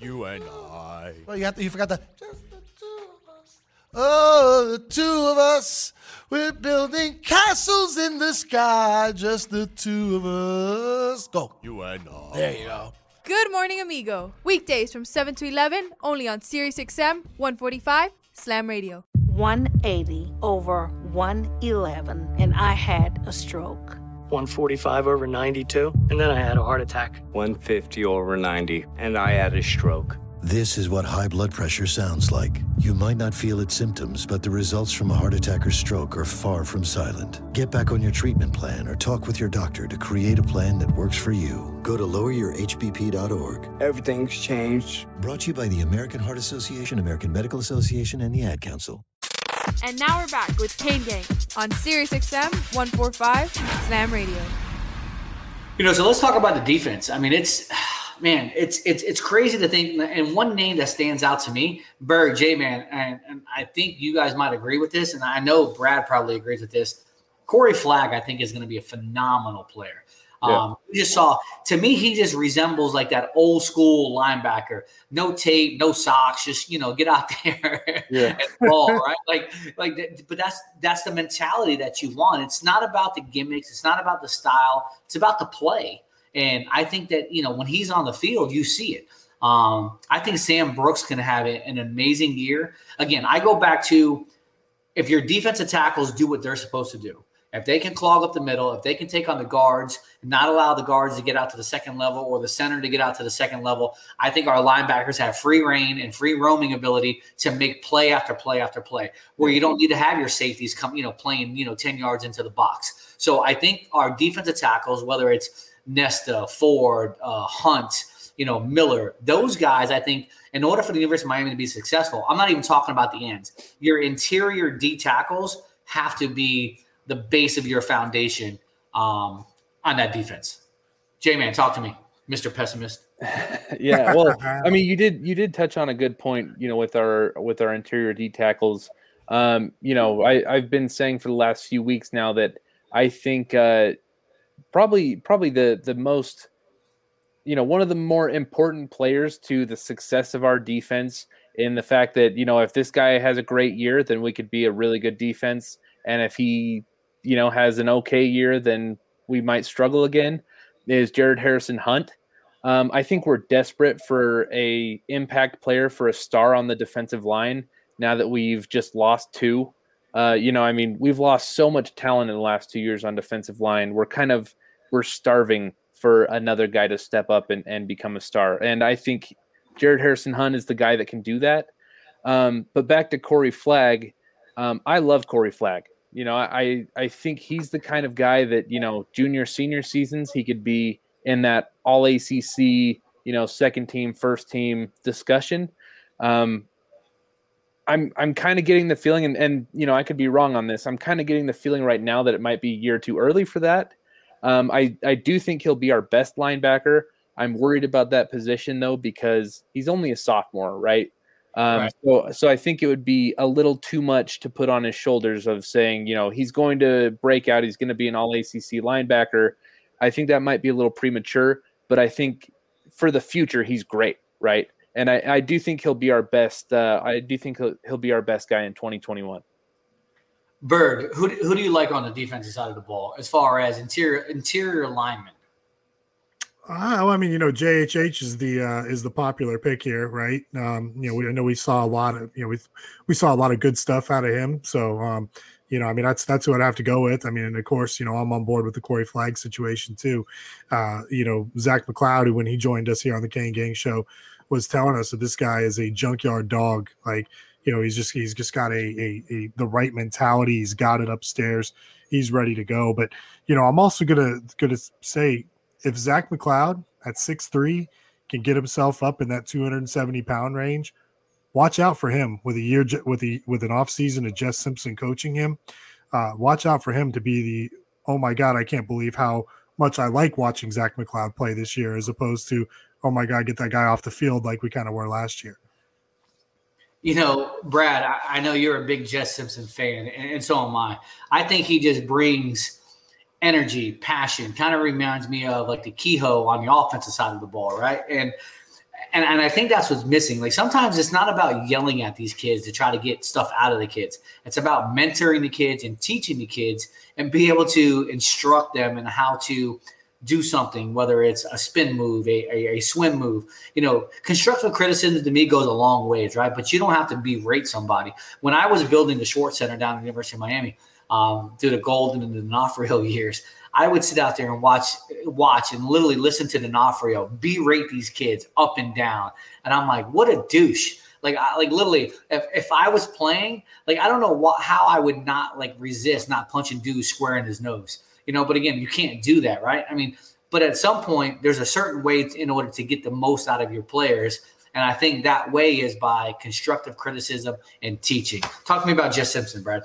Speaker 6: You and I.
Speaker 8: Well, you have to. You forgot the. Just Oh, the two of us. We're building castles in the sky. Just the two of us. Go.
Speaker 6: You and I.
Speaker 8: There you go.
Speaker 13: Good morning, amigo. Weekdays from 7 to 11, only on Sirius XM 145 Slam Radio.
Speaker 14: 180 over 111, and I had a stroke.
Speaker 32: 145 over 92, and then I had a heart attack.
Speaker 16: 150 over 90, and I had a stroke.
Speaker 17: This is what high blood pressure sounds like. You might not feel its symptoms, but the results from a heart attack or stroke are far from silent. Get back on your treatment plan or talk with your doctor to create a plan that works for you. Go to loweryourhbp.org.
Speaker 16: Everything's changed.
Speaker 17: Brought to you by the American Heart Association, American Medical Association, and the Ad Council.
Speaker 13: And now we're back with Kane Gang on Sirius XM 145 Slam Radio.
Speaker 2: You know, so let's talk about the defense. I mean, it's man, it's it's it's crazy to think. And one name that stands out to me, Berg J Man, and, and I think you guys might agree with this, and I know Brad probably agrees with this. Corey Flagg, I think, is going to be a phenomenal player.
Speaker 4: Yeah.
Speaker 2: Um, we just saw to me, he just resembles like that old school linebacker. No tape, no socks, just you know, get out there
Speaker 4: Yeah.
Speaker 2: and ball, right? Like, like, but that's that's the mentality that you want. It's not about the gimmicks. It's not about the style. It's about the play. And I think that you know when he's on the field, you see it. Um, I think Sam Brooks can have an amazing year. Again, I go back to if your defensive tackles do what they're supposed to do, if they can clog up the middle, if they can take on the guards, not allow the guards to get out to the second level or the center to get out to the second level, I think our linebackers have free reign and free roaming ability to make play after play after play, where you don't need to have your safeties come, you know, playing, you know, 10 yards into the box. So I think our defensive tackles, whether it's Nesta, Ford, uh, Hunt, you know, Miller, those guys, I think, in order for the University of Miami to be successful, I'm not even talking about the ends. Your interior D tackles have to be the base of your foundation um, on that defense. J man, talk to me, Mr. Pessimist.
Speaker 4: yeah well i mean you did you did touch on a good point you know with our with our interior d tackles um you know i i've been saying for the last few weeks now that i think uh probably probably the the most you know one of the more important players to the success of our defense in the fact that you know if this guy has a great year then we could be a really good defense and if he you know has an okay year then we might struggle again is jared harrison hunt um, I think we're desperate for a impact player for a star on the defensive line. Now that we've just lost two, uh, you know, I mean, we've lost so much talent in the last two years on defensive line. We're kind of we're starving for another guy to step up and, and become a star. And I think Jared Harrison Hunt is the guy that can do that. Um, but back to Corey Flagg, um, I love Corey Flagg. You know, I I think he's the kind of guy that you know, junior senior seasons he could be in that All ACC, you know, second team, first team discussion. Um, I'm I'm kind of getting the feeling, and, and you know, I could be wrong on this. I'm kind of getting the feeling right now that it might be year too early for that. Um, I I do think he'll be our best linebacker. I'm worried about that position though because he's only a sophomore, right? Um, right. So, so I think it would be a little too much to put on his shoulders of saying, you know, he's going to break out. He's going to be an All ACC linebacker. I think that might be a little premature, but I think for the future he's great, right? And I, I do think he'll be our best. Uh, I do think he'll, he'll be our best guy in 2021.
Speaker 2: Bird, who, who do you like on the defensive side of the ball as far as interior interior alignment?
Speaker 3: Uh, I mean, you know, JHH is the uh, is the popular pick here, right? Um, you know, we I know we saw a lot of you know we we saw a lot of good stuff out of him. So, um, you know, I mean, that's that's who I'd have to go with. I mean, and of course, you know, I'm on board with the Corey Flagg situation too. Uh, you know, Zach McCloud, when he joined us here on the Kane Gang Show, was telling us that this guy is a junkyard dog. Like, you know, he's just he's just got a, a, a the right mentality. He's got it upstairs. He's ready to go. But you know, I'm also gonna gonna say if Zach McCloud at six three can get himself up in that 270 pound range, watch out for him with a year with the with an off season of Jess Simpson coaching him. Uh, watch out for him to be the oh my god, I can't believe how much I like watching Zach McCloud play this year, as opposed to oh my god, get that guy off the field like we kind of were last year.
Speaker 2: You know, Brad, I, I know you're a big Jess Simpson fan, and, and so am I. I think he just brings energy, passion. Kind of reminds me of like the Kehoe on the offensive side of the ball, right? And and, and I think that's what's missing. Like sometimes it's not about yelling at these kids to try to get stuff out of the kids. It's about mentoring the kids and teaching the kids and be able to instruct them in how to do something, whether it's a spin move, a, a, a, swim move. You know, constructive criticism to me goes a long ways, right? But you don't have to berate somebody. When I was building the Schwartz Center down at the University of Miami, um, through the Golden and the D'Onofrio years, I would sit out there and watch, watch, and literally listen to D'Onofrio berate these kids up and down, and I'm like, what a douche. Like, I, like literally, if, if I was playing, like, I don't know what, how I would not like resist not punching dude square in his nose, you know. But again, you can't do that, right? I mean, but at some point, there's a certain way to, in order to get the most out of your players. And I think that way is by constructive criticism and teaching. Talk to me about Jess Simpson, Brad.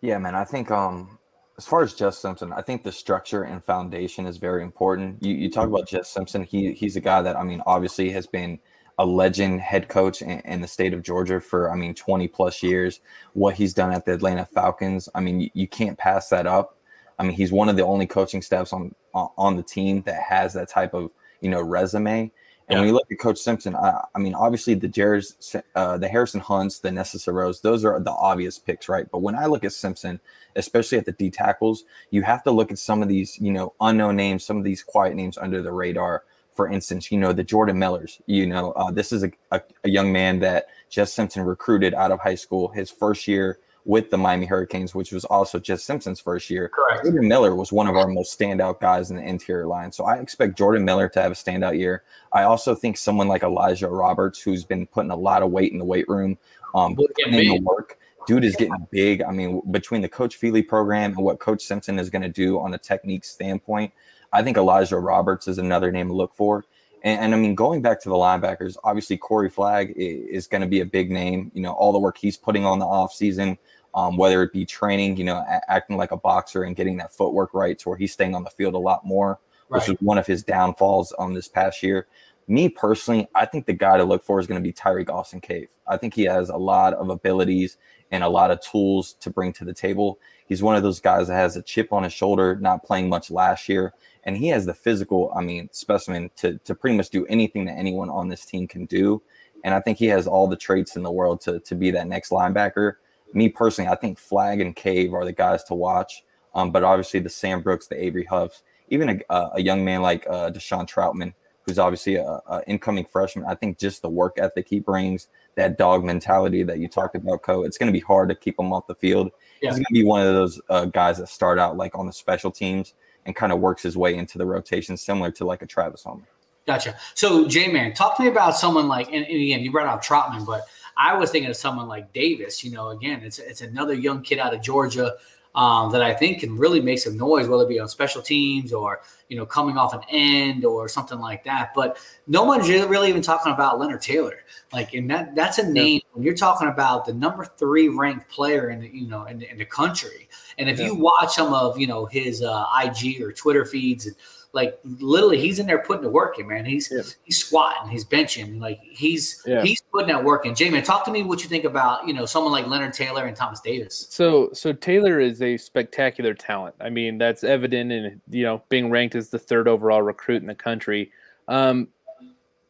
Speaker 36: Yeah, man. I think um as far as Jess Simpson, I think the structure and foundation is very important. You you talk about Jess Simpson, he he's a guy that I mean obviously has been a legend head coach in, in, the state of Georgia for I mean 20 plus years. What he's done at the Atlanta Falcons, I mean you, you can't pass that up. I mean he's one of the only coaching staffs on on the team that has that type of you know resume. And yeah. when you look at Coach Simpson, I, I mean, obviously the Jares, uh, the Harrison Hunts, the Nessa Rose, those are the obvious picks, right? But when I look at Simpson, especially at the D tackles, you have to look at some of these, you know, unknown names, some of these quiet names under the radar. For instance, you know, the Jordan Millers, you know, uh, this is a, a, a young man that Jess Simpson recruited out of high school. His first year with the Miami Hurricanes, which was also Jess Simpson's first year.
Speaker 2: Correct.
Speaker 36: Jordan Miller was one of our most standout guys in the interior line. So I expect Jordan Miller to have a standout year. I also think someone like Elijah Roberts, who's been putting a lot of weight in the weight room, um, putting in the work. Dude is getting big. I mean, between the Coach Feeley program and what Coach Simpson is going to do on a technique standpoint, I think Elijah Roberts is another name to look for. And, and, I mean, going back to the linebackers, obviously Corey Flagg is, is going to be a big name. You know, all the work he's putting on the offseason, um, whether it be training, you know, a- acting like a boxer and getting that footwork right to where he's staying on the field a lot more, right. which was one of his downfalls on this past year. Me personally, I think the guy to look for is going to be Tirek Austin Cave. I think he has a lot of abilities and a lot of tools to bring to the table. He's one of those guys that has a chip on his shoulder, not playing much last year, and he has the physical, I mean, specimen to to pretty much do anything that anyone on this team can do. And I think he has all the traits in the world to to be that next linebacker me personally, I think Flagg and Cave are the guys to watch. Um, but obviously the Sam Brooks, the Avery Huffs, even a, a young man like uh, Deshaun Troutman, who's obviously a, a, incoming freshman. I think just the work ethic he brings, that dog mentality that you talked about, Co. It's going to be hard to keep him off the field. Yeah. He's going to be one of those uh, guys that start out like on the special teams and kind of works his way into the rotation, similar to like a Travis Homer.
Speaker 2: Gotcha. So, J Man, talk to me about someone like, and, and again, you brought out Troutman, but I was thinking of someone like Davis. You know, again, it's it's another young kid out of Georgia. um, that I think can really make some noise, whether it be on special teams or you know coming off an end or something like that. But no one's really even talking about Leonard Taylor. Like, and that that's a name when you're talking about the number three ranked player in the you know in the, in the country. And if
Speaker 4: Yeah.
Speaker 2: you watch some of you know his uh, IG or Twitter feeds and like literally he's in there putting the work in, man. He's he's squatting, he's benching, like he's
Speaker 4: Yeah.
Speaker 2: he's putting that work in. J man, talk to me what you think about you know someone like Leonard Taylor and Thomas Davis.
Speaker 4: So so Taylor is a spectacular talent. I mean, that's evident in you know being ranked as the third overall recruit in the country. Um,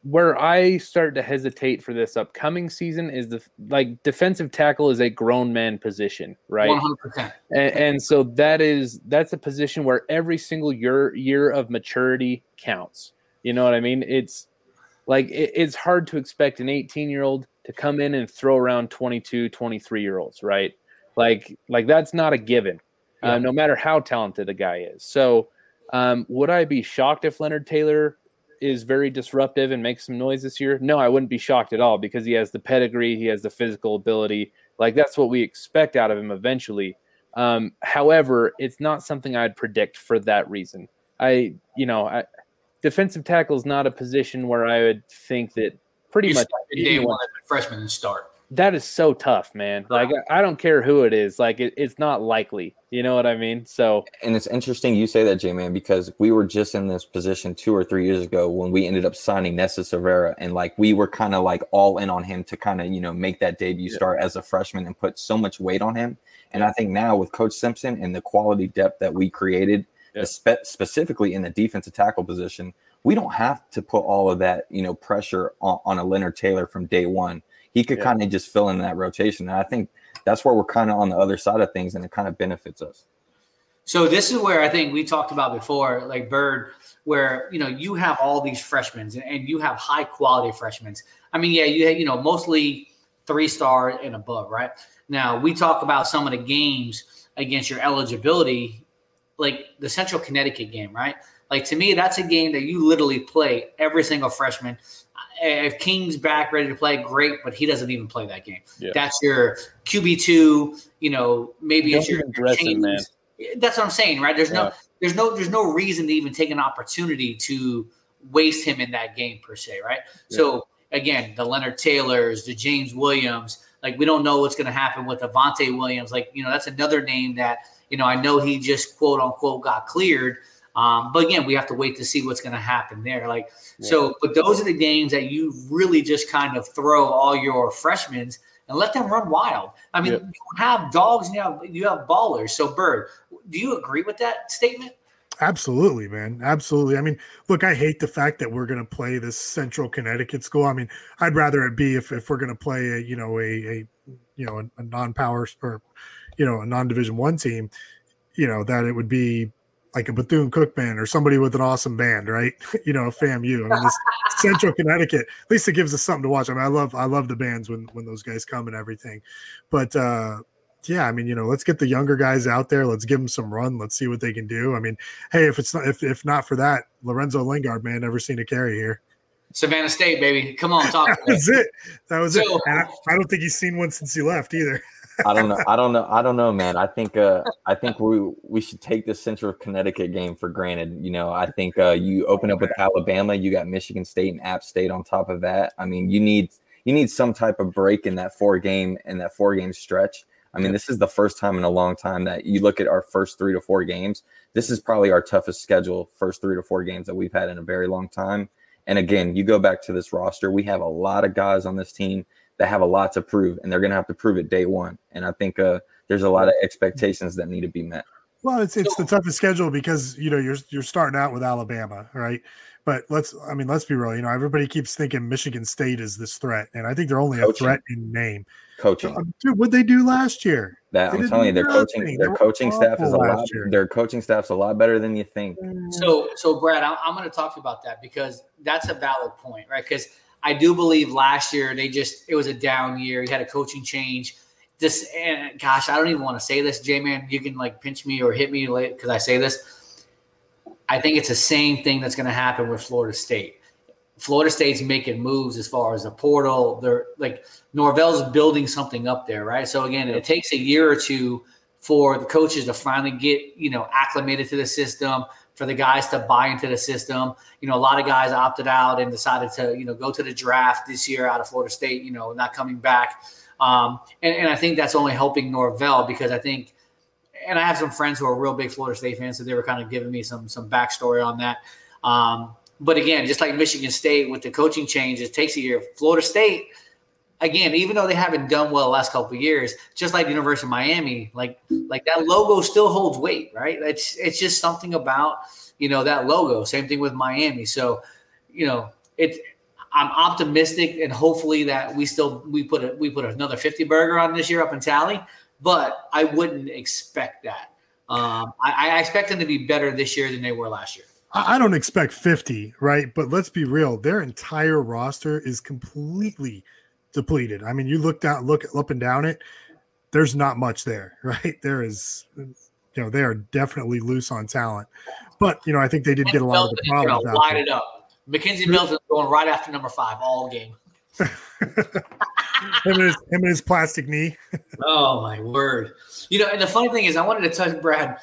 Speaker 4: where I start to hesitate for this upcoming season is the like defensive tackle is a grown man position, right?
Speaker 2: One hundred percent.
Speaker 4: and, and so that is that's a position where every single year year of maturity counts you know what i mean it's like it, it's hard to expect an 18 year old to come in and throw around 22 23 year olds right like like that's not a given
Speaker 2: Yeah.
Speaker 4: uh, no matter how talented a guy is so um, would i be shocked if leonard taylor is very disruptive and makes some noise this year no i wouldn't be shocked at all because he has the pedigree he has the physical ability like that's what we expect out of him eventually um, however, it's not something I'd predict for that reason. I, you know, I, defensive tackle is not a position where I would think that pretty
Speaker 2: You
Speaker 4: much
Speaker 2: day one as a freshman and start.
Speaker 4: That is so tough, man. Like I I don't care who it is. Like it, it's not likely. You know what I mean? So
Speaker 36: And it's interesting you say that, J Man, because we were just in this position two or three years ago when we ended up signing Nesta Silvera, and like we were kind of like all in on him to kind of you know make that debut start as a freshman and put so much weight on him. And I think now with Coach Simpson and the quality depth that we created, spe- specifically in the defensive tackle position, we don't have to put all of that you know pressure on, on a Leonard Taylor from day one. He could
Speaker 2: Yeah.
Speaker 36: kind of just fill in that rotation, and I think that's where we're kind of on the other side of things, and it kind of benefits us.
Speaker 2: So this is where I think we talked about before, like Bird, where you know you have all these freshmen and, and you have high quality freshmen. I mean, yeah, you have, you know mostly three star and above, right? Now we talk about some of the games against your eligibility, like the Central Connecticut game, right? Like to me, that's a game that you literally play every single freshman. If King's back ready to play, great, but he doesn't even play that game.
Speaker 4: Yeah.
Speaker 2: That's your QB two. You know, maybe
Speaker 4: Don't
Speaker 2: it's your
Speaker 4: even dress him, man.
Speaker 2: that's what I'm saying, right? There's no there's no there's no reason to even take an opportunity to waste him in that game per se, right? So again, the Leonard Taylors, the James Williams, like we don't know what's going to happen with Avante Williams. Like you know, that's another name that you know I know he just quote unquote got cleared. Um, but again, we have to wait to see what's going to happen there. Like so, but those are the games that you really just kind of throw all your freshmen and let them run wild. I mean,
Speaker 4: Yep.
Speaker 2: you have dogs and you have you have ballers. So, Bird, do you agree with that statement?
Speaker 3: Absolutely, man. Absolutely. I mean, look, I hate the fact that we're going to play this Central Connecticut school. I mean, I'd rather it be if, if we're going to play a, you know, a, a you know, a, a non-power or, you know, a non-division one team, you know, that it would be like a Bethune Cook band or somebody with an awesome band, right? you know, FAMU. I mean, this Central Connecticut, at least it gives us something to watch. I mean, I love, I love the bands when, when those guys come and everything, but, uh, yeah, I mean, you know, let's get the younger guys out there. Let's give them some run. Let's see what they can do. I mean, hey, if it's not if, if not for that, Lorenzo Lingard, man, never seen a carry here.
Speaker 2: Savannah State, baby, come on, talk.
Speaker 3: That was it. That was it.
Speaker 2: So-
Speaker 3: And I, I don't think he's seen one since he left either.
Speaker 36: I don't know. I don't know. I don't know, man. I think uh I think we we should take the Central Connecticut game for granted. You know, I think uh you open up with Alabama, you got Michigan State and App State on top of that. I mean, you need you need some type of break in that four game in that four game stretch. I mean, this is the first time in a long time that you look at our first three to four games. This is probably our toughest schedule, first three to four games that we've had in a very long time. And again, you go back to this roster, we have a lot of guys on this team that have a lot to prove, and they're going to have to prove it day one. And I think uh, there's a lot of expectations that need to be met.
Speaker 3: Well, it's it's the toughest schedule because you know you're you're starting out with Alabama, right? But let's I mean let's be real. You know everybody keeps thinking Michigan State is this threat, and I think they're only
Speaker 36: Coaching.
Speaker 3: a threat in name.
Speaker 36: Coaching.
Speaker 3: Um, Dude, what they do last year?
Speaker 36: That
Speaker 3: They
Speaker 36: I'm telling you,
Speaker 3: do
Speaker 36: their coaching,
Speaker 3: nothing.
Speaker 36: their coaching staff is a lot.
Speaker 3: year.
Speaker 36: Their coaching staff's a lot better than you think.
Speaker 2: So, so Brad, I'm, I'm going to talk to you about that because that's a valid point, right? Because I do believe last year they just it was a down year. You had a coaching change. This and gosh, I don't even want to say this, J man. You can like pinch me or hit me because I say this. I think it's the same thing that's going to happen with Florida State. Florida State's making moves as far as the portal. They're like Norvell's building something up there, right? So again, it takes a year or two for the coaches to finally get you know acclimated to the system, for the guys to buy into the system. You know, a lot of guys opted out and decided to, you know, go to the draft this year out of Florida State, you know, not coming back. Um, and, and I think that's only helping Norvell because I think, and I have some friends who are real big Florida State fans, so they were kind of giving me some some backstory on that. Um, but again, just like Michigan State with the coaching change, it takes a year. Florida State, again, even though they haven't done well the last couple of years, just like the University of Miami, like like that logo still holds weight, right? It's it's just something about you know that logo. Same thing with Miami. So, you know, it's I'm optimistic and hopefully that we still we put a, we put another 50 burger on this year up in Tally, but I wouldn't expect that. Um, I, I expect them to be better this year than they were last year.
Speaker 3: I don't expect 50, right? But let's be real. Their entire roster is completely depleted. I mean, you look down, look up and down it. There's not much there, right? There is, you know, they are definitely loose on talent. But you know, I think they did get a lot of the problems.
Speaker 2: Know, light it up. McKenzie Milton going right after number five all game.
Speaker 3: him, and his, him and his plastic knee.
Speaker 2: oh my word! You know, and the funny thing is, I wanted to touch Brad.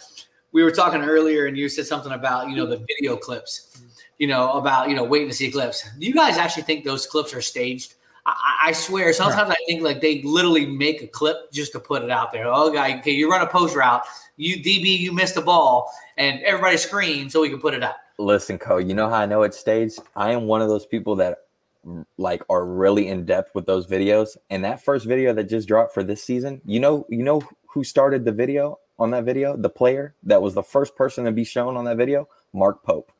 Speaker 2: We were talking earlier, and you said something about you know the video clips. You know about you know waiting to see clips. Do you guys actually think those clips are staged? I, swear, sometimes right. I think like they literally make a clip just to put it out there. Oh, guy, okay, you run a post route, you DB, you missed the ball, and everybody screams so we can put it out.
Speaker 36: Listen, Co, you know how I know it's staged? I am one of those people that like are really in depth with those videos. And that first video that just dropped for this season, you know, you know who started the video on that video? The player that was the first person to be shown on that video, Mark Pope.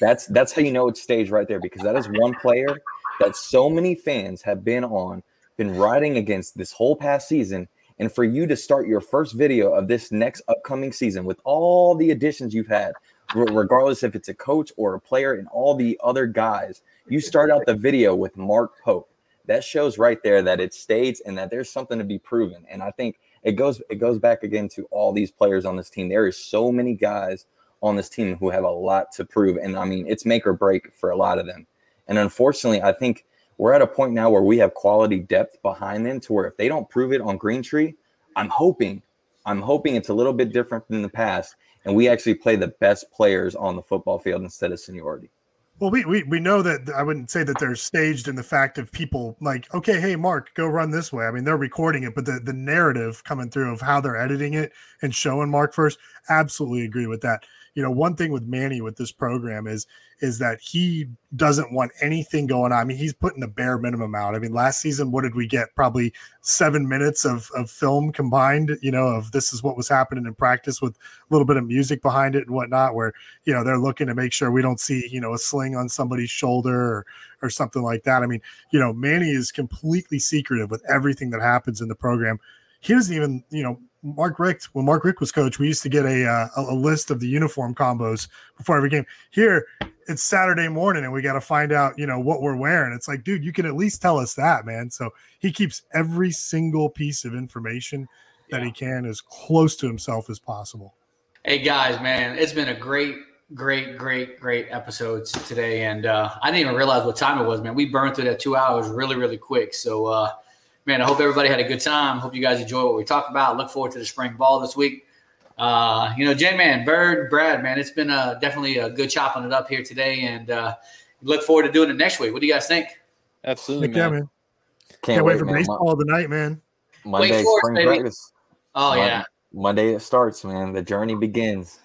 Speaker 36: That's that's how you know it's staged right there because that is one player that so many fans have been on, been riding against this whole past season. And for you to start your first video of this next upcoming season with all the additions you've had, regardless if it's a coach or a player and all the other guys, you start out the video with Mark Pope. That shows right there that it states and that there's something to be proven. And I think it goes it goes back again to all these players on this team. There is so many guys on this team who have a lot to prove. And I mean, it's make or break for a lot of them. And unfortunately, I think we're at a point now where we have quality depth behind them to where if they don't prove it on Greentree, I'm hoping, I'm hoping it's a little bit different than the past, and we actually play the best players on the football field instead of seniority.
Speaker 3: Well, we, we we know that I wouldn't say that they're staged in the fact of people like, okay, hey, Mark, go run this way. I mean, they're recording it, but the, the narrative coming through of how they're editing it and showing Mark first, absolutely agree with that you know, one thing with Manny with this program is is that he doesn't want anything going on. I mean, he's putting the bare minimum out. I mean, last season, what did we get? Probably seven minutes of, of film combined, you know, of this is what was happening in practice with a little bit of music behind it and whatnot, where, you know, they're looking to make sure we don't see, you know, a sling on somebody's shoulder or, or something like that. I mean, you know, Manny is completely secretive with everything that happens in the program. He doesn't even, you know, Mark Richt, when Mark Richt was coach, we used to get a, uh, a list of the uniform combos before every game. Here, it's Saturday morning, and we got to find out, you know, what we're wearing. It's like, dude, you can at least tell us that, man. So he keeps every single piece of information that yeah. he can as close to himself as possible.
Speaker 2: Hey guys, man, it's been a great, great, great, great episodes today, and uh, I didn't even realize what time it was, man. We burned through that two hours really, really quick. So. uh man, I hope everybody had a good time. Hope you guys enjoy what we talked about. Look forward to the spring ball this week. Uh, you know, J Man, Bird, Brad, man, it's been a, definitely a good chopping it up here today, and uh, look forward to doing it next week. What do you guys think?
Speaker 4: Absolutely, man.
Speaker 3: Yeah, man. Can't, Can't wait, wait, for man. baseball tonight, man.
Speaker 36: Monday, spring baby. practice.
Speaker 2: Oh Monday, yeah,
Speaker 36: Monday it starts, man. The journey begins.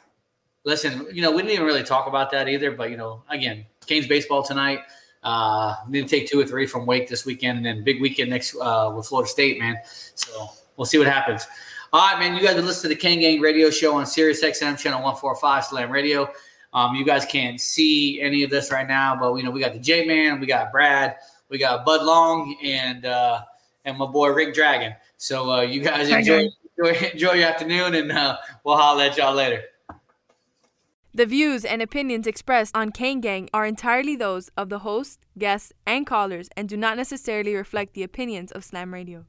Speaker 2: Listen, you know, we didn't even really talk about that either, but you know, again, Canes baseball tonight. Uh, need to take two or three from Wake this weekend, and then big weekend next uh, with Florida State, man. So we'll see what happens. All right, man. You guys been listening to the Kane Gang Radio Show on Sirius XM channel one four five Slam Radio. Um, you guys can't see any of this right now, but you know we got the J Man, we got Brad, we got Bud Long, and uh, and my boy Rick Dragon. So uh, you guys enjoy, enjoy, enjoy your afternoon, and uh, we'll holler at y'all later.
Speaker 13: The views and opinions expressed on Kane Gang are entirely those of the host, guests, and callers and do not necessarily reflect the opinions of Slam Radio.